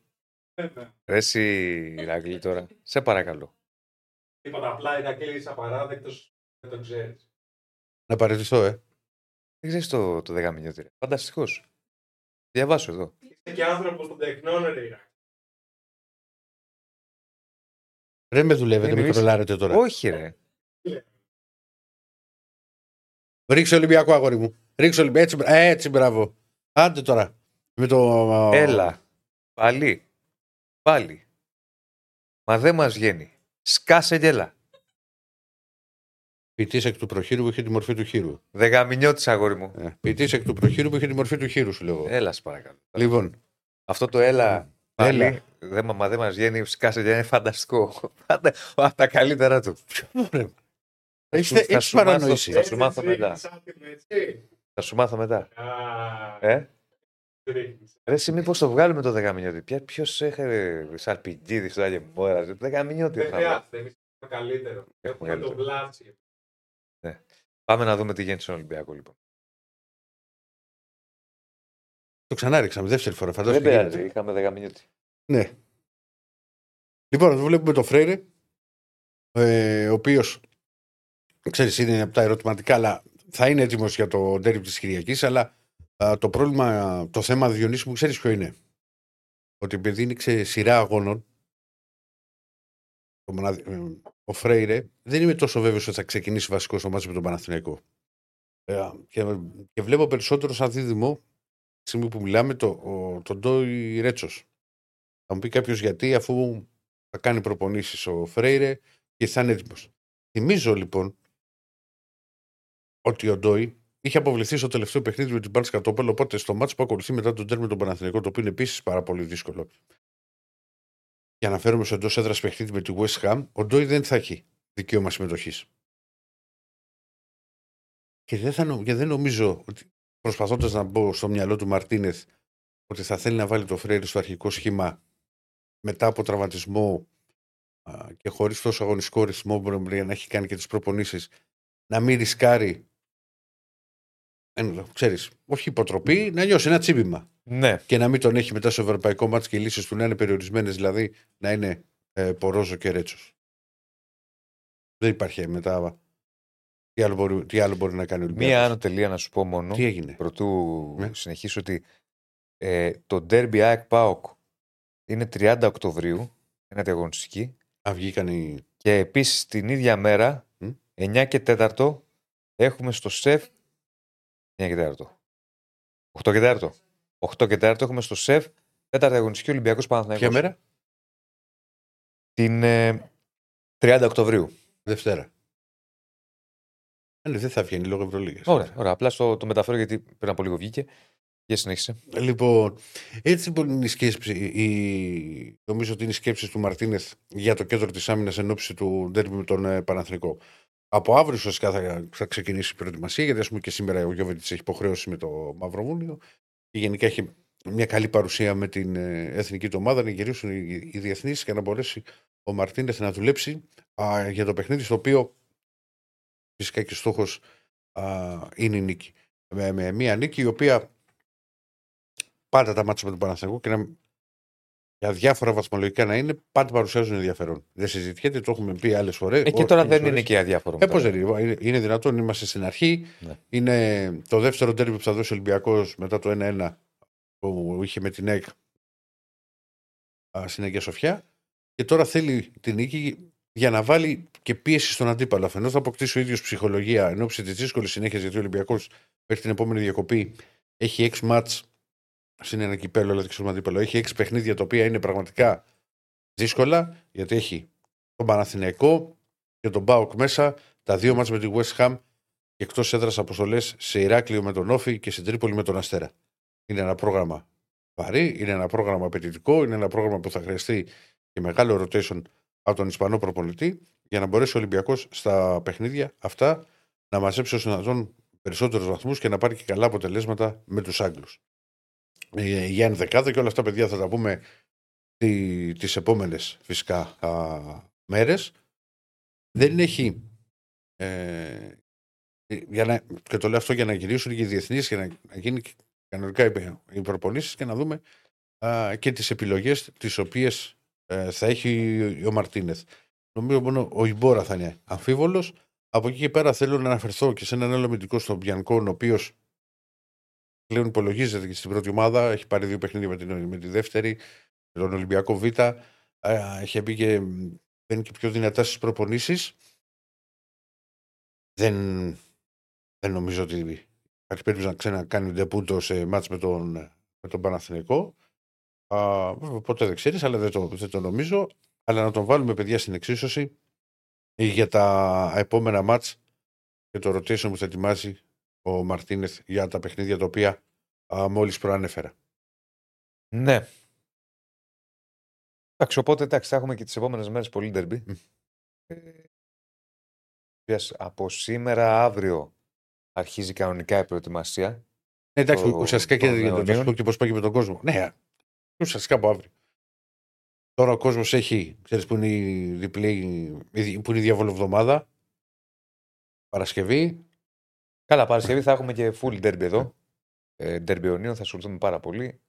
Βέβαια. Ρε εσύ, Ηρακλή τώρα. Σε παρακαλώ. Τίποτα απλά είναι κλείσει απαράδεκτος. Δεν το ξέρεις. Να παραιτηθώ, ε. Δεν ξέρεις το, το Δεκαμινιώτη. Φανταστικός. Διαβάσω εδώ. Είστε και άνθρωπος των τεχνών, ρε Ιράκ. Ρε με δουλεύετε, με Εμείς- τρολάρετε τώρα. Όχι, ρε. Ρίξε Ολυμπιακό, αγόρι μου. Ρίξε Ολυμπιακό. Έτσι, μπρα- έτσι, μπράβο. Άντε τώρα. Με το. Έλα. Πάλι. Πάλι. Μα δεν μας βγαίνει. Σκάσε και έλα. Ποιητής εκ του προχείρου που είχε τη μορφή του χείρου. Δεκαμινιώτη, αγόρι μου. Ε, Ποιητής εκ του προχείρου που είχε τη μορφή του χείρου, σου λέω. Έλα, σε παρακαλώ. Λοιπόν, Αυτό το έλα. Πάλι, Έλα. δεν, μα δεν μας βγαίνει. Σκάσε και είναι φανταστικό. Πάντα από τα καλύτερα του. ρε. Θα Έχεις- σου- θα έχεις σου μάθω- παρανοήσεις. Θα σου μάθω Έτσι, μετά. σαν την έτσι. Θα σου μάθω μετά. Α, Ε; Ρίχνεις. Ρε, εσύ μήπως το βγάλουμε το δεκαμινιώτη. Ποια, ποιος έχει σαλπιτζίδι τώρα και μόρα. Δεκαμινιώτη. Δεν θα βάλω. χρειάζεται. Εμεί έχουμε καλύτερο. Έχουμε καλύτερο. τον πλάτσι. Πάμε να δούμε τι γίνεται στον Ολυμπιακό λοιπόν. το ξανάριξαμε δεύτερη φορά. Δεν Φαντάζομαι. πειράζει, είχαμε δεκαμινιώτη. Ναι. Λοιπόν, εδώ βλέπουμε το Φρέιρε, ε, ο οποίος ξέρεις, είναι από τα ερωτηματικά, αλλά θα είναι έτοιμος για το ντέρμπι της Κυριακής. Αλλά α, το πρόβλημα, το θέμα Διονύσης μου, ξέρεις ποιο είναι; Ότι επειδή είναι ξε, σειρά αγώνων, το μοναδι- ε, ο Φρέιρε δεν είμαι τόσο βέβαιος ότι θα ξεκινήσει βασικός στο μάτι με τον Παναθηναϊκό. Ε, και, και βλέπω περισσότερο σαν δίδυμο, τη στιγμή που μιλάμε, το, ο, τον Ντόι Ρέτσος. Θα μου πει κάποιος γιατί, αφού θα κάνει προπονήσεις ο Φρέιρε και θα είναι έτοιμο. Θυμίζω λοιπόν ότι ο Ντόι είχε αποβληθεί στο τελευταίο παιχνίδι με την Μπάλτ Κατόπελ, οπότε στο μάτσο που ακολουθεί μετά τον τέρμι τον Παναθηναϊκό, το οποίο είναι επίσης πάρα πολύ δύσκολο. Και αναφέρομαι στο εντός έδρας παιχνίδι με τη West Ham, ο Ντόι δεν θα έχει δικαίωμα συμμετοχής. Και δεν, θα, νο- και δεν νομίζω ότι προσπαθώντας να μπω στο μυαλό του Μαρτίνεθ ότι θα θέλει να βάλει το Φρέιρε στο αρχικό σχήμα μετά από τραυματισμό α, και χωρίς τόσο αγωνιστικό ρυθμό μπορεί να έχει κάνει και τις προπονήσεις, να μην ρισκάρει. Ε, ξέρεις, όχι υποτροπή, να νιώσει ένα τσίπημα. Ναι. Και να μην τον έχει μετά στο ευρωπαϊκό μάτς και οι λύσεις του να είναι περιορισμένες, δηλαδή να είναι ε, Πορόζο και Ρέτσος. Δεν υπάρχει μετά. Τι άλλο μπορεί, τι άλλο μπορεί να κάνει ο Ολυμπιακός; Μία άνω τελεία να σου πω μόνο. Τι έγινε; Πρωτού Ναι. συνεχίσω ότι ε, το Derby ΑΕΚ ΠΑΟΚ είναι 30 Οκτωβρίου, ένα διαγωνιστική. Α, βγήκαν οι. Και επίσης την ίδια μέρα, Μμ. 9 και 4, έχουμε στο ΣΕΦ. 9 και 4. 8 και 4. 8 και 4 έχουμε στο ΣΕΦ. Τέταρτη αγωνιστική Ολυμπιακός Παναθηναϊκός. Ποια μέρα; Την ε, 30 Οκτωβρίου. Δευτέρα. Ε, ναι, δεν θα βγαίνει λόγω Ευρωλίγας. Ωραία, ωραία. Απλά στο, το μεταφέρω γιατί πριν από λίγο βγήκε. Για συνέχισε. Λοιπόν, έτσι λοιπόν είναι η σκέψη. Η... Νομίζω ότι είναι η σκέψη του Μαρτίνεθ για το κέντρο της άμυνας εν ώψη του ντέρμπι με τον ε, Παναθηνικό. Από αύριο ουσιαστικά θα, θα ξεκινήσει η προετοιμασία, γιατί ας πούμε και σήμερα ο Γιώβετ έχει υποχρέωση με το Μαυροβούνιο. Και γενικά έχει μια καλή παρουσία με την ε, εθνική του ομάδα να γυρίσουν οι, οι διεθνείς και να μπορέσει ο Μαρτίνεθ να δουλέψει α, για το παιχνίδι στο οποίο φυσικά και στόχος είναι η νίκη. Με, με μια νίκη η οποία πάντα τα μάτια με τον Παναθηναϊκό και να, για διάφορα βαθμολογικά να είναι, πάντα παρουσιάζουν ενδιαφέρον. Δεν συζητιέται, το έχουμε πει άλλες φορές. Ε, και τώρα δεν είναι και αδιάφορο. Ε, πώς δεν είναι. Είναι- Είναι δυνατόν, είμαστε στην αρχή. Ναι. Είναι το δεύτερο τέρμι που θα δώσει ο Ολυμπιακός μετά το 1-1 που είχε με την ΕΚ α, στην Αγία Σοφιά. Και τώρα θέλει την νίκη για να βάλει και πίεση στον αντίπαλο. Αφενός θα αποκτήσει ο ίδιος ψυχολογία εν ώψη της δύσκολης συνέχειας, γιατί ο Ολυμπιακός μέχρι την επόμενη διακοπή έχει 6 μάτς στην ένα κυπέλο, αλλά δεν ξέρουμε αντίπαλο. Έχει 6 παιχνίδια τα οποία είναι πραγματικά δύσκολα, γιατί έχει τον Παναθηναϊκό και τον Μπάουκ μέσα, τα δύο μάτς με τη West Ham και εκτός έδρας αποστολές σε Ηράκλειο με τον Όφη και στην Τρίπολη με τον Αστέρα. Είναι ένα πρόγραμμα βαρύ, είναι ένα πρόγραμμα απαιτητικό, είναι ένα πρόγραμμα που θα χρειαστεί και μεγάλο rotation από τον Ισπανό προπονητή για να μπορέσει ο Ολυμπιακός στα παιχνίδια αυτά να μαζέψει όσο δυνατόν περισσότερους βαθμούς και να πάρει και καλά αποτελέσματα με τους Άγγλους. Ε, για ενδεκάδα και όλα αυτά, παιδιά, θα τα πούμε τι τις επόμενες φυσικά α, μέρες. Δεν έχει ε, για να, και το λέω αυτό για να γυρίσουν και οι διεθνείς και να, να γίνει και κανονικά οι, οι προπονήσεις και να δούμε α, και τις επιλογές τις οποίες ε, θα έχει ο Μαρτίνεθ. Νομίζω μόνο ο Ιμπόρα θα είναι αμφίβολος. Από εκεί και πέρα θέλω να αναφερθώ και σε έναν άλλο αμυντικό στον Μπιανκόν, ο οποίος πλέον υπολογίζεται και στην πρώτη ομάδα. Έχει πάρει δύο παιχνίδια με, την, με τη δεύτερη, με τον Ολυμπιακό Β. Ε, Έχει μπει και μπαίνει και πιο δυνατά στις προπονήσεις. Δεν, δεν νομίζω ότι υπάρχει περίπτωση να ξανακάνει ντεπούτο σε μάτς με τον, με τον Παναθηναϊκό. Α, βέβαια, ποτέ δεν ξέρεις, αλλά δεν το, δεν το νομίζω. Αλλά να τον βάλουμε παιδιά στην εξίσωση για τα επόμενα μάτς και το rotation που θα ετοιμάζει ο Μαρτίνεθ για τα παιχνίδια τα οποία α, μόλις προανέφερα. Ναι. Εντάξει, οπότε εντάξει, θα έχουμε και τις επόμενες μέρες πολύ ντερμπι. Μμ. Ε, οποίας από σήμερα, αύριο αρχίζει κανονικά η προετοιμασία. Ναι, εντάξει, Το- ουσιαστικά και των για το αιωνίων. ταξικό και πώς πάει και με τον κόσμο. Ναι, ουσιαστικά από αύριο. Τώρα ο κόσμος έχει, ξέρεις που είναι η διπλή, η- που είναι η διαβολοβδομάδα. Παρασκευή. Καλά, Παρασκευή θα έχουμε και full derby εδώ. Ε, derby αιωνίων, θα ασχοληθούμε πάρα πολύ.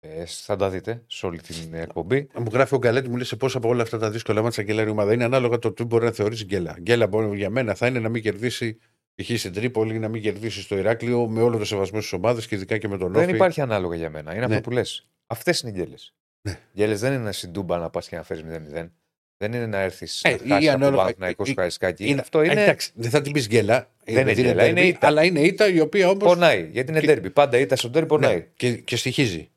Ε, θα τα δείτε σε όλη την εκπομπή. Μου γράφει ο Γκαλέτη, μου λέει σε πόσα από όλα αυτά τα δύσκολα μάτσα γκέλα η ομάδα. Είναι ανάλογα το τι μπορεί να θεωρήσει γκέλα. Γκέλα μπορεί, για μένα θα είναι να μην κερδίσει π.χ. στην Τρίπολη ή να μην κερδίσει στο Ηράκλειο με όλο το σεβασμό στις ομάδες και ειδικά και με τον Δεν Όφη. υπάρχει ανάλογα για μένα. Είναι Ναι. αυτό που λες. Αυτές είναι οι γκέλες. Ναι. Γκέλες δεν είναι στην Τούμπα να πας και να φέρεις 0-0. Δεν είναι να έρθεις Ε, να ή χάσει από τον ανάλογα- Παναθηναϊκό ε, στο Καραϊσκάκι. Είναι, Αυτό είναι. Εντάξει, δεν θα την πεις γκέλα. είναι επειδή γκέλα, είναι derby, ήττα. Αλλά είναι ήττα η οποία όμω. Πονάει. Γιατί είναι Και- derby. Πάντα ήττα στο derby πονάει. Ναι, και, και στοιχίζει.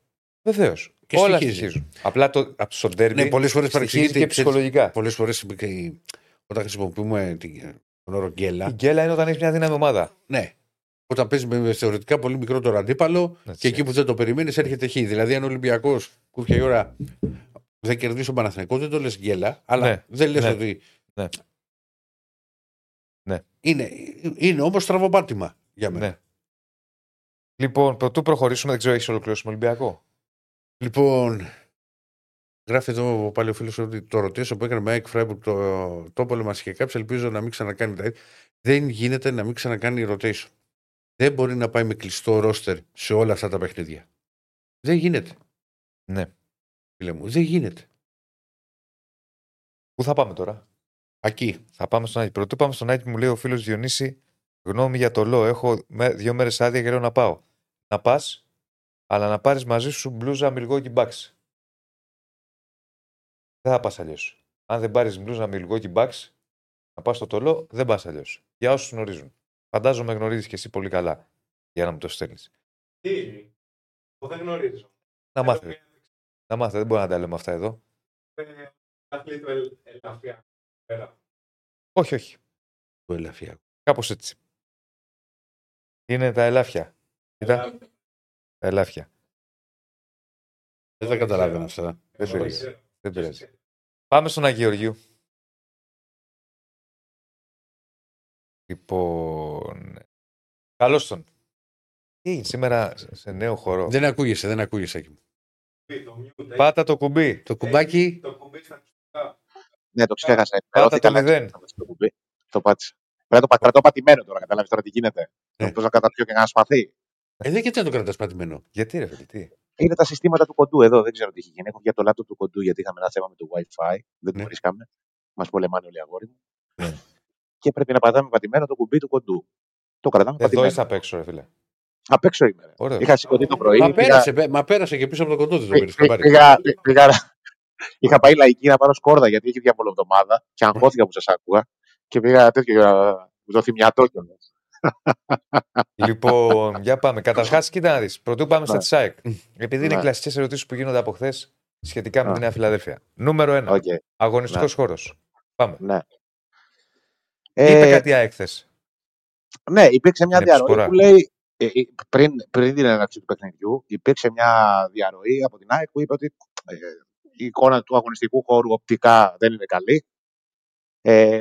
Βεβαίως. Και Όλα στοιχίζει. στοιχίζουν. Απλά το, απ' στο derby Ναι, πολλές φορές στοιχίζει και ψυχολογικά. Πολλές φορές όταν χρησιμοποιούμε την- τον όρο γκέλα. Η γκέλα είναι όταν έχεις μια δύναμη ομάδα. Ναι. Όταν παίζεις με θεωρητικά πολύ μικρότερο αντίπαλο Έτσι. και εκεί που δεν το περιμένεις έρχεται χ. Δηλαδή, αν ο Ολυμπιακός κούφια η ώρα δεν κερδίσει τον Παναθηναϊκό, δεν το λες γκέλα, αλλά Ναι. δεν λες Ναι. ότι. Ναι. Ναι. Είναι, είναι όμως στραβοπάτημα για μένα. Ναι. Λοιπόν, πρωτού προχωρήσουμε, δεν ξέρω, έχεις ολοκληρώσει τον Ολυμπιακό; Λοιπόν, γράφει εδώ πάλι ο φίλος ότι το ρωτήσω που έκανε με Άικ Φράιμπουργκ το τόπολο μας είχε κάψει. Ελπίζω να μην ξανακάνει τα ίδια. Δεν γίνεται να μην ξανακάνει rotation. Δεν μπορεί να πάει με κλειστό ρόστερ σε όλα αυτά τα παιχνίδια. Δεν γίνεται. Ναι. Φίλε μου, δεν γίνεται. Πού θα πάμε τώρα; Ακεί. Θα πάμε στον Άκη. Πρωτού πάμε στον Άκη, μου λέει ο φίλος Διονύση, γνώμη για το ΛΟ. Έχω με, δύο μέρες άδεια καιρό να πάω. Να πας, αλλά να πάρεις μαζί σου μπλούζα Μιλγόκι Μπάξ. Δεν θα πας αλλιώς. Αν δεν πάρεις μπλούζα Μιλγόκι Μπάξ, να πας στο τολό, δεν πας αλλιώς. Για όσους γνωρίζουν. Φαντάζομαι γνωρίζεις και εσύ πολύ καλά για να μου το στέλνεις. Τι, εγώ δεν γνωρίζω. Να μάθετε. Να μάθετε, δεν μπορούμε να τα λέμε αυτά εδώ. Αθλή του Ελ- Ελαφριά. Πέρα. Όχι, όχι. Το ελαφριά. Κάπως έτσι. Είναι τα ελάφια. Κοίτα, τα ελάφια. Δεν τα καταλάβαινα αυτά. Δεν Εγώ πειράζει. ξέρω. Δεν πειράζει. Πάμε στον Αγιοργίου. Λοιπόν. Καλώς τον. Τι έγινε σήμερα σε νέο χώρο; Δεν ακούγεσαι, δεν ακούγεσαι. Άκη μου. Το mute, Πάτα το κουμπί. Το κουμπάκι. Το κουμπί στα ακουστικά. Ναι, το ξέχασα. Πάτα Ενημερώθηκα το να μηδέν. ξέχασα το κουμπί. Το πάτησα. Πρέπει να το πα- κρατώ πατημένο τώρα, καταλάβεις τώρα τι γίνεται. Ναι. Πώ να καταπιώ και να σπαθεί. Ε, δεν γιατί να το κρατά πατημένο. Γιατί ρε φίλε, τι; είναι τα συστήματα του κοντού εδώ. Δεν ξέρω τι έχει γίνει. Έχω για το λάπτοπ του κοντού γιατί είχαμε ένα θέμα με το WiFi. Δεν το Ναι. βρίσκαμε. Μας πολεμάνε όλοι οι αγόρι μου. Ναι. Και πρέπει να πατάμε πατημένο το κουμπί του κοντού. Το κρατάμε Εδώ πατημένο. είσαι απ' έξω, ρε φίλε. Απ' έξω είμαι. ρε. Ωραίο. Είχα σηκωθεί το πρωί. Μα πήγα- πέρασε, πέ- μα πέρασε και πίσω από το κοντό δεν το πή- πήρες. πή- πήγα- πή- πήγα- Είχα πάει λαϊκή να πάρω σκόρδα γιατί είχε διαβολοβδομάδα και αγχώθηκα που σας άκουγα. Και πήγα τέτοιο για το θυμιατό κιόλας. λοιπόν, για πάμε. Καταρχάς, κοίτα να δεις. Πρωτού πάμε στα Ναι. της ΑΕΚ. Επειδή είναι Ναι. κλασικές ερωτήσεις που γίνονται από χθες σχετικά με Ναι. τη Νέα Φιλαδέλφια. Νούμερο 1. Οκ, Αγωνιστικός χώρος. Πάμε. ναι. Είπε Ε, κάτι η ΑΕΚ χθες. Ναι, υπήρξε μια Είναι διαρροή επισπορά. που λέει ε, ε, πριν, πριν την έναρξη του παιχνιδιού, υπήρξε μια διαρροή από την ΑΕΚ που είπε ότι ε, η εικόνα του αγωνιστικού χώρου οπτικά δεν είναι καλή. Ε,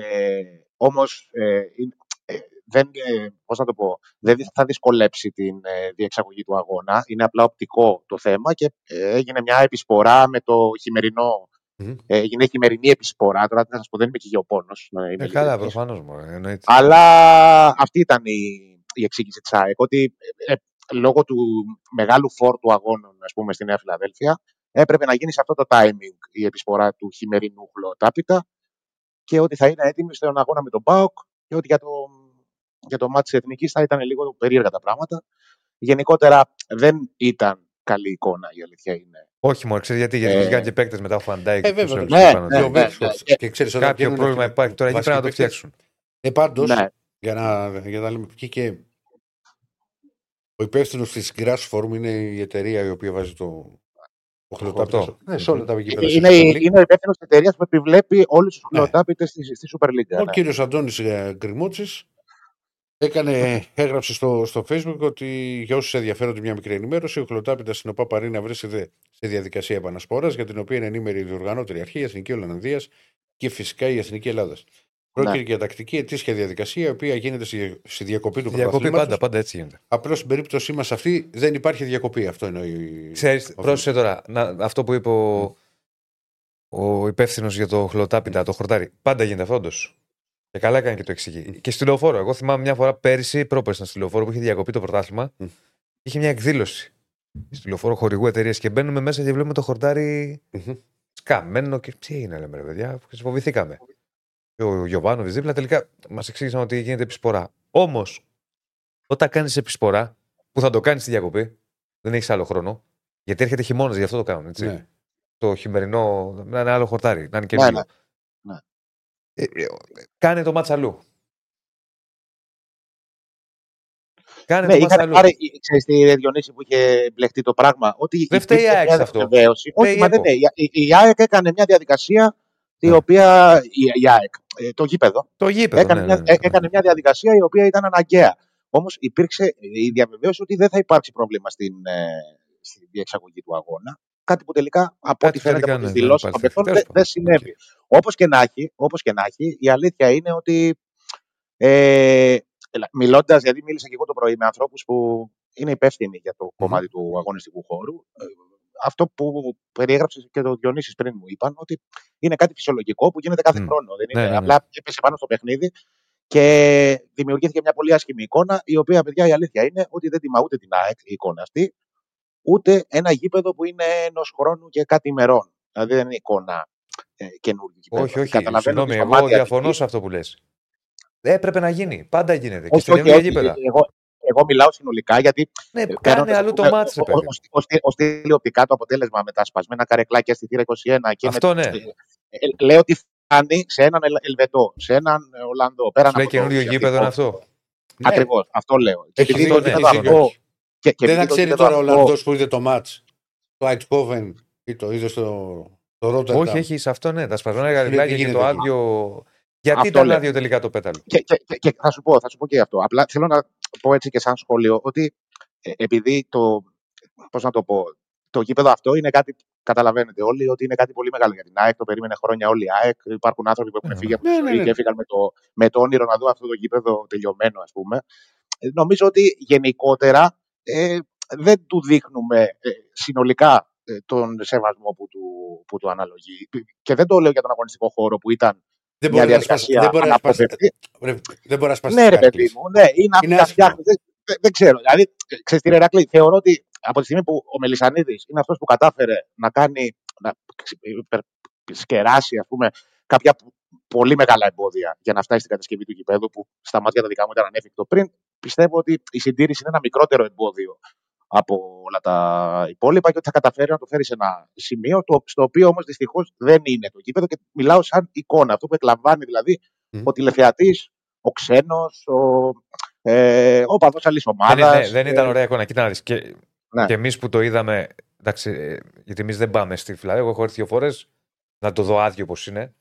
όμως ε, είναι- ε, δεν, ε, πώς να το πω, δεν θα δυσκολέψει την ε, διεξαγωγή του αγώνα. Είναι απλά οπτικό το θέμα και ε, έγινε μια επισπορά με το χειμερινό. Μμμ. Ε, έγινε χειμερινή επισπορά. Τώρα τι να σας πω, δεν είμαι και γεωπόνος. να είμαι Ε, καλά, ειλικρινής. προφανώς μου. Εννοείται. Αλλά αυτή ήταν η, η εξήγηση της ΑΕΚ, ότι ε, ε, λόγω του μεγάλου φόρτου αγώνων ας πούμε, στη Νέα Φιλαδέλφια έπρεπε να γίνει σε αυτό το timing η επισπορά του χειμερινού χλωτάπητα και ότι θα είναι έτοιμη στον αγώνα με τον ΠΑΟΚ και ότι για το, για το μάτι της Εθνικής θα ήταν λίγο περίεργα τα πράγματα. Γενικότερα δεν ήταν καλή εικόνα η αλήθεια είναι. Όχι μόνο, ξέρεις γιατί. Γιατί Ε, βγήκαν και παίκτες μετά ο Φαν Ντάικ. Ε, βέβαια, και ναι, είπαν ότι ναι, Και ο ναι, Βέγκχορστ. ναι. Και ξέρεις, όταν Κάποιο βγαίνουν πρόβλημα αυτοί- υπάρχει τώρα εκεί βασικοί πρέπει να το παίκτες. φτιάξουν. Ε, πάντως, Ναι, για να, για να λέμε, βγήκε ο υπεύθυνος της Grass Forum είναι η εταιρεία η οποία βάζει το. Ο χλοοτάπητας. χορτό. Ναι, σε όλα τα γήπεδα. είναι, στη η- Super League. είναι ο υπεύθυνος της εταιρείας που επιβλέπει όλους τους Ναι. χλοοτάπητες στη, στη Super League. Ο ναι. κύριος Αντώνης ε, Γκριμούτσης έκανε, έγραψε στο, στο facebook ότι για όσους ενδιαφέρονται μια μικρή ενημέρωση, ο Χλωτάπητα στην ΟΠΑ Παρίνα βρίσκεται σε διαδικασία επανασπόρας για την οποία είναι ενήμερη η διοργανώτερη αρχή, η Εθνική Ολλανδίας και φυσικά η Εθνική Ελλάδας. Πρόκειται Ναι. για τακτική ετήσια διαδικασία, η οποία γίνεται στη, στη διακοπή του Διακοπή πρωταθλήματος. πάντα, πάντα έτσι γίνεται. Απλώς στην περίπτωσή μας αυτή δεν υπάρχει διακοπή. Αυτό εννοεί. Ξέρεις, ο πρόσεχε τώρα, να, αυτό που είπε ο, ο υπεύθυνος για το χλωτάπιτα, το χορτάρι. Πάντα γίνεται αυτό, όντως. Και καλά έκανε και το εξηγεί. Και στη λεωφόρο. Εγώ θυμάμαι μια φορά πέρυσι, πρόπερσι ήταν στη λεωφόρο που είχε διακοπεί το πρωτάθλημα. Μμ. Είχε μια εκδήλωση. Στη λεωφόρο χορηγού εταιρείας και μπαίνουμε μέσα και βλέπουμε το χορτάρι Μμμ. σκαμμένο. Και τι έγινε, λέμε, ρε παιδιά, και φοβηθήκαμε. Και ο Γιωβάνοβι δίπλα τελικά μας εξήγησαν ότι γίνεται επισπορά. Όμως, όταν κάνεις επισπορά, που θα το κάνεις στη διακοπή, δεν έχεις άλλο χρόνο. Γιατί έρχεται χειμώνας, γι' αυτό το κάνουν. Έτσι. Ναι. Το χειμερινό να είναι άλλο χορτάρι, να είναι και Ναι, λίγο. ναι. Ναι. Ε, ε, κάνε το μάτσα αλλού. Κάνε Ναι, το μάτσα είχαν αλλού. πάρει, ξέρεις τι ρε Διονύση που είχε μπλεχτεί το πράγμα. Ότι Δεν φταίει η υπήρχε ΑΕΚ μια σε αυτό. διαβεβαίωση. Φταίει Όχι, η μα δεν ΕΠΟ. είναι. Η, η, η ΑΕΚ έκανε μια διαδικασία η Ναι. οποία. Η, η ΑΕΚ, ε, το γήπεδο, Το γήπεδο. έκανε, ναι, μια, ναι, ναι, ε, ναι. έκανε μια διαδικασία η οποία ήταν αναγκαία. Όμως υπήρξε η διαβεβαίωση ότι δεν θα υπάρξει πρόβλημα στην, ε, στη διεξαγωγή του αγώνα. Κάτι που τελικά από Κάτι ό,τι φαίνεται τελικά, από τις ναι, δεν δηλώσεις των υπάρχει. παιχτών Τέλος δεν, δεν πάντων. συνέβη. Όπως και να έχει, όπως και να έχει, η αλήθεια είναι ότι ε, μιλώντας, γιατί μίλησα και εγώ το πρωί με ανθρώπους που είναι υπεύθυνοι για το κομμάτι του αγωνιστικού χώρου, ε, αυτό που περιέγραψες και το Διονύσης πριν μου είπαν, ότι είναι κάτι φυσιολογικό που γίνεται κάθε Μμ. χρόνο. Δεν Ναι, είναι, ναι, ναι. Απλά έπεσε πάνω στο παιχνίδι και δημιουργήθηκε μια πολύ άσχημη εικόνα, η οποία, παιδιά, η αλήθεια είναι ότι δεν τιμά ούτε την ΑΕΚ η εικόνα αυτή, ούτε ένα γύπεδο που είναι ενός χρόνου και κάτι ημερών. Δηλαδή δεν είναι εικόνα ε, καινούργιου γήπεδου. Όχι, όχι. Καταλαβαίνω ότι Συγγνώμη, στο εγώ μάτι διαφωνώ Αττικής- σε αυτό που λες. Έπρεπε να γίνει. Πάντα γίνεται. και όχι, στα όχι, καινούργια όχι, γήπεδα. Εγώ, εγώ μιλάω συνολικά γιατί. Ναι, ε, κάνε παίρνοντας, αλλού ας το πούμε, μάτς, ρε ο- παιδί. ο- ο- ο- Ως τηλεοπτικά το αποτέλεσμα με τα σπασμένα καρεκλάκια στη θύρα 21 και Αυτό ναι. με, ε, ε, λέω ότι φτάνει σε έναν Ελ- Ελβετό, σε έναν ε, Ολλανδό. Πέραν Σου λέει από το καινούριο ουσιαστικό. γήπεδο είναι αυτό. Ναι. Ακριβώς, αυτό λέω. Και Έχει επειδή δίκιο, το ναι, γήπεδο έχει δίκιο. αυτό- και- και Δεν θα επειδή το ξέρει γήπεδο τώρα ο αυτό- Ολλανδός που είδε το ματ. Το Eindhoven ή το είδε στο το Rotterdam. Όχι, έχει σε αυτό ναι. Τα σπασμένα γαριλάκια και γίνεται το εκεί. άδειο. Γιατί Αυτό ήταν λέω. άδειο τελικά το πέταλο. Και, και, και, και θα, σου πω, θα σου πω και αυτό. Απλά θέλω να πω έτσι και σαν σχόλιο ότι ε, επειδή το. Πώς να το πω. Το γήπεδο αυτό είναι κάτι. Καταλαβαίνετε όλοι ότι είναι κάτι πολύ μεγάλο για την ΑΕΚ. Το περίμενε χρόνια όλη η ΑΕΚ. Υπάρχουν άνθρωποι που έχουν Ναι, φύγει από τη ναι, ζωή ναι, ναι. και έφυγαν με το, με το όνειρο να δουν αυτό το γήπεδο τελειωμένο, ας πούμε. Ε, νομίζω ότι γενικότερα ε, δεν του δείχνουμε ε, συνολικά ε, τον σεβασμό που του, που του αναλογεί. Και δεν το λέω για τον αγωνιστικό χώρο που ήταν Δεν μια μπορεί να σπάσει. διαδικασία Δεν μπορεί να σπάσει. αναπόφευκτη. ρε, Δεν μπορεί να σπάσει. Ναι, τις ρε καρέκλες. παιδί μου, ναι, είναι, Είναι να άσχημο. φτιάχνεις. Δεν, δεν, δεν ξέρω. Δηλαδή, ξέρεις τι, ρε Ηρακλή, θεωρώ ότι από τη στιγμή που ο Μελισανίδης είναι αυτός που κατάφερε να κάνει. να σκεράσει, ας πούμε, κάποια π- πολύ μεγάλα εμπόδια για να φτάσει στην κατασκευή του γηπέδου, που στα μάτια τα δικά μου ήταν ανέφικτο πριν. Πιστεύω ότι η συντήρηση είναι ένα μικρότερο εμπόδιο από όλα τα υπόλοιπα και ότι θα καταφέρει να το φέρει σε ένα σημείο, το, στο οποίο όμως δυστυχώς δεν είναι το γήπεδο και μιλάω σαν εικόνα. Αυτό που εκλαμβάνει δηλαδή Μμ. ο τηλεθεατής, ο ξένος, ο, ε, ο παδός άλλης Δεν, ομάδας. είναι- δεν ήταν ωραία εικόνα. Κοίτα να δεις. Και, Ναι. και εμείς που το είδαμε. Εντάξει, ε, γιατί εμείς δεν πάμε στη Φιλαδέλφια. Εγώ έχω έρθει δύο φορές να το δω άδειο όπω είναι.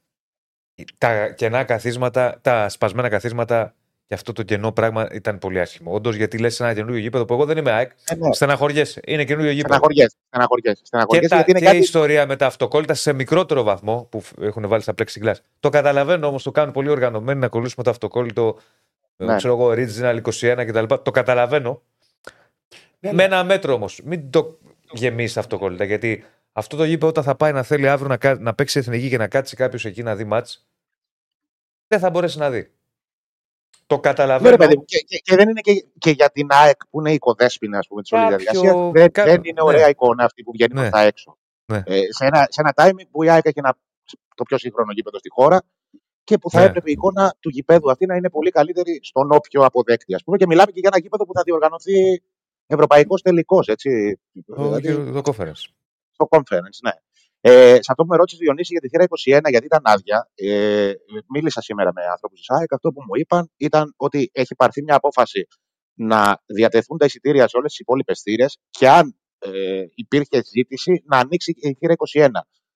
Τα κενά καθίσματα, τα σπασμένα καθίσματα και αυτό το κενό πράγμα ήταν πολύ άσχημο. Όντως, γιατί λες ένα καινούριο γήπεδο που εγώ δεν είμαι ΑΕΚ, Ε, ναι. στεναχωριέσαι. Είναι καινούριο γήπεδο. Στεναχωριέσαι. Στεναχωριέσαι. Και, στεναχωριέσαι τα, γιατί είναι και κάτι. η ιστορία με τα αυτοκόλλητα σε μικρότερο βαθμό που φ- έχουν βάλει στα plexiglass. Το καταλαβαίνω όμως, το κάνουν πολύ οργανωμένοι να κολλήσουμε το αυτοκόλλητο. ε, Ναι. Ξέρω εγώ, Original 21 κτλ. Το καταλαβαίνω. Ναι, Με ένα μέτρο όμως. Μην το γεμίσεις αυτοκόλλητα. Γιατί αυτό το γήπεδο όταν θα πάει να θέλει αύριο να, κα- να παίξει εθνική και να κάτσει κάποιος εκεί να δει μάτς, δεν θα μπορέσει να δει. Το Ναι, καταλαβαίνω. ρε παιδί μου, και, και, και δεν είναι και, και για την ΑΕΚ που είναι η οικοδέσποινα ας πούμε, της όλης Κάποιο- διαδικασίας. Δεν, κα- δεν είναι ωραία ναι. εικόνα αυτή που βγαίνει Ναι. προς τα έξω. Ναι. Ε, σε, ένα, σε ένα timing που η ΑΕΚ έχει ένα, το πιο σύγχρονο γήπεδο στη χώρα και που θα Ναι. έπρεπε η εικόνα του γηπέδου αυτή να είναι πολύ καλύτερη στον όποιο αποδέκτη. Ας πούμε. Και μιλάμε και για ένα γήπεδο που θα διοργανωθεί ευρωπαϊκός τελικός. Έτσι. Το, Δηλαδή, το conference. στο conference, ναι. Ε, σε αυτό που με ρώτησε Διονύσης για τη θύρα 21, γιατί ήταν άδεια, ε, μίλησα σήμερα με άνθρωπου της ΑΕΚ. Αυτό που μου είπαν ήταν ότι έχει πάρθει μια απόφαση να διατεθούν τα εισιτήρια σε όλες τις υπόλοιπες θύρες και αν ε, υπήρχε ζήτηση να ανοίξει και η θύρα 21.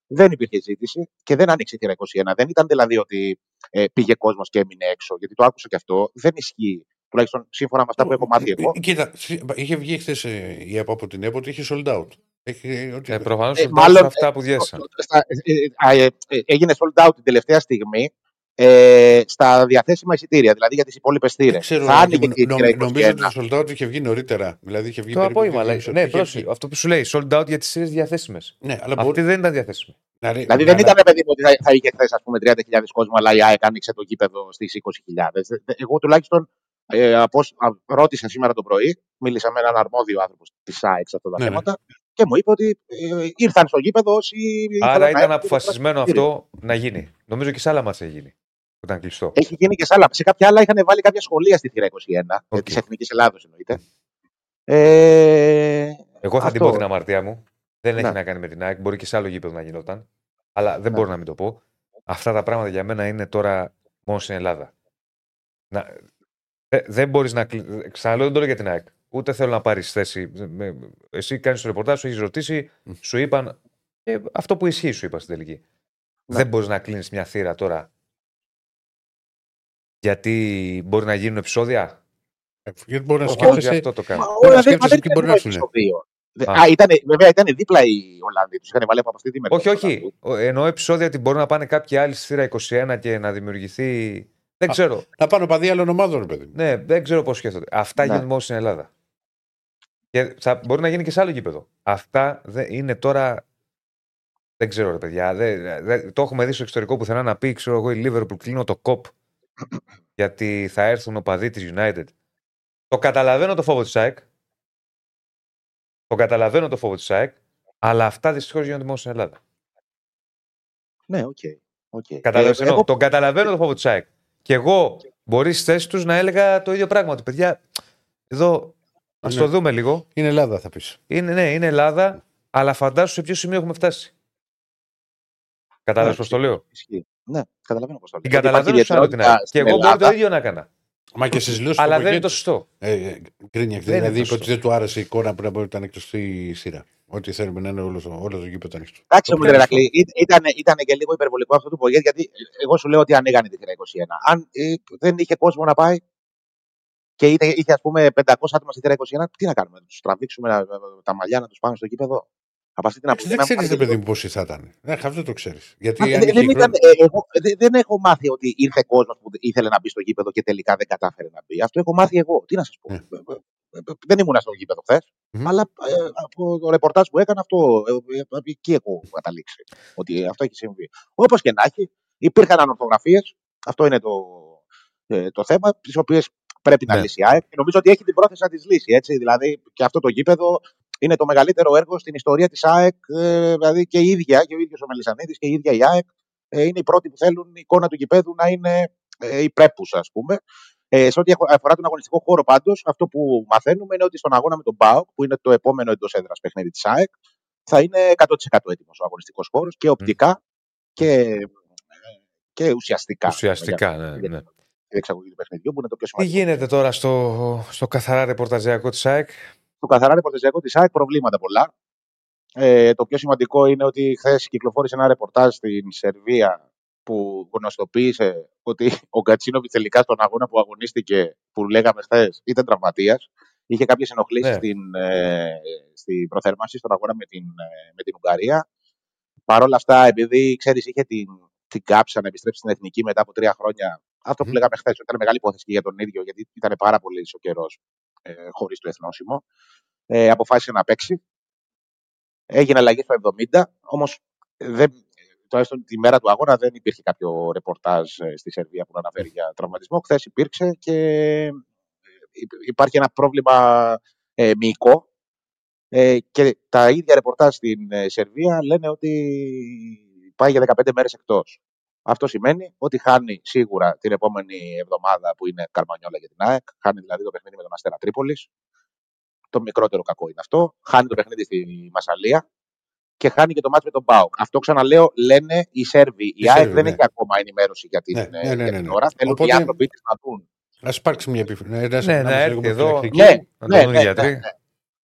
Δεν υπήρχε ζήτηση και δεν άνοιξε η θύρα 21. Δεν ήταν δηλαδή ότι ε, πήγε κόσμος και έμεινε έξω, γιατί το άκουσα και αυτό. Δεν ισχύει. Τουλάχιστον σύμφωνα με αυτά που έχω μάθει εγώ. Ε, Κοίτα, σι- είχε βγει χθες η ΕΠΟ από την ΕΠΟ ότι είχε sold out. Έχει, ότι... Ε, Προφανώς Ε, μάλλον, μάλλον αυτά που διέσαν. Στα- ε, ε, ε, ε, έγινε sold out την τελευταία στιγμή ε, στα διαθέσιμα εισιτήρια, δηλαδή για τις υπόλοιπες θύρες. Δεν ξέρω, Θα Άκη άνοιγε μου, και η νο- θύρα νομίζω 21. ότι το sold out είχε βγει νωρίτερα. Δηλαδή είχε βγει Το περίπου απόγευμα, δύο λέει. μισό. Ναι, Είχε πρόσεχε. βγει. Αυτό που σου λέει, sold out για τις σειρέ διαθέσιμες. Ναι, αλλά Αυτή μπορεί. δεν ήταν διαθέσιμη. να ρε- Δηλαδή να- δεν ήταν, παιδί μου, ότι θα, θα είχε χθες ας πούμε 30.000 κόσμο, αλλά η ΑΕΚ άνοιξε το γήπεδο στις 20.000. Δε- δε- Εγώ τουλάχιστον ε, από, όσ- α, ρώτησα σήμερα το πρωί, μίλησα με έναν αρμόδιο άνθρωπο της ΑΕΚ σε αυτά τα Ναι, ναι. θέματα και μου είπε ότι ε, ήρθαν στο γήπεδο όσοι. ήθελαν Άρα να ήταν έρθουν αποφασισμένο και να αυτό να γίνει. Νομίζω και σε άλλα μάτσα έχει γίνει. Που ήταν κλειστό. Έχει γίνει και σε άλλα. Σε κάποια άλλα είχαν βάλει κάποια σχολεία στη θύρα 21, OK. okay. της Εθνικής Ελλάδος εννοείται. Ε, Εγώ θα την αυτό. πω την αμαρτία μου. Δεν έχει Ναι. να κάνει με την ΑΕΚ. Μπορεί και σε άλλο γήπεδο να γινόταν. Αλλά δεν Ναι. μπορώ να μην το πω. Αυτά τα πράγματα για μένα είναι τώρα μόνο στην Ελλάδα. Να, ε, δεν μπορείς να. κλει- Ξαναλέω, δεν το λέω για την ΑΕΚ. Ούτε θέλω να πάρεις θέση. Με- Εσύ κάνεις το ρεπορτάζ, σου έχεις ρωτήσει, Μμ. σου είπαν. ε, αυτό που ισχύει, σου είπα στην τελική. Ναι. Δεν μπορείς να κλείνεις μια θύρα τώρα. Γιατί μπορεί να γίνουν επεισόδια; Ε, Γιατί μπορεί να Προφανώς γι' σκέφτεσαι. αυτό το κάνω. Μα Μπορεί όλα να δεν, μα σκέφτεσαι δεν ποιοι μπορεί ήταν να το έρθουνε. επεισόδιο. Δε- Α. Α, ήτανε, βέβαια ήταν δίπλα οι Ολλανδοί. Τους είχαν βάλει από αυτή τη μεριά. Όχι, όχι. Ο- Εννοώ επεισόδια ότι μπορεί να πάνε κάποιοι άλλοι στη θύρα 21 και να δημιουργηθεί. Δεν Α. ξέρω. Να πάνε παδί άλλων ομάδων, ρε παιδί μου. Ναι, δεν ξέρω πώς σκέφτονται. Αυτά Ναι. γίνονται μόνο στην Ελλάδα. Και θα, μπορεί να γίνει και σε άλλο γήπεδο. Αυτά δεν είναι τώρα. Δεν ξέρω, ρε παιδιά. Δεν, δεν- το έχουμε δει στο εξωτερικό πουθενά να πει, ξέρω εγώ, η Liverpool κλείνω το κοπ. γιατί θα έρθουν οπαδοί της United. Το καταλαβαίνω το φόβο της ΑΕΚ. Το καταλαβαίνω το φόβο της ΑΕΚ. Αλλά αυτά δυστυχώς γίνονται μόνο στην Ελλάδα. Ναι, OK. OK. Καταλαβαίνω, Ε, εγώ- Το καταλαβαίνω το φόβο της ΑΕΚ. Και εγώ μπορεί στη θέση τους να έλεγα το ίδιο πράγμα. Ότι παιδιά, εδώ ας Ναι. το δούμε λίγο. Είναι Ελλάδα, θα πεις. Είναι, ναι, είναι Ελλάδα, αλλά φαντάσου σε ποιο σημείο έχουμε φτάσει. Κατάλαβες Ναι, πώς το λέω; Ισχύει. Ναι, καταλαβαίνω πώς το Την λέω. καταλαβαίνω Υπάρχει σαν την ιδιαιτερότητα ΑΕΚ. Και στην εγώ μπορεί το Ελλάδα. ίδιο να έκανα. Μα και στις λύσεις Αλλά δεν είναι το σωστό. Ε, ε, Γκρίνιακ, Δεν είναι δηλαδή το είπε ότι σωστό. δεν του άρεσε η εικόνα που να μπορεί να ήταν κλειστή η σειρά. Ότι θέλουμε να είναι όλος, το- όλος το γήπεδο ανοιχτό. Εντάξει, Το μου πιάνω Ηρακλή, ήταν, ήταν και λίγο υπερβολικό αυτό του Πογέτ, γιατί εγώ σου λέω ότι ανοίγανε τη θύρα 21. Αν ε, δεν είχε κόσμο να πάει και είχε, είχε ας πούμε 500 άτομα στη θύρα 21, τι να κάνουμε, να τους τραβήξουμε να- τα μαλλιά να τους πάμε στο γήπεδο. Από αυτή την άποψη. Δεν να ξέρεις, μου ρε πάρει παιδί μου, πώ θα ήταν. Ε, αυτό δεν το ξέρεις. Γιατί Μα αν δεν, είχε δεν, ήταν, χρόνο- ε, εγώ, δεν, δεν έχω μάθει ότι ήρθε κόσμος που ήθελε να μπει στο γήπεδο και τελικά δεν κατάφερε να μπει. Αυτό έχω μάθει εγώ. Τι να σας πω. Ναι. Ε, ε, ε, Δεν ήμουν στο γήπεδο χθες, Μμμ. αλλά ε, από το ρεπορτάζ που έκανα αυτό, ε, ε, εκεί έχω καταλήξει. Ότι αυτό έχει συμβεί. Όπως και να έχει, υπήρχαν ανορθογραφίες. Αυτό είναι το, ε, το θέμα, τις οποίες πρέπει να Ναι. λύσει η ΑΕΚ και νομίζω ότι έχει την πρόθεση να τη λύσει. Έτσι. Δηλαδή και αυτό το γήπεδο είναι το μεγαλύτερο έργο στην ιστορία της ΑΕΚ. Ε, δηλαδή και η ίδια, και ο ίδιος ο Μελισανίδης και η ίδια η ΑΕΚ ε, είναι οι πρώτοι που θέλουν η εικόνα του γηπέδου να είναι ε, υπρέπουσα, ας πούμε. Ε, σε ό,τι αχω- αφορά τον αγωνιστικό χώρο, πάντως, αυτό που μαθαίνουμε είναι ότι στον αγώνα με τον ΠΑΟΚ, που είναι το επόμενο εντός έδρας παιχνίδι της ΑΕΚ, θα είναι 100% έτοιμος ο αγωνιστικός χώρος και οπτικά και, ε, και ουσιαστικά. Ουσιαστικά, Για- ναι, για ναι. Την εξαγωγή του παιχνιδιού, που είναι το πιο Τι σημαντικό. γίνεται τώρα στο, στο καθαρά ρεπορταζιακό της ΑΕΚ; Στο καθαρά ρεπορταζιακό της ΑΕΚ προβλήματα πολλά. Ε, το πιο σημαντικό είναι ότι χθες κυκλοφόρησε ένα ρεπορτάζ στην Σερβία που γνωστοποίησε ότι ο Γκατσίνοβιτ τελικά στον αγώνα που αγωνίστηκε, που λέγαμε χθες, ήταν τραυματίας. Είχε κάποιες ενοχλήσεις Ναι. στην, ε, στην προθέρμανση στον αγώνα με την, ε, με την Ουγγαρία. Παρ' όλα αυτά, επειδή ξέρεις, είχε την, την κάψα να επιστρέψει στην εθνική μετά από τρία χρόνια. Αυτό που Μμμ. λέγαμε χθες, ήταν μεγάλη υπόθεση και για τον ίδιο, γιατί ήταν πάρα πολύ ο καιρός ε, χωρίς το εθνόσημο. Ε, αποφάσισε να παίξει. Έγινε αλλαγή στο 70, όμως τουλάχιστον τη μέρα του αγώνα δεν υπήρχε κάποιο ρεπορτάζ ε, στη Σερβία που να αναφέρει για τραυματισμό. Χθες υπήρξε και ε, υ- υπάρχει ένα πρόβλημα ε, μυϊκό ε, και τα ίδια ρεπορτάζ στην ε, Σερβία λένε ότι πάει για 15 μέρες εκτός. Αυτό σημαίνει ότι χάνει σίγουρα την επόμενη εβδομάδα που είναι Καρμανιόλα για την ΑΕΚ, χάνει δηλαδή το παιχνίδι με τον Αστέρα Τρίπολης. Το μικρότερο κακό είναι αυτό. Χάνει το παιχνίδι στη Μασαλία και χάνει και το μάτι με τον Πάοκ. Αυτό ξαναλέω, λένε οι Σέρβοι. Η, Οι ΑΕΚ Σέρβοι, δεν ναι. έχει ακόμα ενημέρωση για την, Ναι, ε, ναι, ναι, για ναι, την ναι. ώρα. Θέλουν Οπότε- οι άνθρωποι της να δουν Α υπάρξει μια επιφυλακή. Ναι, να έρθει εδώ. Ναι, Να ναι, το δουν οι ναι, γιατροί. ναι, ναι.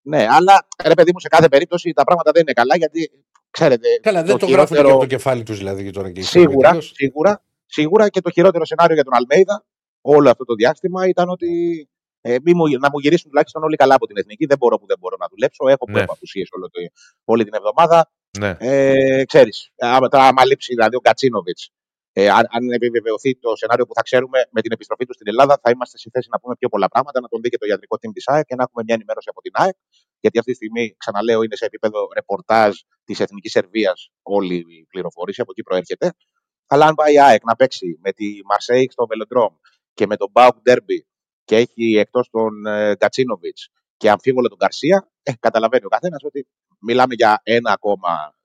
Ναι, αλλά ρε παιδί μου, σε κάθε περίπτωση τα πράγματα δεν είναι καλά γιατί ξέρετε. Καλά, δεν το, το γράφουν και χειρότερο- από το κεφάλι τους δηλαδή και τώρα και οι Σίγουρα, Σερβοί. σίγουρα, σίγουρα και το χειρότερο σενάριο για τον Αλμέιδα όλο αυτό το διάστημα ήταν ότι ε, μη μου, να μου γυρίσουν τουλάχιστον όλοι καλά από την εθνική. Δεν μπορώ που δεν μπορώ να δουλέψω. Έχω που Ναι. έχω απουσίες όλο το, όλη την εβδομάδα. Ναι. Ε, ξέρεις, άμα, τώρα, άμα λείψει δηλαδή ο Κατσίνοβιτς, ε, αν, αν επιβεβαιωθεί το σενάριο που θα ξέρουμε με την επιστροφή του στην Ελλάδα, θα είμαστε σε θέση να πούμε πιο πολλά πράγματα, να τον δει και το ιατρικό team της ΑΕΚ και να έχουμε μια ενημέρωση από την ΑΕΚ. Γιατί αυτή τη στιγμή, ξαναλέω, είναι σε επίπεδο ρεπορτάζ της Εθνικής Σερβίας όλη η πληροφορήση, από εκεί προέρχεται. Αλλά αν πάει η ΑΕΚ να παίξει με τη Μαρσέιγ στο Βελοντρόμ και με τον ΠΑΟΚ ντέρμπι και έχει εκτός τον ε, Γκατσίνοβιτς και αμφίβολο τον Γκαρσία, ε, καταλαβαίνει ο καθένας ότι μιλάμε για ένα ακόμα,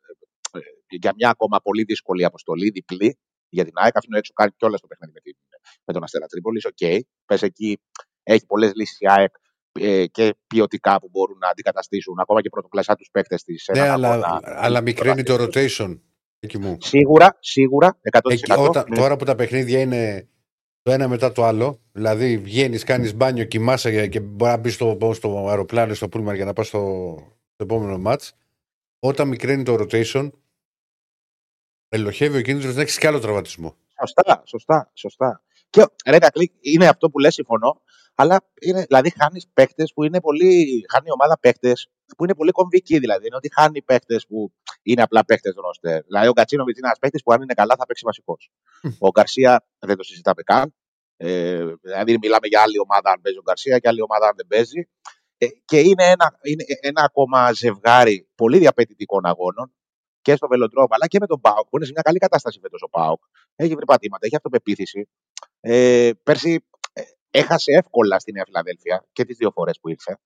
ε, ε, για μια ακόμα πολύ δύσκολη αποστολή, διπλή για την ΑΕΚ. Αφήνω έξω κάνει κιόλας το παιχνίδι με, την, με τον Αστέρα Τρίπολης. Οκ. Πες εκεί έχει πολλές λύσεις η ΑΕΚ ε, και ποιοτικά που μπορούν να αντικαταστήσουν ακόμα και πρωτοκλασάτους παίκτες της. Ναι, αλλά, αλλά μικραίνει το rotation. Εκεί μου. Σίγουρα, σίγουρα, 100%. Εκεί, όταν, Ναι. Τώρα που τα παιχνίδια είναι το ένα μετά το άλλο, δηλαδή βγαίνεις, κάνεις μπάνιο, κοιμάσαι και- και μπορεί να μπεις στο, στο αεροπλάνο, στο πούλμαν για να πας στο, στο επόμενο match. Όταν μικραίνει το rotation, ελοχεύει ο κίνδυνο να έχεις κι άλλο τραυματισμό. Σωστά, σωστά, σωστά. Και ρε, Κακλή, είναι αυτό που λες, συμφωνώ. Αλλά είναι, δηλαδή χάνεις παίκτες που είναι πολύ. Χάνει η ομάδα παίκτες που είναι πολύ κομβικοί. Δηλαδή είναι ότι χάνει παίκτες που είναι απλά παίκτες ρόστερ. Δηλαδή ο Κατσίνοβιτς είναι ένας παίκτης που αν είναι καλά θα παίξει βασικός. Ο Γκαρσία δεν το συζητάμε καν. Ε, δηλαδή μιλάμε για άλλη ομάδα αν παίζει ο Γκαρσία και άλλη ομάδα αν δεν παίζει. Ε, και είναι ένα, είναι ένα ακόμα ζευγάρι πολύ διαπαιτητικών αγώνων και στο Βελοντρόμ αλλά και με τον Πάοκ που είναι σε μια καλή κατάσταση φέτος ο Πάοκ. Έχει βρει πατήματα, έχει αυτοπεποίθηση. Ε, πέρσι ε, έχασε εύκολα στη Νέα Φιλαδέλφια και τις δύο φορές που ήρθε.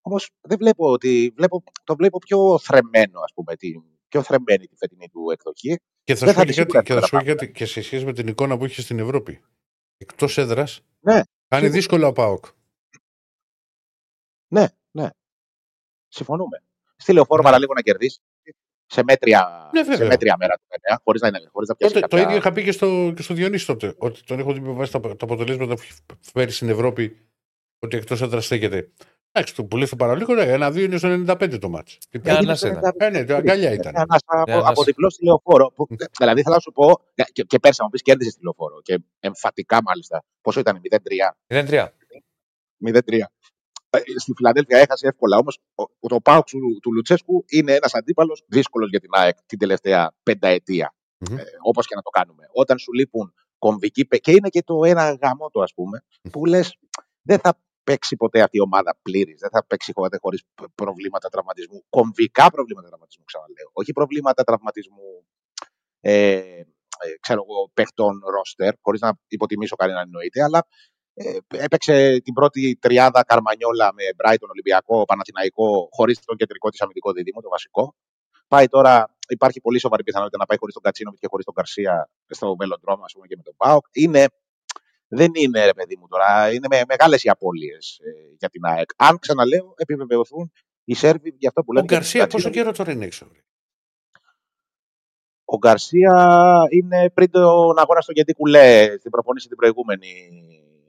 Όμως δεν βλέπω ότι. Βλέπω, το βλέπω πιο θρεμμένο, ας πούμε, τη, πιο θρεμμένη τη φετινή του εκδοχή. Και θα Δεν σου θα πω δει και κάτι, σίγουρα και θα σου πω τίποτα και κάτι και σε σχέση με την εικόνα που είχε στην Ευρώπη. Εκτός έδρας, Ναι, κάνει σίγουρα. δύσκολο ο Πάοκ. Ναι, ναι. Συμφωνούμε. Στη λεωφόρο Ναι. παραλίγο να κερδίσει. Σε μέτρια, Ναι, σε βέβαια. μέτρια μέρα του βέβαια, χωρίς να, είναι- χωρίς να πιάσει Τότε, το κάποια... ίδιο είχα πει και στο, και στο Διονύση τότε. Ότι τον έχω δει με βάση τα, τα αποτελέσματα που έχει φέρει στην Ευρώπη. Ότι εκτός έδρα στέκεται. Εντάξει, το που λες το παραλίγο, ναι, ένα-δύο είναι στο 95 το μάτς. Τι Για πέρα. να σε ένα. Ε, ναι, το αγκαλιά ήταν. Μια ανάσα Μια από, ανάσα. από διπλό στη λεωφόρο. Που, δηλαδή θέλω να σου πω, και, και πέρσι, αν μου πεις κέρδισε στη λεωφόρο. Και εμφατικά μάλιστα. Πόσο ήταν, 0-3. 0-3. 0-3. Ε, Στη Φιλαδέλφια έχασε εύκολα. Όμως το Πάουξ του, του Λουτσέσκου είναι ένας αντίπαλος δύσκολος για την ΑΕΚ την τελευταία πενταετία. Μμμ. Ε, Όπως και να το κάνουμε. Όταν σου λείπουν κομβικοί. παί- Και είναι και το ένα γαμό το, ας πούμε, που λες δεν θα παίξει ποτέ αυτή η ομάδα πλήρης. Δεν θα παίξει ποτέ χωρίς προβλήματα τραυματισμού. Κομβικά προβλήματα τραυματισμού, ξαναλέω. Όχι προβλήματα τραυματισμού ε, ε, ξέρω εγώ, παιχτών ρόστερ, χωρίς να υποτιμήσω κανέναν εννοείται, αλλά Ε, έπαιξε την πρώτη τριάδα Καρμανιόλα με Brighton Ολυμπιακό, Παναθηναϊκό, χωρίς τον κεντρικό της αμυντικό δίδυμο, το βασικό. Πάει τώρα, υπάρχει πολύ σοβαρή πιθανότητα να πάει χωρίς τον Κατσίνο και χωρίς τον Καρσία στο Βελοντρόμ, ας πούμε, και με τον Πάοκ. Είναι, δεν είναι, ρε παιδί μου τώρα, είναι με, μεγάλες οι απώλειες ε, για την ΑΕΚ. Αν ξαναλέω, επιβεβαιωθούν οι Σέρβοι για αυτό που Ο λένε. για τον Γκαρσία Κατσίνοβιτς. πόσο καιρό τώρα είναι έξω. ρε; Ο Γκαρσία είναι πριν τον αγώνα στο Γεντή Κουλέ, στην προπόνηση την προηγούμενη,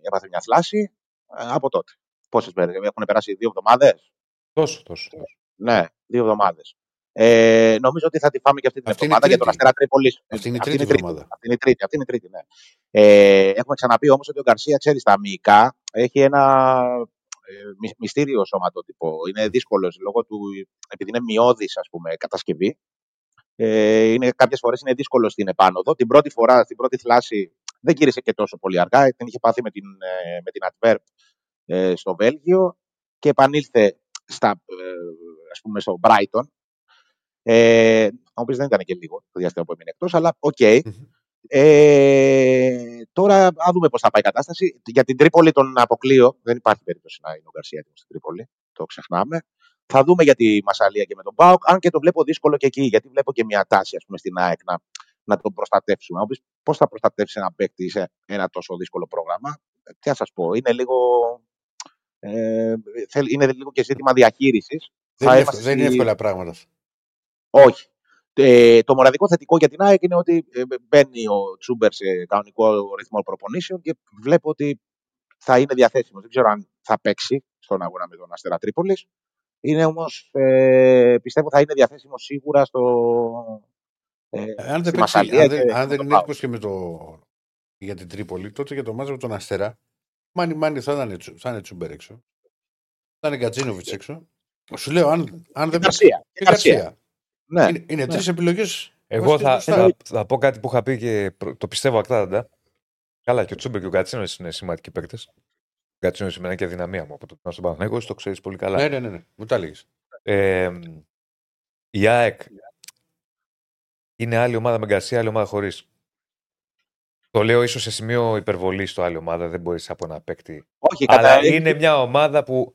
έπαθε μια θλάση. Ε, από τότε. Πόσες μέρες, έχουν περάσει δύο εβδομάδες; Τόσο, τόσο. τόσο. Ναι, δύο εβδομάδες. Ε, νομίζω ότι θα τη φάμε και αυτή την Αυτή είναι η εβδομάδα για τον τρίτη. Αστέρα Τρίπολης. Αυτή είναι η τρίτη εβδομάδα. Αυτή είναι η τρίτη, αυτή είναι η τρίτη ναι. ε, έχουμε ξαναπεί όμως ότι ο Γκαρσία, ξέρεις, στα μυϊκά έχει ένα ε, μυ- μυστήριο σωματότυπο. Είναι δύσκολος λόγω του, επειδή είναι μυώδης, ας πούμε, κατασκευή. Ε, είναι, κάποιες φορές είναι δύσκολο στην επάνοδο. Την πρώτη φορά, στην πρώτη θλάση, δεν γύρισε και τόσο πολύ αργά. Την είχε πάθει με την, ε, με την Αντβέρπ ε, στο Βέλγιο και επανήλθε στα, ε, ας πούμε, στο Brighton. Ε, ο οποίος δεν ήταν και λίγο το διάστημα που έμεινε εκτός, αλλά οκ. Μμμ. Ε, τώρα, α δούμε πώς θα πάει η κατάσταση. Για την Τρίπολη τον αποκλείω. Δεν υπάρχει περίπτωση να είναι ο Γκαρσία έτοιμος στην Τρίπολη. Το ξεχνάμε. Θα δούμε για τη Μασαλία και με τον Πάοκ. Αν και το βλέπω δύσκολο και εκεί, γιατί βλέπω και μια τάση ας πούμε, στην ΑΕΚ να, να τον προστατεύσουμε. Να μου πεις, πώς θα προστατεύσει ένα παίκτη σε ένα τόσο δύσκολο πρόγραμμα; Ε, Τι να σας πω, είναι λίγο. Ε, θέλ- είναι λίγο και ζήτημα διαχείρισης. Δεν, είναι εύκολα, δεν είναι εύκολα πράγματα. Όχι. Ε, το μοναδικό θετικό για την ΑΕΚ είναι ότι ε, μπαίνει ο Τσούμπερ σε κανονικό ρυθμό προπονήσεων και βλέπω ότι θα είναι διαθέσιμος. Δεν ξέρω αν θα παίξει στον αγώνα με τον Αστέρα Τρίπολης. Είναι όμως, ε, πιστεύω, θα είναι διαθέσιμος σίγουρα στο. Ε, Ε, Αν δεν, στη παίξει, Μασσαλία αν και δεν, με αν δεν τον είναι Πάοκ. έτοιμος και με το, για την Τρίπολη, τότε για το μάζο με τον Αστέρα, μάνι μάνι θα είναι, Τσου- θα είναι Τσούμπερ έξω. Θα είναι Γκατζίνοβιτ έξω. Σου λέω, αν, αν Και δεν Γκαρσία. Και Και Γκαρσία. Γκαρσία. Ναι. Είναι, είναι τρεις επιλογές. Εγώ θα, θα, θα πω κάτι που είχα πει και προ- το πιστεύω ακτάδαντα. Καλά, και ο Τσούμπερ και ο Γκατσίνο είναι σημαντικοί παίκτες. Ο Γκατσίνο σημαίνει και αδυναμία μου από το να στον Παναθηναϊκό, εσύ το ξέρεις πολύ καλά. Ναι, ναι, ναι, ναι. Μου τα έλεγες. Ε, η ΑΕΚ είναι άλλη ομάδα με Γκαρσία, άλλη ομάδα χωρίς. Το λέω ίσως σε σημείο υπερβολής στο άλλη ομάδα, δεν μπορείς από ένα παίκτη. Όχι, Αλλά κατά... είναι μια ομάδα που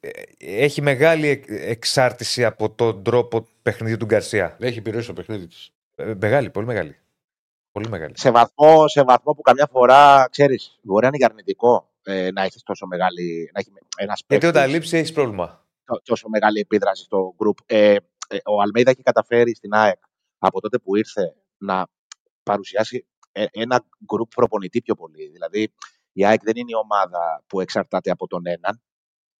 ε, έχει μεγάλη εκ- εξάρτηση από τον τρόπο παιχνιδιού του Γκαρσία. Έχει επιρροή στο παιχνίδι της. Ε, μεγάλη, πολύ μεγάλη. Πολύ μεγάλη. σε, βαθμό, σε βαθμό που καμιά φορά, ξέρεις, μπορεί να είναι και αρνητικό ε, να έχεις τόσο μεγάλη. Να έχει ένας Γιατί όταν παίκτης λείψει έχεις πρόβλημα. τό- τόσο μεγάλη επίδραση στο group. Ε, ε, ο Αλμέιδα έχει καταφέρει στην ΑΕΚ από τότε που ήρθε να παρουσιάσει ε, ένα group προπονητή πιο πολύ. Δηλαδή, η ΑΕΚ δεν είναι η ομάδα που εξαρτάται από τον έναν,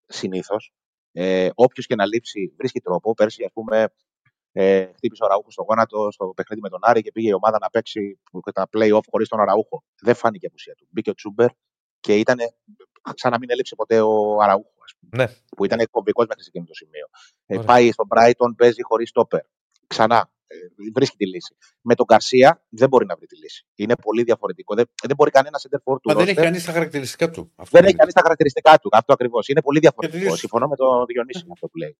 συνήθως. Ε, Όποιος και να λείψει βρίσκει τρόπο. Πέρσι, ας πούμε, ε, χτύπησε ο Ραούχο στο γόνατο στο παιχνίδι με τον Άρη και πήγε η ομάδα να παίξει τα play-off χωρίς τον Αραούχο. Δεν φάνηκε η απουσία του. Μπήκε ο Τσούμπερ και ήταν σαν να μην έλειψε ποτέ ο Αραούχο, ας πούμε, Ναι. που ήταν κομβικός μέχρι σε εκείνο το σημείο. Ε, Ωραία. πάει στον Brighton, παίζει χωρίς στόπερ. Ξανά. Ε, βρίσκει τη λύση. Με τον Καρσία δεν μπορεί να βρει τη λύση. Είναι πολύ διαφορετικό. Δεν, δεν μπορεί κανένας center for του Μα δεν roster έχει κανείς τα χαρακτηριστικά του. Αυτό δεν είναι. έχει κανείς τα χαρακτηριστικά του. Αυτό ακριβώς. Είναι πολύ διαφορετικό. τελείωσε. Συμφωνώ με τον Διονύση με αυτό που λέει.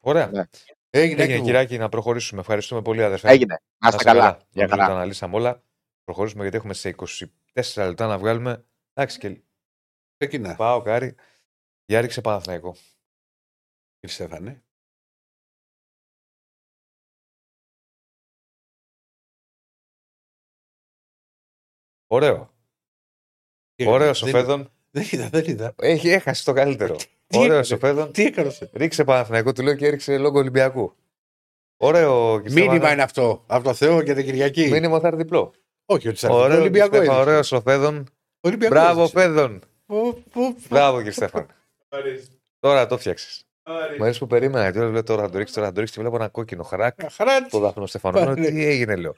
Ωραία. Ναι. Έγινε, Έγινε, Άκη μου. κύριε Άκη, να προχωρήσουμε. Ευχαριστούμε πολύ, αδερφέ. Έγινε. Να είστε καλά. Για Νομίζω καλά. τα αναλύσαμε όλα. Προχωρήσουμε γιατί έχουμε σε 24 λεπτά να βγάλουμε. Εντάξει και Ξεκινά. πάω, Κάρι. Για ρίξε Παναθηναϊκό. Κύριε Στέφανε. Ωραίο. Τι Ωραίο έκανες, ο δεν- Φέδων. Δεν είδα, δεν είδα. Έχει έχασε το καλύτερο. Τι Ωραίο έκανε; ο Φέδων. Τι έκανες. Ρίξε Παναθηναϊκό, του λέω και έριξε λόγο Ολυμπιακού. Ωραίο. κύριε Μήνυμα Στέφανε. είναι αυτό. Από το Θεό για την Κυριακή. Μήνυμα θα έρθει διπλό. Όχι, ότι θα έρθει. Ωραίο, Ολυμπιακό Στέφανε, έδειξε. ωραίος ο Φέδων. Ολυμπιακό Μπράβο, έδειξε. Φέδων. Πω, πω, πω. Μπράβο, κύριε Στέφανε. Ορίστε. Τώρα το φτιάξει. Μου Ορίστε. αρέσει που περίμενα. Τώρα λέω τώρα θα το ρίξεις, τώρα θα το ρίξεις. και Βλέπω ένα κόκκινο χαράκ. Χαρά Το δάχτυλο Στεφανό. Λέω, Πάνε. Τι έγινε, λέω.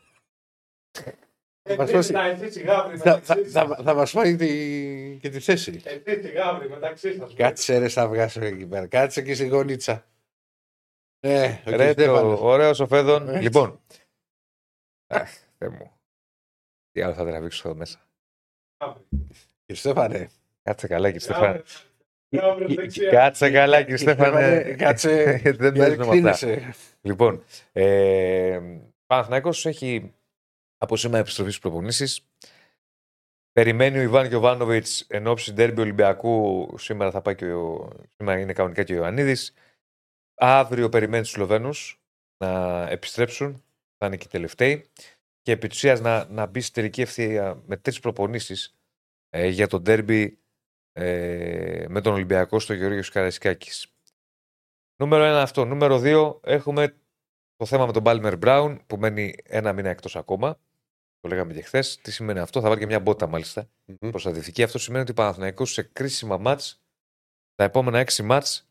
Ε, Μας τι δώσει- τα εσείς οι γάβροι Θα, μεταξύ θα, σας. θα, θα μας φάει τη, και τη θέση. Εσείς οι γάβροι μεταξύ σας. Κάτσε ρε θα βγάσω εκεί πέρα. Κάτσε και στη γωνίτσα. Ναι, ο Ρε, κύριος το Στέφανος. ωραίος ο Φέδων. Έτσι. Λοιπόν. Αχ, Θεέ μου. Τι άλλο θα τραβήξω εδώ μέσα. Γάβροι. Κύριε Στέφανε. Κάτσε καλά, κύριε Στέφανε. Γάβροι δεξιά. Κάτσε καλά, κύριε Κύριε Στέφανε. Στέφανε, κάτσε. Δεν Γιατί παίζουμε με αυτά. κλείνεσαι. Λοιπόν, ε, Παναθηναϊκός έχει από σήμερα επιστροφή στις προπονήσεις. Περιμένει ο Ιβάν Γιοβάνοβιτ εν ώψη ντέρμπι Ολυμπιακού. Σήμερα θα πάει και ο. Σήμερα είναι κανονικά και ο Ιωαννίδης. Αύριο περιμένει τους Σλοβαίνους να επιστρέψουν. Θα είναι και οι τελευταίοι. Και επί της ουσίας να, να μπει στη τελική ευθεία με τρεις προπονήσεις ε, για το ντέρμπι ε, με τον Ολυμπιακό στο Γεωργίο Καραϊσκάκη. Νούμερο ένα αυτό. Νούμερο δύο έχουμε το θέμα με τον Μπάλμερ Μπράουν που μένει ένα μήνα εκτός ακόμα. Το λέγαμε και χθες. Τι σημαίνει αυτό, θα βάλει και μια μπότα μάλιστα Μμμ. προστατευτική. Αυτός σημαίνει ότι ο Παναθηναϊκός σε κρίσιμα μάτς, τα επόμενα έξι μάτς,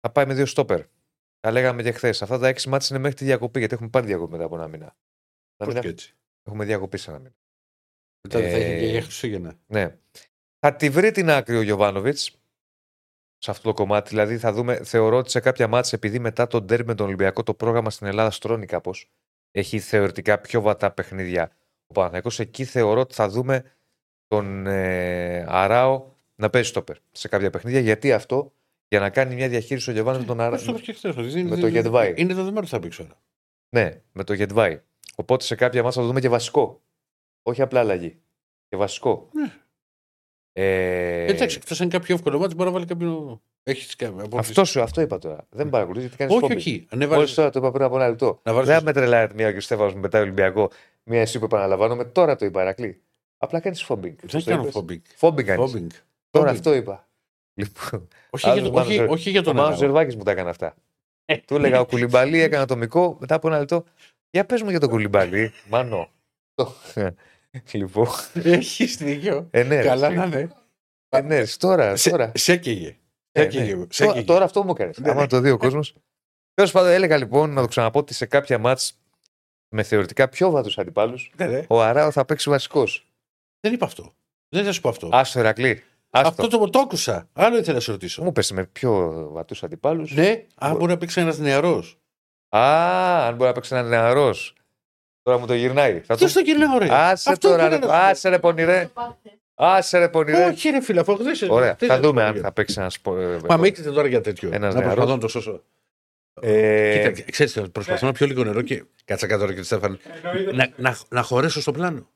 θα πάει με δύο στόπερ. Τα λέγαμε και χθες. Αυτά τα έξι μάτς είναι μέχρι τη διακοπή, γιατί έχουμε πάρει διακοπή μετά από ένα μήνα. Ένα Πώς μήνα και έτσι. έχουμε διακοπή σε ένα μήνα. Μετά δεν θα έχει Ε, και για Χριστούγεννα. Ναι. Θα τη βρει την άκρη ο Γιωβάνοβιτς σε αυτό το κομμάτι. Δηλαδή, θα δούμε, θεωρώ ότι σε κάποια μάτια, επειδή μετά τον τέρμι με τον Ολυμπιακό το πρόγραμμα στην Ελλάδα στρώνει κάπως, έχει θεωρητικά πιο βατά παιχνίδια ο Παναθηναϊκός. Εκεί θεωρώ ότι θα δούμε τον ε, Αράο να παίζει στόπερ σε κάποια παιχνίδια. Γιατί αυτό, για να κάνει μια διαχείριση ο Γιωβάνοβιτ με τον Αράο. Πώς το είπες και χθες, ότι είναι- με το Γετβάη. Είναι δεδομένο ότι θα παίξει ώρα. Ναι, με το Γετβάη. Οπότε σε κάποια μάτια θα το δούμε και βασικό. Όχι απλά αλλαγή. Και βασικό. Ναι. Ε, Εντάξει, εκτό αν κάποιο εύκολο μάτι μπορεί να βάλει κάποιο. Έχει κάποιο. αυτό, σου, αυτό είπα τώρα. Δεν παρακολουθεί γιατί κάνει Όχι, όχι. Αν έβαλες- Μόλι τώρα το είπα πριν από ένα λεπτό. Να βάλεις- Δεν με τρελάει μία και ο Στέφανο μου μετά Ολυμπιακό, μία εσύ που επαναλαμβάνομαι. Τώρα το είπα, Ρακλή. Απλά κάνει φόμπινγκ. Δεν κάνω φόμπινγκ. Φόμπινγκ κάνει. Φόμπινγκ. Τώρα Φόμπινγκ. αυτό είπα. Λοιπόν, Όχι για, Άλλος το, όχι, Μάνος- όχι για ο τον Μάνο Αράο. Ζερβάκη μου τα έκανε αυτά. Ε, Του έλεγα ο Κουλιμπαλί έκανε ατομικό μετά από ένα λεπτό. Για πε μου για τον Κουλιμπαλί. Μάνο. Το- λοιπόν. Έχει δίκιο. Ε, ναι, ρε. Καλά να είναι. Ε, ναι, ρε, τώρα. Σε- τώρα. Σε έκαιγε. Ε, Σε έκαιγε. ναι. σε Τώρα- έκαιγε. Τώρα αυτό μου έκανε. Ναι, Άμα ναι. το δει ο κόσμος. Τέλος πάντων, έλεγα λοιπόν να το ξαναπώ ότι σε κάποια μάτς με θεωρητικά πιο βάτου αντιπάλους, Ναι, ναι. ο Αράο θα παίξει βασικός. Δεν είπα αυτό. Δεν θα σου πω αυτό. Άστο, Ερακλή. Άστο. Αυτό το, το άκουσα. Άλλο ήθελα να σε ρωτήσω. Μου πέσει με πιο βατού αντιπάλους. Ναι, αν μπορεί να παίξει ένας νεαρός. Α, αν μπορεί να παίξει ένας νεαρός. Τώρα μου το γυρνάει. Θα Ποιος το γυρνάω, ρε. Άσε Αυτό τώρα, ήθελα ρε. να σου πω. Άσε ρε πονηρέ. Άσε ρε πονηρέ. Όχι, ρε φίλε, αφού δεν σε. Ωραία. τι Θα σου δούμε πω αν για- θα παίξει ένας σπο... ε, Μα με έχετε τώρα για τέτοιο. Ένας να νεαρός. προσπαθώ να το σώσω. Ε, Κοίτα, ξέρεις, προσπαθώ να πιω λίγο νερό και κάτσα κάτω ρε κύριε Στέφαν. Να, να, να χωρέσω στο πλάνο.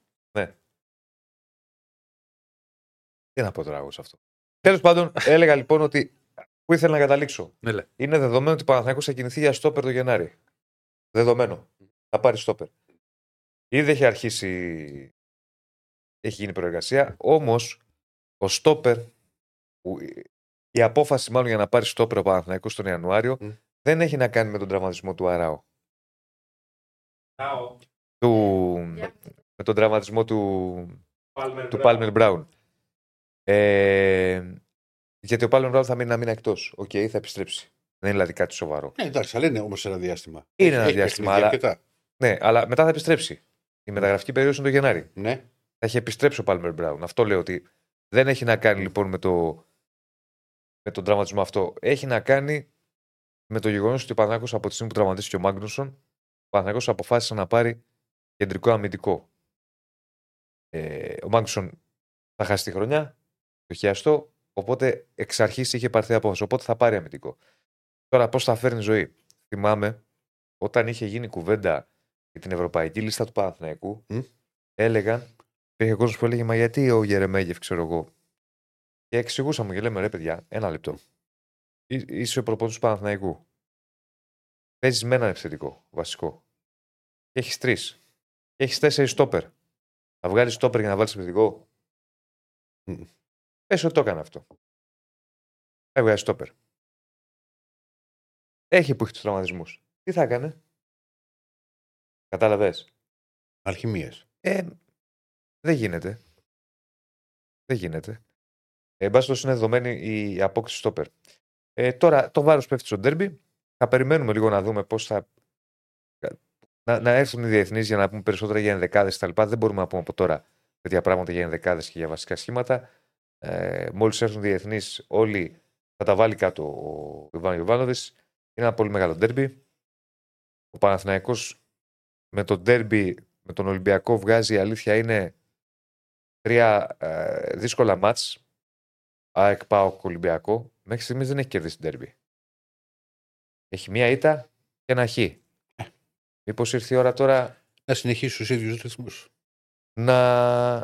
Τι να πω τώρα εγώ σε αυτό. Τέλος πάντων, έλεγα λοιπόν ότι. Πού ήθελα να καταλήξω. Ναι, λέ. Είναι δεδομένο ότι ο Παναθηναϊκός θα κινηθεί για στόπερ το Γενάρη. Δεδομένο. Θα πάρει στόπερ. Ήδη έχει αρχίσει. Έχει γίνει προεργασία. Όμως, ο στόπερ. που- Η απόφαση μάλλον για να πάρει στόπερ ο Παναθηναϊκός τον Ιανουάριο Μμ. δεν έχει να κάνει με τον τραυματισμό του Αράου. Νάο. Του, με τον τραυματισμό του, Πάλμερ του Μπράουν. Πάλμερ Μπράουν. Ε, γιατί ο Πάλμερ Μπράουν θα μείνει ένα μήνα εκτός. Οκ, θα επιστρέψει. Δεν είναι δηλαδή κάτι σοβαρό. Ναι, εντάξει, αλλά είναι όμως ένα διάστημα. Είναι ένα Έχει διάστημα, παιχνίδια αλλά- αρκετά. Ναι, αλλά μετά θα επιστρέψει. Η μεταγραφική περίοδος είναι το Γενάρη. Ναι. Θα έχει επιστρέψει ο Πάλμερ Μπράουν. Αυτό λέω ότι δεν έχει να κάνει λοιπόν με, το, με τον τραυματισμό αυτό. Έχει να κάνει με το γεγονός ότι ο Παναθηναϊκός από τη στιγμή που τραυματίστηκε ο Μάγνουσον, ο Παναθηναϊκός αποφάσισε να πάρει κεντρικό αμυντικό. Ε, ο Μάγνουσον θα χάσει τη χρονιά, το χιαστό, οπότε εξ αρχής είχε πάρθει απόφαση. Οπότε θα πάρει αμυντικό. Τώρα πώς θα φέρνει ζωή; Θυμάμαι όταν είχε γίνει κουβέντα για την ευρωπαϊκή λίστα του Παναθηναϊκού, Μμ. έλεγαν, υπήρχε κόσμος που έλεγε Μα γιατί ο Γερεμέγεφ, ξέρω εγώ. Και εξηγούσαμε και λέμε ρε παιδιά, ένα λεπτό. Εί- Είσαι ο προπονητής του Παναθηναϊκού. Παίζεις με έναν επιθετικό, βασικό. Και έχεις τρεις. Και έχεις τέσσερις στόπερ. Θα βγάλεις στόπερ για να βάλεις επιθετικό. Μμ. Πες ότι το έκανε αυτό. Έβγαλε στόπερ. Έχει που έχει τους τραυματισμούς. Τι θα έκανε; Κατάλαβες; Αλχημίες. Ε, δεν γίνεται. Δεν γίνεται. Ε, εν πάση περιπτώσει, είναι δεδομένη η απόκτηση στόπερ. Ε, τώρα το βάρος πέφτει στο ντέρμπι. Θα περιμένουμε λίγο να δούμε πώς θα. Να, να έρθουν οι διεθνείς για να πούμε περισσότερα για ενδεκάδες κτλ. Δεν μπορούμε να πούμε από τώρα τέτοια πράγματα για ενδεκάδες και για βασικά σχήματα. Ε, Μόλις έρθουν οι διεθνείς, όλοι θα τα βάλει κάτω ο Ιβάν Ιωβάνοβη. Είναι ένα πολύ μεγάλο ντέρμπι. Ο Παναθηναϊκός με το ντέρμπι με τον Ολυμπιακό βγάζει η αλήθεια είναι τρία ε, δύσκολα μάτς ΑΕΚ ΠΑΟΚ Ολυμπιακό μέχρι στιγμής δεν έχει κερδίσει την τέρμπι έχει μία ήττα και ένα χ μήπως ήρθε η ώρα τώρα Να συνεχίσει του ίδιους ρυθμούς. να,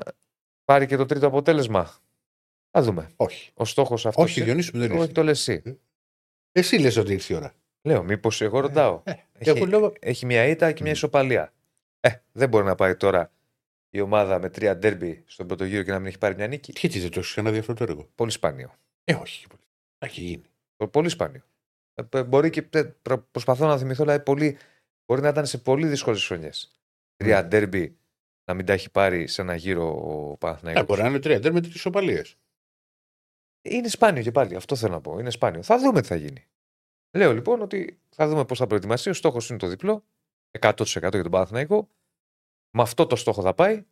πάρει και το τρίτο αποτέλεσμα. Θα δούμε. Όχι. Ο στόχος αυτός. Όχι, Διονύση μου δεν Όχι, είναι. το λε εσύ. Εσύ λες ότι ήρθε η ώρα. Λέω, μήπως εγώ ρωτάω. Ε, Έχει- εγώ λέω. Έχει μια ήττα και μια ισοπαλία. Ε, δεν μπορεί να πάει τώρα η ομάδα με τρία ντέρμπι στον πρώτο γύρο και να μην έχει πάρει μια νίκη. Τι δεν το έχεις ξαναδεί αυτό το έργο; Πολύ σπάνιο. Ε, όχι. Θα έχει γίνει. Το Πολύ σπάνιο. Ε, ε, Μπορεί και ε, προ- προσπαθώ να θυμηθώ, αλλά πολύ, μπορεί να ήταν σε πολύ δύσκολες χρονιές. Τρία Ναι. ντέρμπι να μην τα έχει πάρει σε ένα γύρο ο Ε, Παναθηναϊκός. μπορεί να είναι τρία τέρ με τρεις ισοπαλίε. Είναι σπάνιο και πάλι. Αυτό θέλω να πω. Είναι σπάνιο. Θα δούμε τι θα γίνει. Λέω λοιπόν ότι θα δούμε πώς θα προετοιμαστεί. Ο στόχος είναι το διπλό. 100% για τον Παναθηναϊκό. Με αυτό το στόχο θα πάει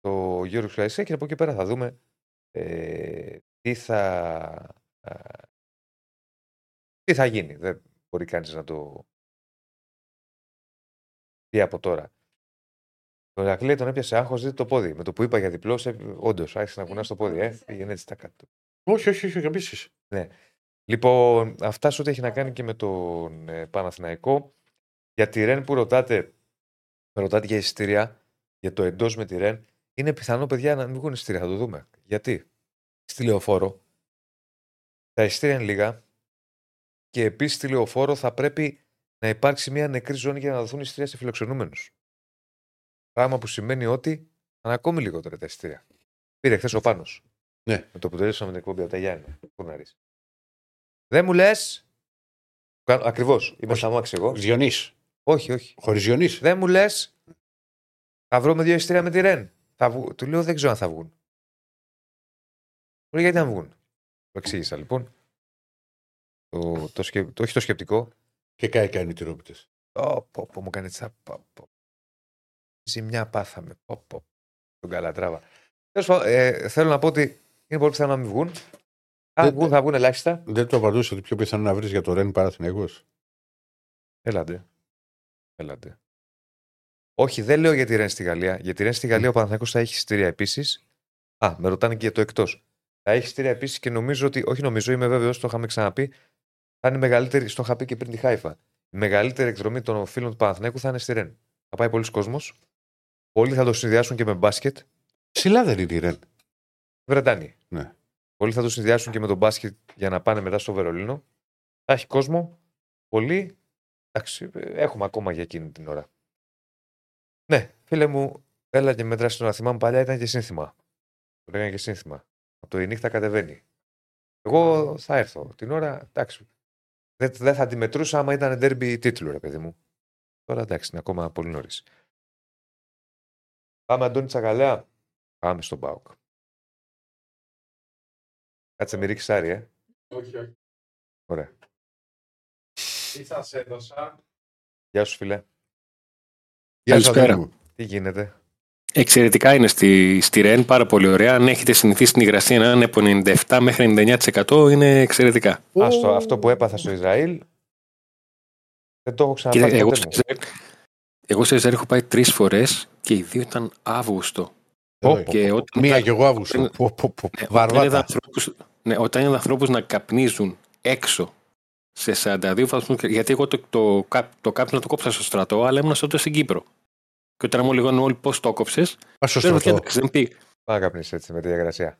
το Γιώργο Χρυσαϊσέ και από εκεί πέρα θα δούμε ε, τι, θα, ε, τι θα γίνει. Δεν μπορεί κανείς να το πει από τώρα. Το Ηρακλή τον έπιασε άγχος, δείτε το πόδι. Με το που είπα για διπλό, όντως άρχισε να κουνάς το πόδι. Ε, πήγαινε έτσι τα κάτω. Όχι, όχι, όχι, επίση. Λοιπόν, αυτά σε ό,τι έχει να κάνει και με τον ε, Παναθηναϊκό. Για τη Ρεν που ρωτάτε, με ρωτάτε για εισιτήρια, για το εντός με τη Ρεν, είναι πιθανό, παιδιά, να μην βγουν εισιτήρια. Θα το δούμε. Γιατί; Στη λεωφόρο τα εισιτήρια είναι λίγα και επίσης στη λεωφόρο θα πρέπει να υπάρξει μια νεκρή ζώνη για να δοθούν εισιτήρια σε φιλοξενούμενους. Πράγμα που σημαίνει ότι θα είναι ακόμη λιγότερα τα εισιτήρια. Πήρε χθες ο Πάνος. Ναι. Με το που τελείωσαμε την εκπομπή από τα Γιάννη. Πού να ρίξει. Δεν μου λες. Ακριβώς. Είμαι στα μάξι εγώ. Διονύ. Όχι, όχι. Χωρίς Διονύ. Δεν μου λες. Θα βρούμε δύο εισιτήρια με τη Ρεν. Θα βγου... Του λέω δεν ξέρω αν θα βγουν. Μου λέει γιατί να βγουν; Το εξήγησα λοιπόν. Το, το, σκε... το, όχι το σκεπτικό. Και κάει κάνει τυρόπιτε. Πω, πω, πω, μου κάνει τσα. Πω, πω. Ζημιά πάθαμε. Πω, πω. Τον καλατράβα. Τέλος πάντων, ε, θέλω να πω ότι είναι πολύ πιθανό να μην βγουν. Αν Δεν- βγουν, θα βγουν ελάχιστα. Δεν το απαντούσε ότι πιο πιθανό να βρεις για το Ρεν Παναθυναϊκό. Έλατε. Έλατε. Όχι, δεν λέω για τη Ρεν στη Γαλλία. Για τη Ρεν στη Γαλλία ο Παναθηναϊκός θα έχει εισιτήρια επίσης. Α, με ρωτάνε και για το εκτός. Θα έχει εισιτήρια επίσης και νομίζω ότι. Όχι, νομίζω, είμαι βέβαιος, το είχαμε ξαναπεί. Θα είναι η μεγαλύτερη. Στο είχα πει και πριν τη Χάιφα. Η μεγαλύτερη εκδρομή των φίλων του Παναθηναϊκού θα είναι στη Ρεν. Θα πάει πολλοί κόσμος. Πολλοί θα το συνδυάσουν και με μπάσκετ. Ψηλά δεν είναι η Ρεν. Βρετάνοι. Ναι. Πολλοί θα το συνδυάσουν και με τον μπάσκετ για να πάνε μετά στο Βερολίνο. Θα έχει κόσμο. Πολλοί. Εντάξει, ε, έχουμε ακόμα για εκείνη την ώρα. Ναι, φίλε μου, έλα και μέτρα στην ώρα. Θυμάμαι παλιά ήταν και σύνθημα. Το λέγανε και σύνθημα. Από το η νύχτα κατεβαίνει. Εγώ θα έρθω. Την ώρα, εντάξει. Δεν, δεν θα τη μετρούσα άμα ήταν ντέρμπι τίτλου, ρε παιδί μου. Τώρα εντάξει, είναι ακόμα πολύ νωρίς. Πάμε, Αντώνη Τσακαλέα. Πάμε στον Μπάουκ. Κάτσε με ρίξεις άρι, ε. Όχι, όχι. Ωραία. Τι σας έδωσα; Γεια σου, φίλε. Γεια σας, Καλησπέρα. Αντώνη μου. Τι γίνεται; Εξαιρετικά είναι στη, στη ΡΕΝ, πάρα πολύ ωραία. Αν έχετε συνηθίσει την υγρασία να είναι από 97 μέχρι 99% είναι εξαιρετικά. Άστο, αυτό που έπαθα στο Ισραήλ δεν το έχω Κοίτα, ξαναπάρει εγώ, ποτέ στο μου. Ισραήλ, εγώ στο Ισραήλ έχω πάει τρεις φορές και οι δύο ήταν Αύγουστο. Εδώ Πω, είναι. Και όταν, Μία και εγώ Αύγουστο. Ναι, Πω, πω, πω. ναι, όταν είδα Βαρβάτα. ανθρώπους, ναι, όταν είδα ανθρώπους να καπνίζουν έξω σε 42 βαθμούς, γιατί εγώ το, το, το, το κάπνισμα το κόψα στο στρατό, αλλά ήμουν τότε στην Κύπρο. Και όταν μου λέγανε όλοι πώς το κόψες, Πας στο δεν στρατό. δεν πήγα. Πάμε να καπνίσεις έτσι με τη διαγρασία;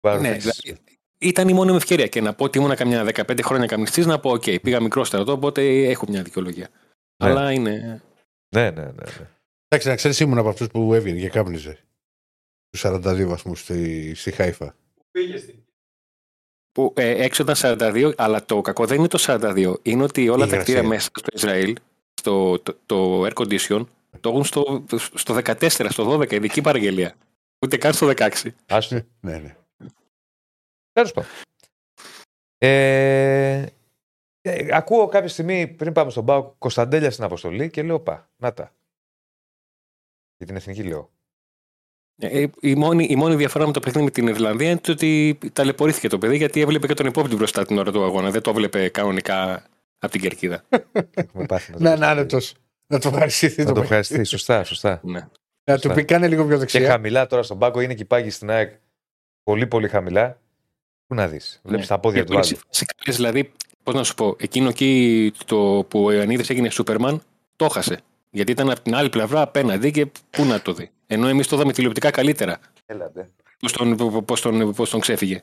Ναι, δηλαδή, ήταν η μόνη μου ευκαιρία. Και να πω ότι ήμουν καμιά 15 χρόνια καπνιστής, να πω: Οκ, πήγα μικρός στρατό, οπότε έχω μια δικαιολογία. Ναι. Αλλά είναι. Ναι, ναι, ναι. ναι. Εντάξει, να ξέρεις, ήμουν από αυτούς που έβγαινε και κάπνιζε. Τους 42 βαθμούς στη, στη Χάιφα. Πήγες στην. Που, ε, έξω ήταν 42, αλλά το κακό δεν είναι το 42. Είναι ότι όλα Η τα κτίρια υγρασία. μέσα στο Ισραήλ, στο, το, το air condition, το έχουν στο, στο 14, στο 12, ειδική παραγγελία. Ούτε καν στο 16. Άστο. Ναι, ναι. Τέλος πάντων. Ε, ε, ακούω κάποια στιγμή πριν πάμε στον Πάο Κωνσταντέλια στην αποστολή και λέω πά, να τα. Για την εθνική λέω. Ε, η, μόνη, η μόνη διαφορά με το παιχνίδι με την Ιρλανδία είναι το ότι ταλαιπωρήθηκε το παιδί γιατί έβλεπε και τον υπόπτη μπροστά την ώρα του αγώνα. Δεν το έβλεπε κανονικά από την κερκίδα. Έχουμε πάθει να το Να πει. είναι άνετο. Να το ευχαριστηθεί Να το το παιδί. ευχαριστεί. Σωστά, σωστά. ναι. Να του πει κάνε λίγο πιο Και δεξιά. χαμηλά τώρα στον πάγκο είναι και οι πάγκοι στην ΑΕΚ. Πολύ, πολύ χαμηλά. Πού να δεις. Βλέπεις Ναι. τα πόδια του Είναι άλλου. σε καλές, δηλαδή, πώς να σου πω, εκείνο εκεί το που ο Ιωαννίδης έγινε Σούπερμαν, το έχασε. Γιατί ήταν από την άλλη πλευρά απέναντι και πού να το δει. Ενώ εμείς το είδαμε τηλεοπτικά καλύτερα. Έλατε. Πώς τον, πώς τον, πώς τον ξέφυγε.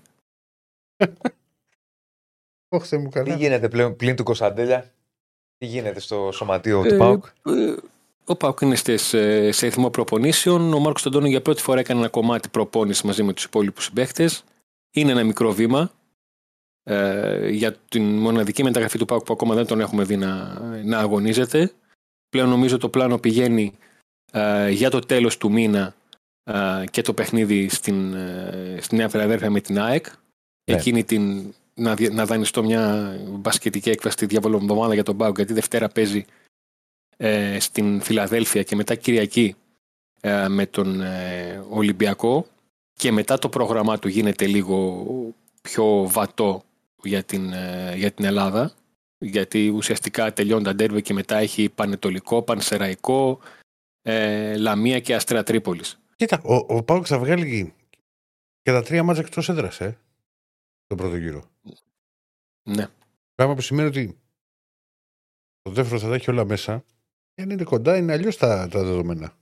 Όχι, Θεέ μου Τι καλά. γίνεται πλέον πλην του Κωνσταντέλια, τι γίνεται στο σωματείο Ε, του ΠΑΟΚ; ε, Ο Πάουκ είναι στις, ε, σε ρυθμό προπονήσεων. Ο Μάρκος Αντώνιο για πρώτη φορά έκανε ένα κομμάτι προπόνηση μαζί με τους υπόλοιπους συμπαίχτε. Είναι ένα μικρό βήμα ε, για την μοναδική μεταγραφή του Πάουκ που ακόμα δεν τον έχουμε δει να, να αγωνίζεται. Πλέον νομίζω το πλάνο πηγαίνει ε, για το τέλος του μήνα ε, και το παιχνίδι στην, ε, στη Νέα Φιλαδέλφια με την ΑΕΚ. Ναι. Εκείνη την, να, δι- να δανειστώ μια μπασκετική έκφραση τη διαβολοβδομάδα για τον Πάουκ γιατί Δευτέρα παίζει ε, στην Φιλαδέλφια και μετά Κυριακή ε, με τον ε, Ολυμπιακό και μετά το πρόγραμμά του γίνεται λίγο πιο βατό για την, ε, για την Ελλάδα γιατί ουσιαστικά τελειώνει τα ντέρβι και μετά έχει Πανετολικό, Πανσεραϊκό, ε, Λαμία και Αστρέα Τρίπολης. Κοίτα, ο, ο Πάουκ θα βγάλει και τα τρία μάτια εκτός έδρας, ε. Το πρώτο γύρο. Ναι. Πράγμα που σημαίνει ότι το δεύτερο θα τα έχει όλα μέσα. Και αν είναι κοντά, είναι αλλιώς τα, τα δεδομένα.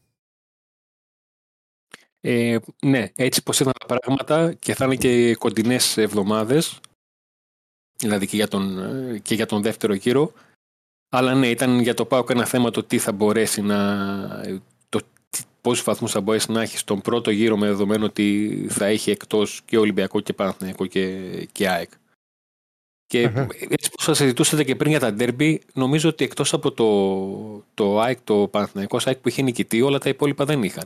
Ε, ναι, έτσι πως ήταν τα πράγματα και θα είναι και κοντινές εβδομάδες, δηλαδή και για τον, ε, και για τον δεύτερο γύρο. Αλλά ναι, ήταν για το ΠΑΟΚ ένα θέμα το τι θα μπορέσει να... Το, τι- πόσους βαθμούς θα μπορέσει να έχει στον πρώτο γύρο με δεδομένο ότι θα έχει εκτός και Ολυμπιακό και Παναθηναϊκό και, και ΑΕΚ. Και Αχα. έτσι που σας συζητούσατε και πριν για τα ντέρμπι, νομίζω ότι εκτός από το, το ΑΕΚ, το Παναθηναϊκό ΑΕΚ που είχε νικητή, όλα τα υπόλοιπα δεν είχαν.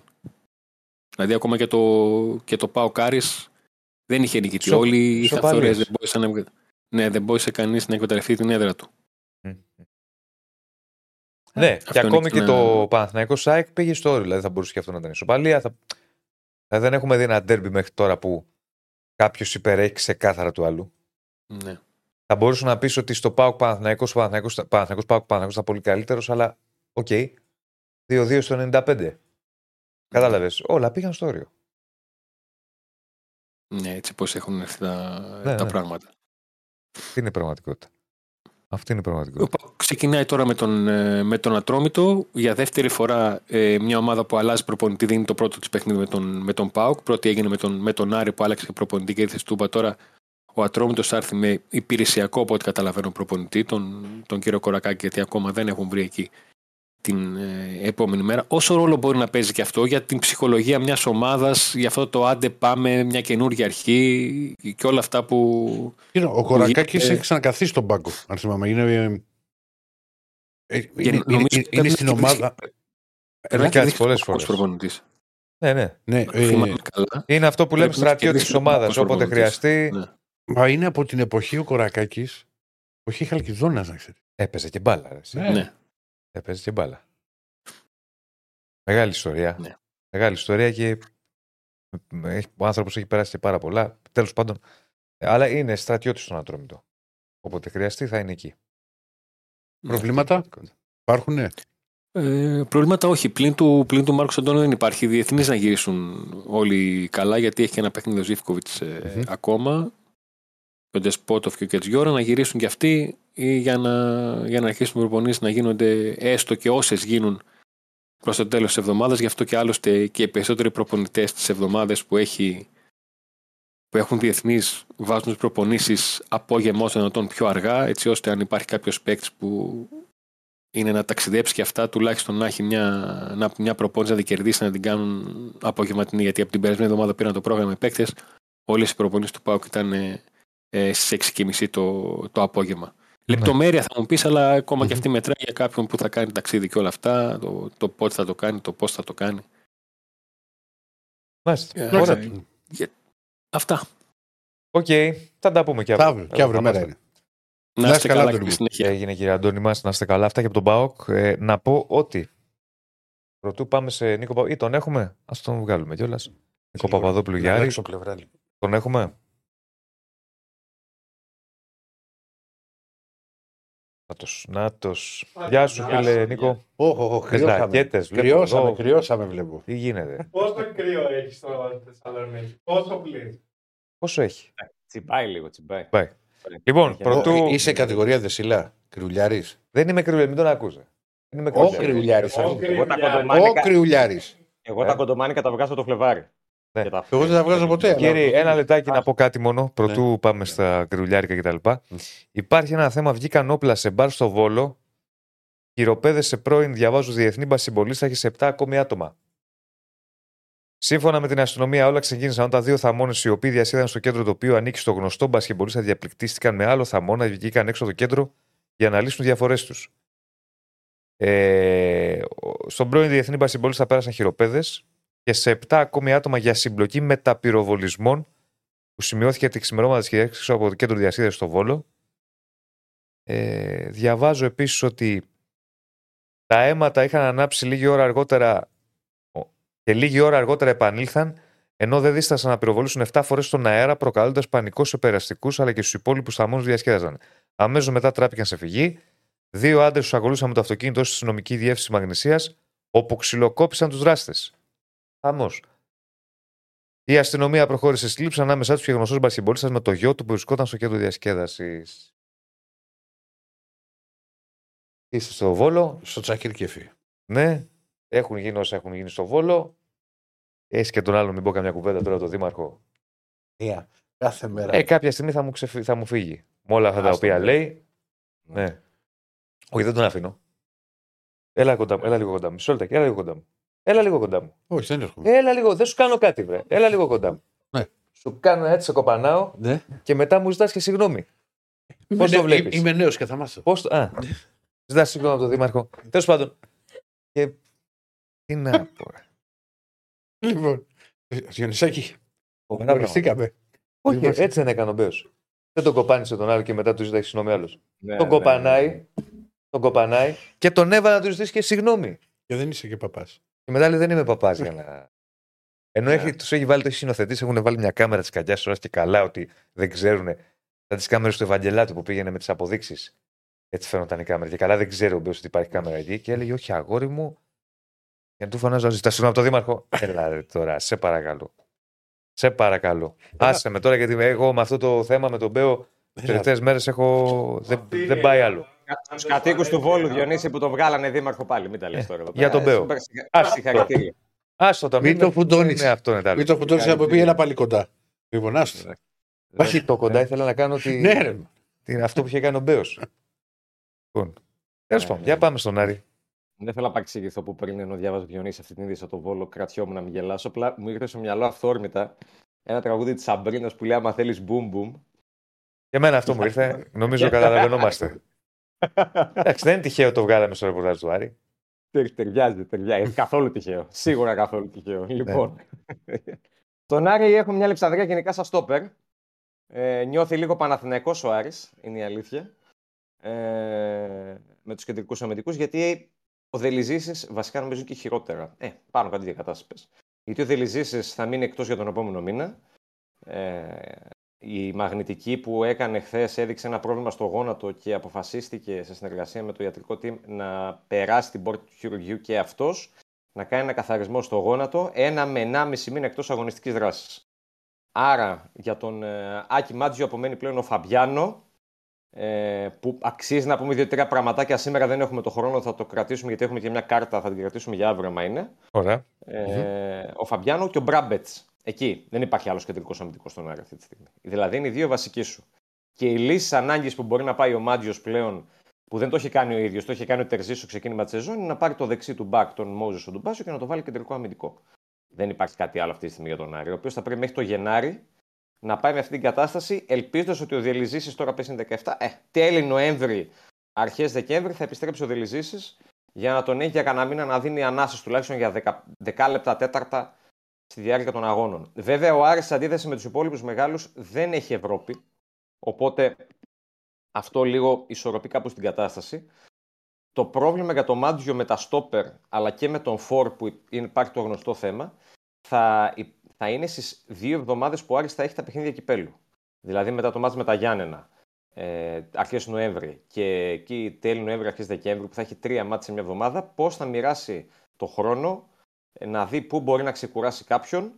Δηλαδή ακόμα και το, και το Πάο Κάρις δεν είχε νικητή. Σο- Όλοι είχαν σοπαλίες. φθορές, δεν μπορούσε να, εκμε- ναι, δεν μπορούσε κανείς να εκμεταλλευτεί την έδρα του. Ναι, Αυτό και είναι ακόμη και και ένα- το Παναθηναϊκός ΣΑΕΚ πήγε στο όριο. Δηλαδή θα μπορούσε και αυτό να ήταν ισοπαλία. Θα... Δηλαδή δεν έχουμε δει ένα ντέρμπι μέχρι τώρα που κάποιος υπερέχει ξεκάθαρα του άλλου. Ναι. Θα μπορούσε να πεις ότι στο ΠΑΟΚ Παναθηναϊκός, Παναθηναϊκός, Παναθηναϊκός ΠΑΟΚ Παναθηναϊκός ήταν πολύ καλύτερος, αλλά οκ. 2-2 στο 95. Κατάλαβες. Όλα πήγαν στο όριο. ναι, έτσι πώς έχουν έρθει τα, Ναι, τα ναι. πράγματα. Αυτή είναι η πραγματικότητα. Αυτή είναι η Ο πραγματικότητα. ΠΑΟΚ ξεκινάει τώρα με τον, ε, με τον Ατρόμητο. Για δεύτερη φορά ε, μια ομάδα που αλλάζει προπονητή δίνει το πρώτο της παιχνίδι με τον, με τον ΠΑΟΚ. Πρώτη έγινε με τον, με τον Άρη που άλλαξε προπονητή και ήρθε στην Τούμπα. Τώρα ο Ατρόμητος θα έρθει με υπηρεσιακό από ό,τι καταλαβαίνω προπονητή, τον, τον κύριο Κορακάκη, γιατί ακόμα δεν έχουν βρει εκεί την ε, επόμενη μέρα. Όσο ρόλο μπορεί να παίζει και αυτό για την ψυχολογία μιας ομάδας, για αυτό το άντε πάμε μια καινούργια αρχή και όλα αυτά που... Κοίτα, ο Κορακάκης γίνεται- έχει ξανακαθίσει στον πάγκο, αν θυμάμαι. Είναι, ε, ε, είναι, και είναι, νομίζω είναι, πρέπει να στην έχει ομάδα. Πρέπει Έχει να κάτσει κερδίσει πολλές ο φορές. προπονητής. Ναι, ναι. Ναι, ε, Θυμάμαι καλά. Είναι αυτό που λέμε Πρέπει να έχει στρατιώτης κερδίσει τη ο ομάδας. Πάοκ Όποτε προπονητής. χρειαστεί. Ναι. μα είναι από την εποχή ο Κορακάκης. Εποχή Χαλκιδόνας, να ξέρεις. Έπαιζε και μπάλα. Ρε, εσύ. Ναι. Ναι. Έπαιζε και μπάλα. Μεγάλη ιστορία. Ναι. Μεγάλη ιστορία και έχει- ο άνθρωπος έχει περάσει και πάρα πολλά. Τέλος πάντων. Ε, Αλλά είναι στρατιώτης στον Ατρόμητο. Όποτε χρειαστεί θα είναι εκεί. Προβλήματα υπάρχουν. Ε, προβλήματα όχι. Πλην του, πλην του Μάρκο Αντώνιο δεν υπάρχει. Διεθνείς να γυρίσουν όλοι καλά, γιατί έχει ένα παιχνίδι ο Ζήφκοβιτς Μμμ. ακόμα. Και ο Ντεσπότοφ και ο Κετζιόρα να γυρίσουν κι αυτοί ή για να, για να αρχίσουν οι προπονήσεις να γίνονται έστω και όσες γίνουν προς το τέλος της εβδομάδας. Γι' αυτό και άλλωστε και οι περισσότεροι προπονητές τι εβδομάδε που, έχει, που έχουν διεθνείς βάζουν τις προπονήσεις απόγευμα όσο δυνατόν πιο αργά, έτσι ώστε αν υπάρχει κάποιος παίκτης που είναι να ταξιδέψει και αυτά, τουλάχιστον να έχει μια, να, μια προπόνηση να την κερδίσει, να την κάνουν απογευματινή. Γιατί από την περασμένη εβδομάδα πήραν το πρόγραμμα οι παίκτες. Όλες οι προπονήσεις του ΠΑΟΚ ήταν ε, ε, στις 6.30 το, το απόγευμα. Λεπτομέρεια θα μου πεις, αλλά ακόμα και αυτή μετράει για κάποιον που θα κάνει ταξίδι και όλα αυτά. Το, το πότε θα το κάνει, το πώς θα το κάνει. Μάλιστα. Ε, Ωραία. Αυτά. Οκ. Θα τα πούμε και Τα αύριο. αύριο, και αύριο Θα μέρα είμαστε. είναι. Να Να είστε είστε καλά, καλά, Αντώνη καλή μου. συνέχεια. Έγινε κύριε Αντώνη μας, να είστε καλά. Αυτά και από τον ΠΑΟΚ. Ε, να πω ότι πρωτού πάμε σε Νίκο Παπαδόπουλο. Ή τον έχουμε, ας τον βγάλουμε κιόλας. Νίκο Παπαδόπουλου Να Γιάρη. αλλάξω πλευρά, λοιπόν. Τον έχουμε; Νάτος, Νάτος. Γεια σου Γεια φίλε σου, Νίκο. Όχ, όχ, όχ, Με κρυώσαμε. ρακέτες, βλέπω Κρυώσαμε, εδώ. κρυώσαμε, βλέπω. Τι γίνεται; Πόσο κρύο έχεις στο Θεσσαλονίκη, πόσο πλήρη. Πόσο έχει; Τσιμπάει λίγο, τσιμπάει. Πάει. Λοιπόν, Έχει πρωτού... Ω, Είσαι κατηγορία δεσίλα, κρυουλιάρης. Δεν είμαι κρυβέ, μην τον ακούσε. Δεν είμαι Ο κοντά. Κρυουλιάρης. Εγώ τα Ο κοντομάνικα, Κρυουλιάρης. εγώ τα κοντομάνικα τα βγάζω το Φλεβάρι. Ναι. Και τα- Εγώ δεν τα βγάζω ποτέ. αλλά- Κύριε, ένα λεπτάκι να πω κάτι μόνο, πρωτού Ναι. πάμε στα κρυουλιάρικα κτλ. Υπάρχει ένα θέμα, βγήκαν όπλα σε μπαρ στο Βόλο. Χειροπέδες σε πρώην, διαβάζω διεθνή μπασιμπολίστα και σε 7 ακόμη άτομα. Σύμφωνα με την αστυνομία, όλα ξεκίνησαν όταν δύο θαμώνες οι οποίοι διασύδαν στο κέντρο το οποίο ανήκει στο γνωστό μπασκεμπολίστα διαπληκτίστηκαν με άλλο θαμώνα και βγήκαν έξω από το κέντρο για να λύσουν διαφορές τους. Ε, ο- στον πρώην διεθνή μπασκεμπολίστα πέρασαν χειροπέδες και σε 7 ακόμη άτομα για συμπλοκή μεταπυροβολισμών που σημειώθηκε τη ξημερώματα της Κυριακής έξω από το κέντρο διασύνδεσης στο Βόλο. Ε, διαβάζω επίσης ότι τα αίματα είχαν ανάψει λίγη ώρα αργότερα ο- και λίγη ώρα αργότερα επανήλθαν, ενώ δεν δίστασαν να πυροβολήσουν 7 φορές στον αέρα, προκαλώντας πανικό σε περαστικούς αλλά και στους υπόλοιπους θαμώνους που διασκέδαζαν. Αμέσως μετά τράπηκαν σε φυγή. Δύο άντρες τους ακολούθησαν με το αυτοκίνητο στη αστυνομική διεύθυνση Μαγνησίας, όπου ξυλοκόπησαν τους δράστες. Χαμός. Η αστυνομία προχώρησε στη λήψη ανάμεσά τους και γνωστός μπασκεμπολίστα με το γιο του που βρισκόταν στο κέντρο διασκέδασης. Είστε στο Βόλο. Στο Τσάκυρ Κεφί. Ναι, έχουν γίνει όσα έχουν γίνει στο Βόλο. Έχεις και τον άλλο, μην πω καμιά κουβέντα τώρα, τον Δήμαρχο. Μία. Κάθε μέρα. Ε, κάποια στιγμή θα μου, ξεφυ... θα μου φύγει. Με όλα αυτά τα Άστο, οποία ναι. λέει. Ναι. Όχι, δεν τον αφήνω. Έλα, κοντά μου, έλα λίγο κοντά μου. Μισό λεπτάκι, έλα λίγο κοντά μου. Έλα λίγο κοντά μου. Όχι, δεν έρχομαι. Έλα λίγο, δεν σου κάνω κάτι, βρε. Έλα λίγο κοντά μου. Ναι. Σου κάνω έτσι, σε κοπανάω Ναι. και μετά μου ζητάς και συγγνώμη. Είμαι Πώς το νέο- βλέπεις; Είμαι νέος και θα μάθω. Πώς το. Α, ζητάς συγγνώμη από τον Δήμαρχο. Τέλος πάντων. Και. Τι να πω. ρε. Λοιπόν. ε, Διονυσάκη, Φοβερά πράγματα. γνωριστήκαμε. Όχι, Είμαστε- έτσι δεν έκανε ο Μπέος. Δεν τον κοπάνισε τον άλλο και μετά του ζητάει συγγνώμη άλλος. Ναι, τον ναι, κοπανάει. ναι. Τον κοπανάει και τον έβαλε να του ζητήσει και συγγνώμη. Και δεν είσαι και παπάς. Και μετά λέει δεν είμαι παπάς για να. Ενώ έχει, τους έχει βάλει το έχει συνοθετήσει, έχουν βάλει μια κάμερα της καγιά ώρα και καλά ότι δεν ξέρουν. Σαν τις κάμερες του Ευαγγελάτου που πήγαινε με τις αποδείξεις. Έτσι φαίνονταν η κάμερα. Και καλά δεν ξέρει ο Μπέος ότι υπάρχει κάμερα εκεί. Και έλεγε Όχι, αγόρι μου. Και να του φωνάζω, ζητά συγγνώμη από τον Δήμαρχο. Έλα ρε, τώρα, σε παρακαλώ. Σε παρακαλώ. Άσε με τώρα γιατί εγώ με αυτό το θέμα με τον Μπέο τι τελευταίες μέρες έχω. Δεν, δεν πάει άλλο. Τους κατοίκους του Βόλου, Διονύση, που τον βγάλανε δήμαρχο πάλι. Μην τα λες Ε, τώρα. εδώ για πέρα. τον Μπέο. Συγχα- συγχα- Άστο. Συγχαρητήρια. Άστο το Μην το φουντώνεις. Ναι, αυτό είναι τα Μην το φουντώσει από πει ένα πάλι κοντά. Λοιπόν, άστο. Όχι, το κοντά ήθελα να κάνω τη... Ναι, ρε. την- αυτό που είχε κάνει ο Μπέος. λοιπόν. Τέλος Ναι, πάντων, ναι. για πάμε στον Άρη. Δεν θέλω να παρεξηγηθώ που πριν ενώ διάβαζα Διονύσης αυτή την είδηση από το Βόλο, κρατιόμουν να μην γελάσω. Απλά μου ήρθε στο μυαλό αυθόρμητα ένα τραγούδι της Σαμπρίνας που λέει Άμα θέλεις boom boom. Για μένα αυτό μου ήρθε. Νομίζω καταλαβαίνόμαστε. Εντάξει, δεν είναι τυχαίο το βγάλαμε στο ρεπορτάζ του Άρη. Τερ- Ταιριάζει, ταιριάζει. καθόλου τυχαίο. Σίγουρα καθόλου τυχαίο. Λοιπόν. Τον Άρη έχουμε μια λειψαδρία γενικά σαν στόπερ. Ε, νιώθει λίγο Παναθηναϊκός ο Άρης, είναι η αλήθεια. Ε, με τους κεντρικούς αμυντικούς, γιατί ο Δελιζήσης βασικά νομίζουν και χειρότερα. Ε, πάνω κάτι διακατάσταση πες. Γιατί ο Δελιζήσης θα μείνει εκτός για τον επόμενο μήνα. Ε, η μαγνητική που έκανε χθες έδειξε ένα πρόβλημα στο γόνατο και αποφασίστηκε σε συνεργασία με το ιατρικό team να περάσει την πόρτα του χειρουργείου και αυτός να κάνει ένα καθαρισμό στο γόνατο ένα με 1,5 μήνα εκτός αγωνιστικής δράσης. Άρα για τον ε, Άκη Μάτζιο απομένει πλέον ο Φαμπιάνο ε, που αξίζει να πούμε δύο-τρία πραγματάκια. Σήμερα δεν έχουμε το χρόνο, θα το κρατήσουμε γιατί έχουμε και μια κάρτα, θα την κρατήσουμε για αύριο, μα είναι. Ωραία. Ε, Ο Φαμπιάνο και ο Μπράμπετς. Εκεί δεν υπάρχει άλλος κεντρικός αμυντικός στον Άρη αυτή τη στιγμή. Δηλαδή είναι οι δύο βασικοί σου. Και οι λύσεις ανάγκης που μπορεί να πάει ο Μάτζιο πλέον, που δεν το έχει κάνει ο ίδιος, το έχει κάνει ο Τερζή στο ξεκίνημα της σεζόν, είναι να πάρει το δεξί του μπακ τον Μόζες ο Ντουμπάσιο και να το βάλει κεντρικό αμυντικό. Δεν υπάρχει κάτι άλλο αυτή τη στιγμή για τον Άρη, ο οποίος θα πρέπει μέχρι το Γενάρη να πάει με αυτή την κατάσταση, ελπίζοντας ότι ο Διελυζήση τώρα πέσει 17. Ε, τέλη Νοέμβρη, αρχές Δεκέμβρη θα επιστρέψει ο Διελυζήση για να τον έχει για κανένα μήνα να δίνει ανάσες τουλάχιστον για 10, 10 λεπτά τέταρτα στη διάρκεια των αγώνων. Βέβαια, ο Άρης, σε αντίθεση με τους υπόλοιπους μεγάλους, δεν έχει Ευρώπη. Οπότε αυτό λίγο ισορροπεί κάπου στην κατάσταση. Το πρόβλημα για το Μάντζιο με τα στόπερ αλλά και με τον Φορ που είναι- υπάρχει το γνωστό θέμα θα, θα είναι στις δύο εβδομάδες που ο Άρης θα έχει τα παιχνίδια κυπέλου. Δηλαδή μετά το μάτς με τα Γιάννενα ε, αρχές Νοέμβρη και εκεί τέλη Νοέμβρη, αρχές Δεκέμβρη που θα έχει τρία μάτς σε μια εβδομάδα πώς θα μοιράσει το χρόνο ε, να δει πού μπορεί να ξεκουράσει κάποιον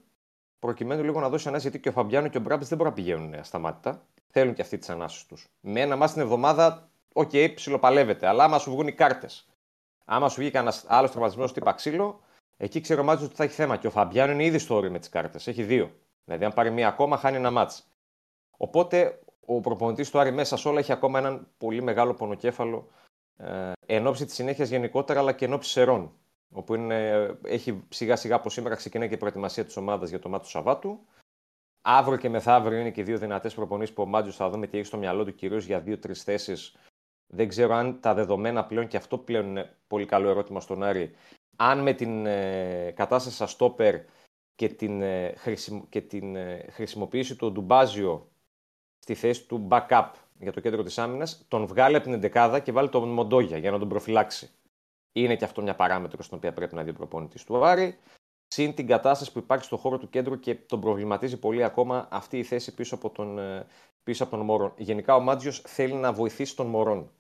προκειμένου λίγο να δώσει ανάση γιατί και ο Φαμπιάνο και ο Μπράμπετς δεν μπορούν να πηγαίνουν ασταμάτητα. Θέλουν και αυτοί τις ανάσες τους. Με ένα ματς την εβδομάδα, OK, okay, ψιλοπαλεύεται, αλλά άμα σου βγουν οι κάρτες, Άμα σου βγει ένα άλλος τραυματισμός χτύπα ξύλο, εκεί ξέρει ο Μάτζιο ότι θα έχει θέμα. Και ο Φαμπιάνο είναι ήδη στο όριο με τις κάρτες. Έχει δύο. Δηλαδή, αν πάρει μία ακόμα, χάνει ένα ματς. Οπότε ο προπονητής του Άρη μέσα σε όλα έχει ακόμα έναν πολύ μεγάλο πονοκέφαλο ε, εν όψει της συνέχειας γενικότερα, αλλά και εν όψει Σερρών. Όπου είναι, έχει σιγά σιγά από σήμερα ξεκινάει και η προετοιμασία της ομάδας για το μάτι του Σαββάτου. Αύριο και μεθαύριο είναι και δύο δυνατές προπονήσεις που ο Μάτζιο θα δούμε τι έχει στο μυαλό του κυρίως για δύο-τρεις θέσεις. Δεν ξέρω αν τα δεδομένα πλέον, και αυτό πλέον είναι πολύ καλό ερώτημα στον Άρη, αν με την ε, κατάσταση στα στόπερ και την, ε, και την ε, χρησιμοποίηση του Ντουμπάζιο στη θέση του backup για το κέντρο της άμυνας, τον βγάλει από την εντεκάδα και βάλει τον Μοντόγια για να τον προφυλάξει. Είναι και αυτό μια παράμετρο στην οποία πρέπει να δει ο προπονητής του Άρη. Συν την κατάσταση που υπάρχει στον χώρο του κέντρου και τον προβληματίζει πολύ ακόμα αυτή η θέση πίσω από τον, ε, πίσω από τον Μωρόν. Γενικά ο Μάτζιος θέλει να βοηθήσει τον Μωρόν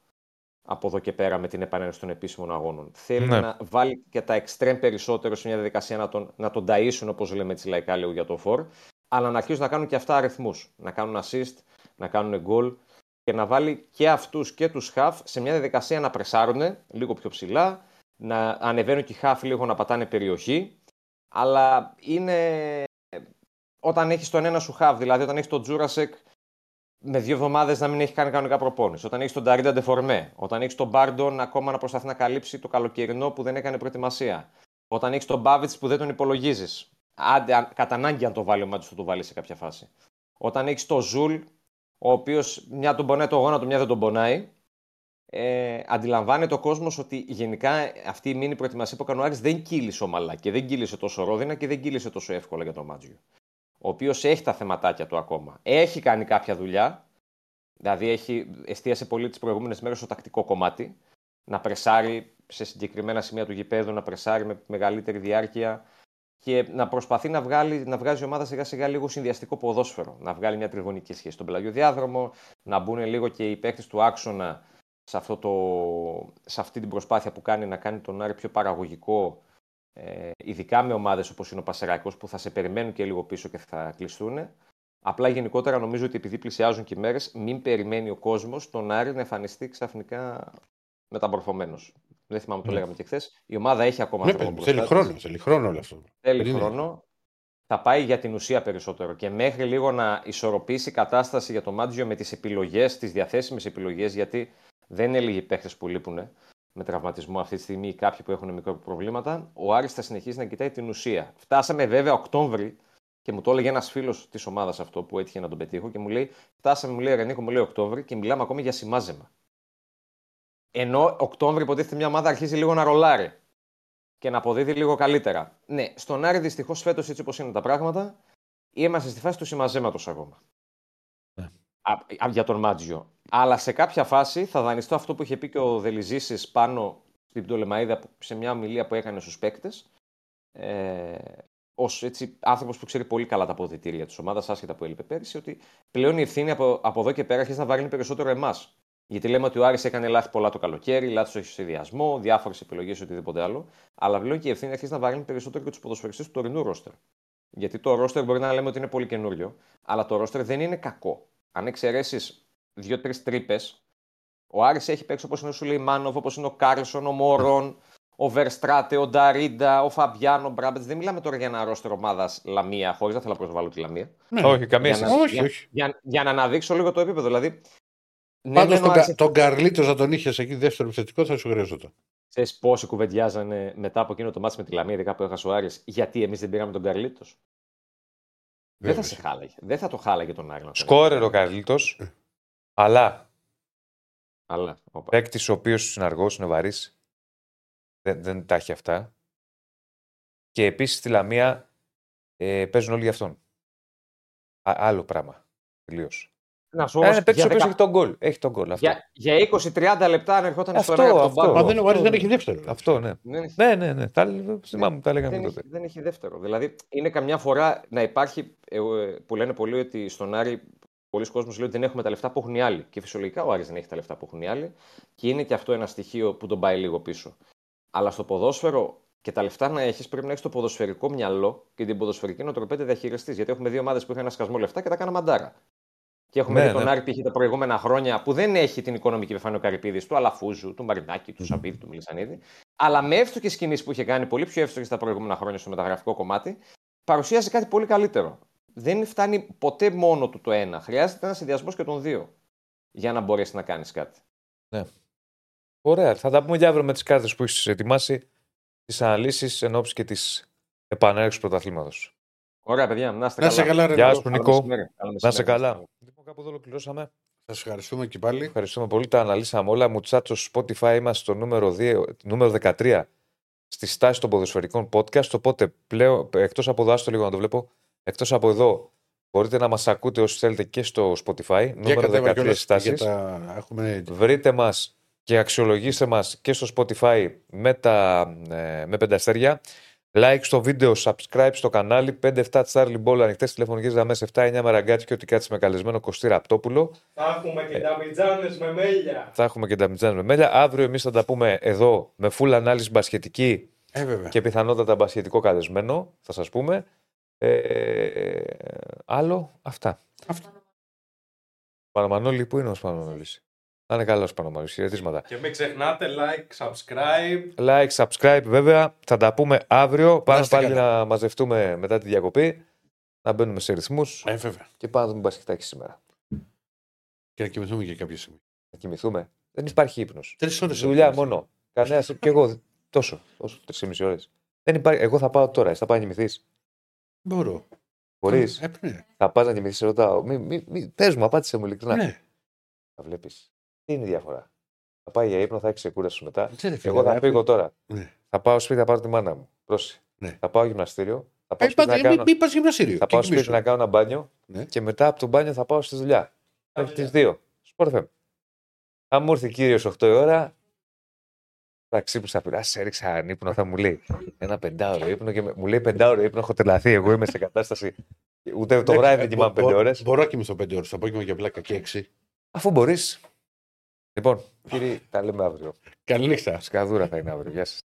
από εδώ και πέρα με την επανένωση των επίσημων αγώνων. Θέλει ναι. να βάλει και τα εξτρέμ περισσότερο σε μια διαδικασία να τον, να τον ταΐσουν, όπως λέμε έτσι λαϊκά λίγο για το φορ, αλλά να αρχίσουν να κάνουν και αυτά αριθμούς. Να κάνουν assist, να κάνουν goal και να βάλει και αυτούς και τους χαφ σε μια διαδικασία να πρεσάρουν λίγο πιο ψηλά, να ανεβαίνουν και οι χαφ λίγο να πατάνε περιοχή. Αλλά είναι όταν έχεις τον ένα σου χαφ, δηλαδή όταν έχεις τον Τζούρασεκ με δύο εβδομάδες να μην έχει κάνει κανονικά προπόνηση, όταν έχεις τον Ταρίντα Ντεφορμέ, όταν έχεις τον Μπάρντον ακόμα να προσπαθεί να καλύψει το καλοκαιρινό που δεν έκανε προετοιμασία, όταν έχεις τον Μπάβιτς που δεν τον υπολογίζεις. Άντε, κατά ανάγκη αν το βάλει ο Μάτσο, θα το βάλει σε κάποια φάση. Όταν έχεις τον Ζουλ ο οποίος μια τον πονάει το γόνατο, μια δεν τον πονάει. Ε, αντιλαμβάνεται ο κόσμος ότι γενικά αυτή η μίνι προετοιμασία που έκανε ο Άρης δεν κύλησε ομαλά και δεν κύλησε τόσο ρόδινα και δεν κύλησε τόσο εύκολα για τον Μάτζιο. Ο οποίος έχει τα θεματάκια του ακόμα. Έχει κάνει κάποια δουλειά. Δηλαδή έχει εστίασε πολύ τις προηγούμενες μέρες στο τακτικό κομμάτι. Να πρεσάρει σε συγκεκριμένα σημεία του γηπέδου, να πρεσάρει με μεγαλύτερη διάρκεια, και να προσπαθεί να, βγάλει, να βγάζει η ομάδα σιγά σιγά λίγο συνδυαστικό ποδόσφαιρο. Να βγάλει μια τριγωνική σχέση στον πελαγιοδιάδρομο, να μπουν λίγο και οι παίκτες του άξονα σε, αυτό το, σε αυτή την προσπάθεια που κάνει να κάνει τον Άρη πιο παραγωγικό, ε, ειδικά με ομάδες όπως είναι ο Πασεράκος, που θα σε περιμένουν και λίγο πίσω και θα κλειστούν. Απλά γενικότερα νομίζω ότι επειδή πλησιάζουν και οι μέρες, μην περιμένει ο κόσμος τον Άρη να εμφανιστεί ξαφνικά μεταμορφωμένος. Δεν θυμάμαι το ναι. λέγαμε και χθες. Η ομάδα έχει ακόμα ναι, δρόμο Θέλει χρόνο, θέλει χρόνο όλο αυτό. Θέλει χρόνο. Θα πάει για την ουσία περισσότερο. Και μέχρι λίγο να ισορροπήσει η κατάσταση για το Μάτζιο με τις επιλογές, τις διαθέσιμες επιλογές, γιατί δεν είναι λίγοι παίχτε που λείπουν με τραυματισμό αυτή τη στιγμή ή κάποιοι που έχουν μικρό προβλήματα. Ο Άρης θα συνεχίσει να κοιτάει την ουσία. Φτάσαμε βέβαια Οκτώβρη και μου το έλεγε ένας φίλος της ομάδας αυτό που έτυχε να τον πετύχω και μου λέει: Φτάσαμε, μου λέει Ρενίκο, μου λέει Οκτώβρη και μιλάμε ακόμη για σημάζεμα. Ενώ Οκτώβρη υποτίθεται μια ομάδα αρχίζει λίγο να ρολάρει και να αποδίδει λίγο καλύτερα. Ναι, στον Άρη δυστυχώς φέτος έτσι όπως είναι τα πράγματα, είμαστε στη φάση του συμμαζέματος ακόμα. Ναι. Α, για τον Μάτζιο. Αλλά σε κάποια φάση θα δανειστώ αυτό που είχε πει και ο Δελιζήση πάνω στην Πτολεμαίδα σε μια ομιλία που έκανε στους παίκτες. Ε, Ω άνθρωπος που ξέρει πολύ καλά τα αποδητήρια της ομάδας, άσχετα που έλειπε πέρυσι, ότι πλέον η ευθύνη από, από εδώ και πέρα αρχίζει να βαρύνει περισσότερο εμάς. Γιατί λέμε ότι ο Άρης έκανε λάθη πολλά το καλοκαίρι, λάθη στο σχεδιασμό, διάφορες επιλογές, οτιδήποτε άλλο. Αλλά πλέον και η ευθύνη αρχίζει να βαρύνει περισσότερο και τους ποδοσφαιριστές του τωρινού ρόστερ. Γιατί το ρόστερ μπορεί να λέμε ότι είναι πολύ καινούριο, αλλά το ρόστερ δεν είναι κακό. Αν εξαιρέσεις δύο-τρεις τρύπες, ο Άρης έχει παίκτες όπως είναι ο Σουλεϊμάνοβ, όπως είναι ο Κάρλσον, ο Μόρον, ο Βερστράτε, ο Νταρίντα, ο Φαμπιάνο, ο Μπράμπετς. Δεν μιλάμε τώρα για ένα ρόστερ ομάδας Λαμία, χωρίς να θέλω να προσβάλλω τη Λαμία. Ναι. Όχι, καμία για, όχι, για, όχι. Για, για, να αναδείξω λίγο το επίπεδο. Δηλαδή, ναι, Πάντως ναι, τον, κα, τον Καρλίτος να τον είχες εκεί δεύτερο επιθετικό θα σου χρειαζόταν. Ξέρει πόσοι κουβεντιάζανε μετά από εκείνο το μάτι με τη Λαμία, ειδικά που έχασε ο Άρης, γιατί εμείς δεν πήραμε τον Καρλίτος; Δεν θα σε χάλαγε. Δεν θα το χάλαγε τον Άρη. Σκόρερ ο Καρλίτος, ε. αλλά. Αλλά. Παίκτης ο οποίος συναργός είναι βαρύς. Δεν, δεν τα έχει αυτά. Και επίσης στη Λαμία ε, παίζουν όλοι για αυτόν. Α, άλλο πράγμα. Τελείως. Να σου είναι παίκτη ο οποίο έχει τον γκολ. Έχει τον γκολ. Για, για 20-30 λεπτά αν ερχόταν στο έργο από τον Μα δεν, ο Άρης δεν έχει δεύτερο. Αυτό, ναι. Δεν έχει... Ναι, ναι, ναι. Τα, θυμάμαι, τα λέγαμε δεν τότε. Έχει, δεν έχει δεύτερο. Δηλαδή είναι καμιά φορά να υπάρχει, ε, που λένε πολλοί ότι στον Άρη πολλοί κόσμοι λέει ότι δεν έχουμε τα λεφτά που έχουν οι άλλοι. Και φυσιολογικά ο Άρης δεν έχει τα λεφτά που έχουν οι άλλοι. Και είναι και αυτό ένα στοιχείο που τον πάει λίγο πίσω. Αλλά στο ποδόσφαιρο και τα λεφτά να έχεις, πρέπει να έχεις το ποδοσφαιρικό μυαλό και την ποδοσφαιρική νοοτροπία διαχειριστή. Γιατί έχουμε δύο ομάδες που είχαν ένα σκασμό λεφτά και τα κάνα μαντάρα. Και έχουμε Ναι, δει τον ναι. Άρη π.χ. τα προηγούμενα χρόνια που δεν έχει την οικονομική επιφάνεια ο Καρυπίδης, του Αλαφούζου, του Μαρινάκη, του Σαββίδη, του Μιλισανίδη. Αλλά με εύστοχες κινήσεις που είχε κάνει, πολύ πιο εύστοχες τα προηγούμενα χρόνια στο μεταγραφικό κομμάτι, παρουσίασε κάτι πολύ καλύτερο. Δεν φτάνει ποτέ μόνο του το ένα. Χρειάζεται ένας συνδυασμός και των δύο για να μπορέσει να κάνεις κάτι. Ωραία. Θα τα πούμε και αύριο με τις κάρτες που έχεις ετοιμάσει, τις αναλύσεις εν ώψη και τη επανέρχωση του πρωταθλήματος. Ωραία, παιδιά, να είστε Να σε καλά. καλά, ρε Γεια Νίκο. σου, Καλό Νικό. μεσημέρι. Καλό Να σε μεσημέρι. καλά. Λοιπόν, κάπου εδώ ολοκληρώσαμε. Σας ευχαριστούμε και πάλι. Ευχαριστούμε πολύ. Τα αναλύσαμε όλα. Μουτσάτσο Spotify είμαστε στο νούμερο, 2, νούμερο 13 στη στάση των ποδοσφαιρικών podcast. Οπότε πλέον, εκτός από εδώ, άστο λίγο να το βλέπω, εκτός από εδώ, μπορείτε να μας ακούτε όσοι θέλετε και στο Spotify. Για Νούμερο κατέβα 13 κιόλας στάσει. για τα... Έχουμε... Βρείτε μας και αξιολογήστε μας και στο Spotify με, τα, ε, με πέντε αστέρια. Like στο βίντεο, subscribe στο κανάλι. 5-7 Charlie Ball, ανοιχτές τηλεφωνικές γραμμές 7-9 Μαραγκάτσι και ό,τι κάτσει με καλεσμένο Κωστή Ραπτόπουλο. Θα έχουμε και τα μιτζάνες με μέλια. Θα έχουμε και τα μιτζάνε με μέλια. Αύριο εμείς θα τα πούμε εδώ με full ανάλυση μπασχετική Ε, βέβαια. και πιθανότατα μπασχετικό καλεσμένο. Θα σας πούμε. Ε, άλλο, αυτά. Αυτά. Παναμανόλη, πού είναι ο Παναμανόλης; Να είναι καλός Παναμανόλη. Χαιρετίσματα. Και μην ξεχνάτε like, subscribe. Like, subscribe βέβαια. Θα τα πούμε αύριο. Πάμε είστε πάλι καλά. να μαζευτούμε μετά τη διακοπή. Να μπαίνουμε σε ρυθμούς Ε, βέβαια. και πάμε να δούμε μπασκετάκι σήμερα. Και να κοιμηθούμε και κάποια στιγμή. Να κοιμηθούμε. Δεν υπάρχει ύπνος. Τρεις ώρες. Δουλειά μόνο. Κανένα. και εγώ τόσο. τόσο τρεις και μισή ώρες. Δεν υπάρχει. Εγώ θα πάω τώρα. Εσύ θα πάει να κοιμηθείς; Μπορώ. Μπορείς; Ε, ναι. Θα πας να κοιμηθείς, ρωτάω. Μη, μη, μη, πες μου, απάντησε μου ειλικρινά. ναι. Θα βλέπεις. Τι είναι η διαφορά; Θα πάει για ύπνο, θα έχει ξεκούραση μετά. Ναι, ρε, φίλε, Εγώ θα ρε, φύγω τώρα. Ναι. Θα πάω σπίτι, θα πάρω τη μάνα μου. Πρόσεχε. Ναι. Θα πάω γυμναστήριο. Θα Ε, πάω σπίτι, να Μην κάνω, μην πας γυμναστήριο. θα και πάω σπίτι κοιμήσου. να κάνω ένα μπάνιο Ναι. και μετά από το μπάνιο θα πάω στη δουλειά. Μέχρι τις 2. Σπορ FM. Αν μου έρθει κύριος 8 η ώρα, θα ξύπνησα πειρά, σε έριξα έναν ύπνο, θα μου λέει ένα πεντάωρο ύπνο και με- μου λέει πεντάωρο ύπνο, έχω τρελαθεί. Εγώ είμαι σε κατάσταση. Ούτε το Εντάξει, βράδυ ε, δεν μπο- κοιμάμαι πέντε μπο- ώρες. Μπορώ να κοιμηθώ πέντε ώρες. Το απόγευμα για πλάκα και έξι. Αφού μπορείς. Λοιπόν, κύριοι, τα λέμε αύριο. Καλή νύχτα. Σκαδούρα θα είναι αύριο. Γεια σας.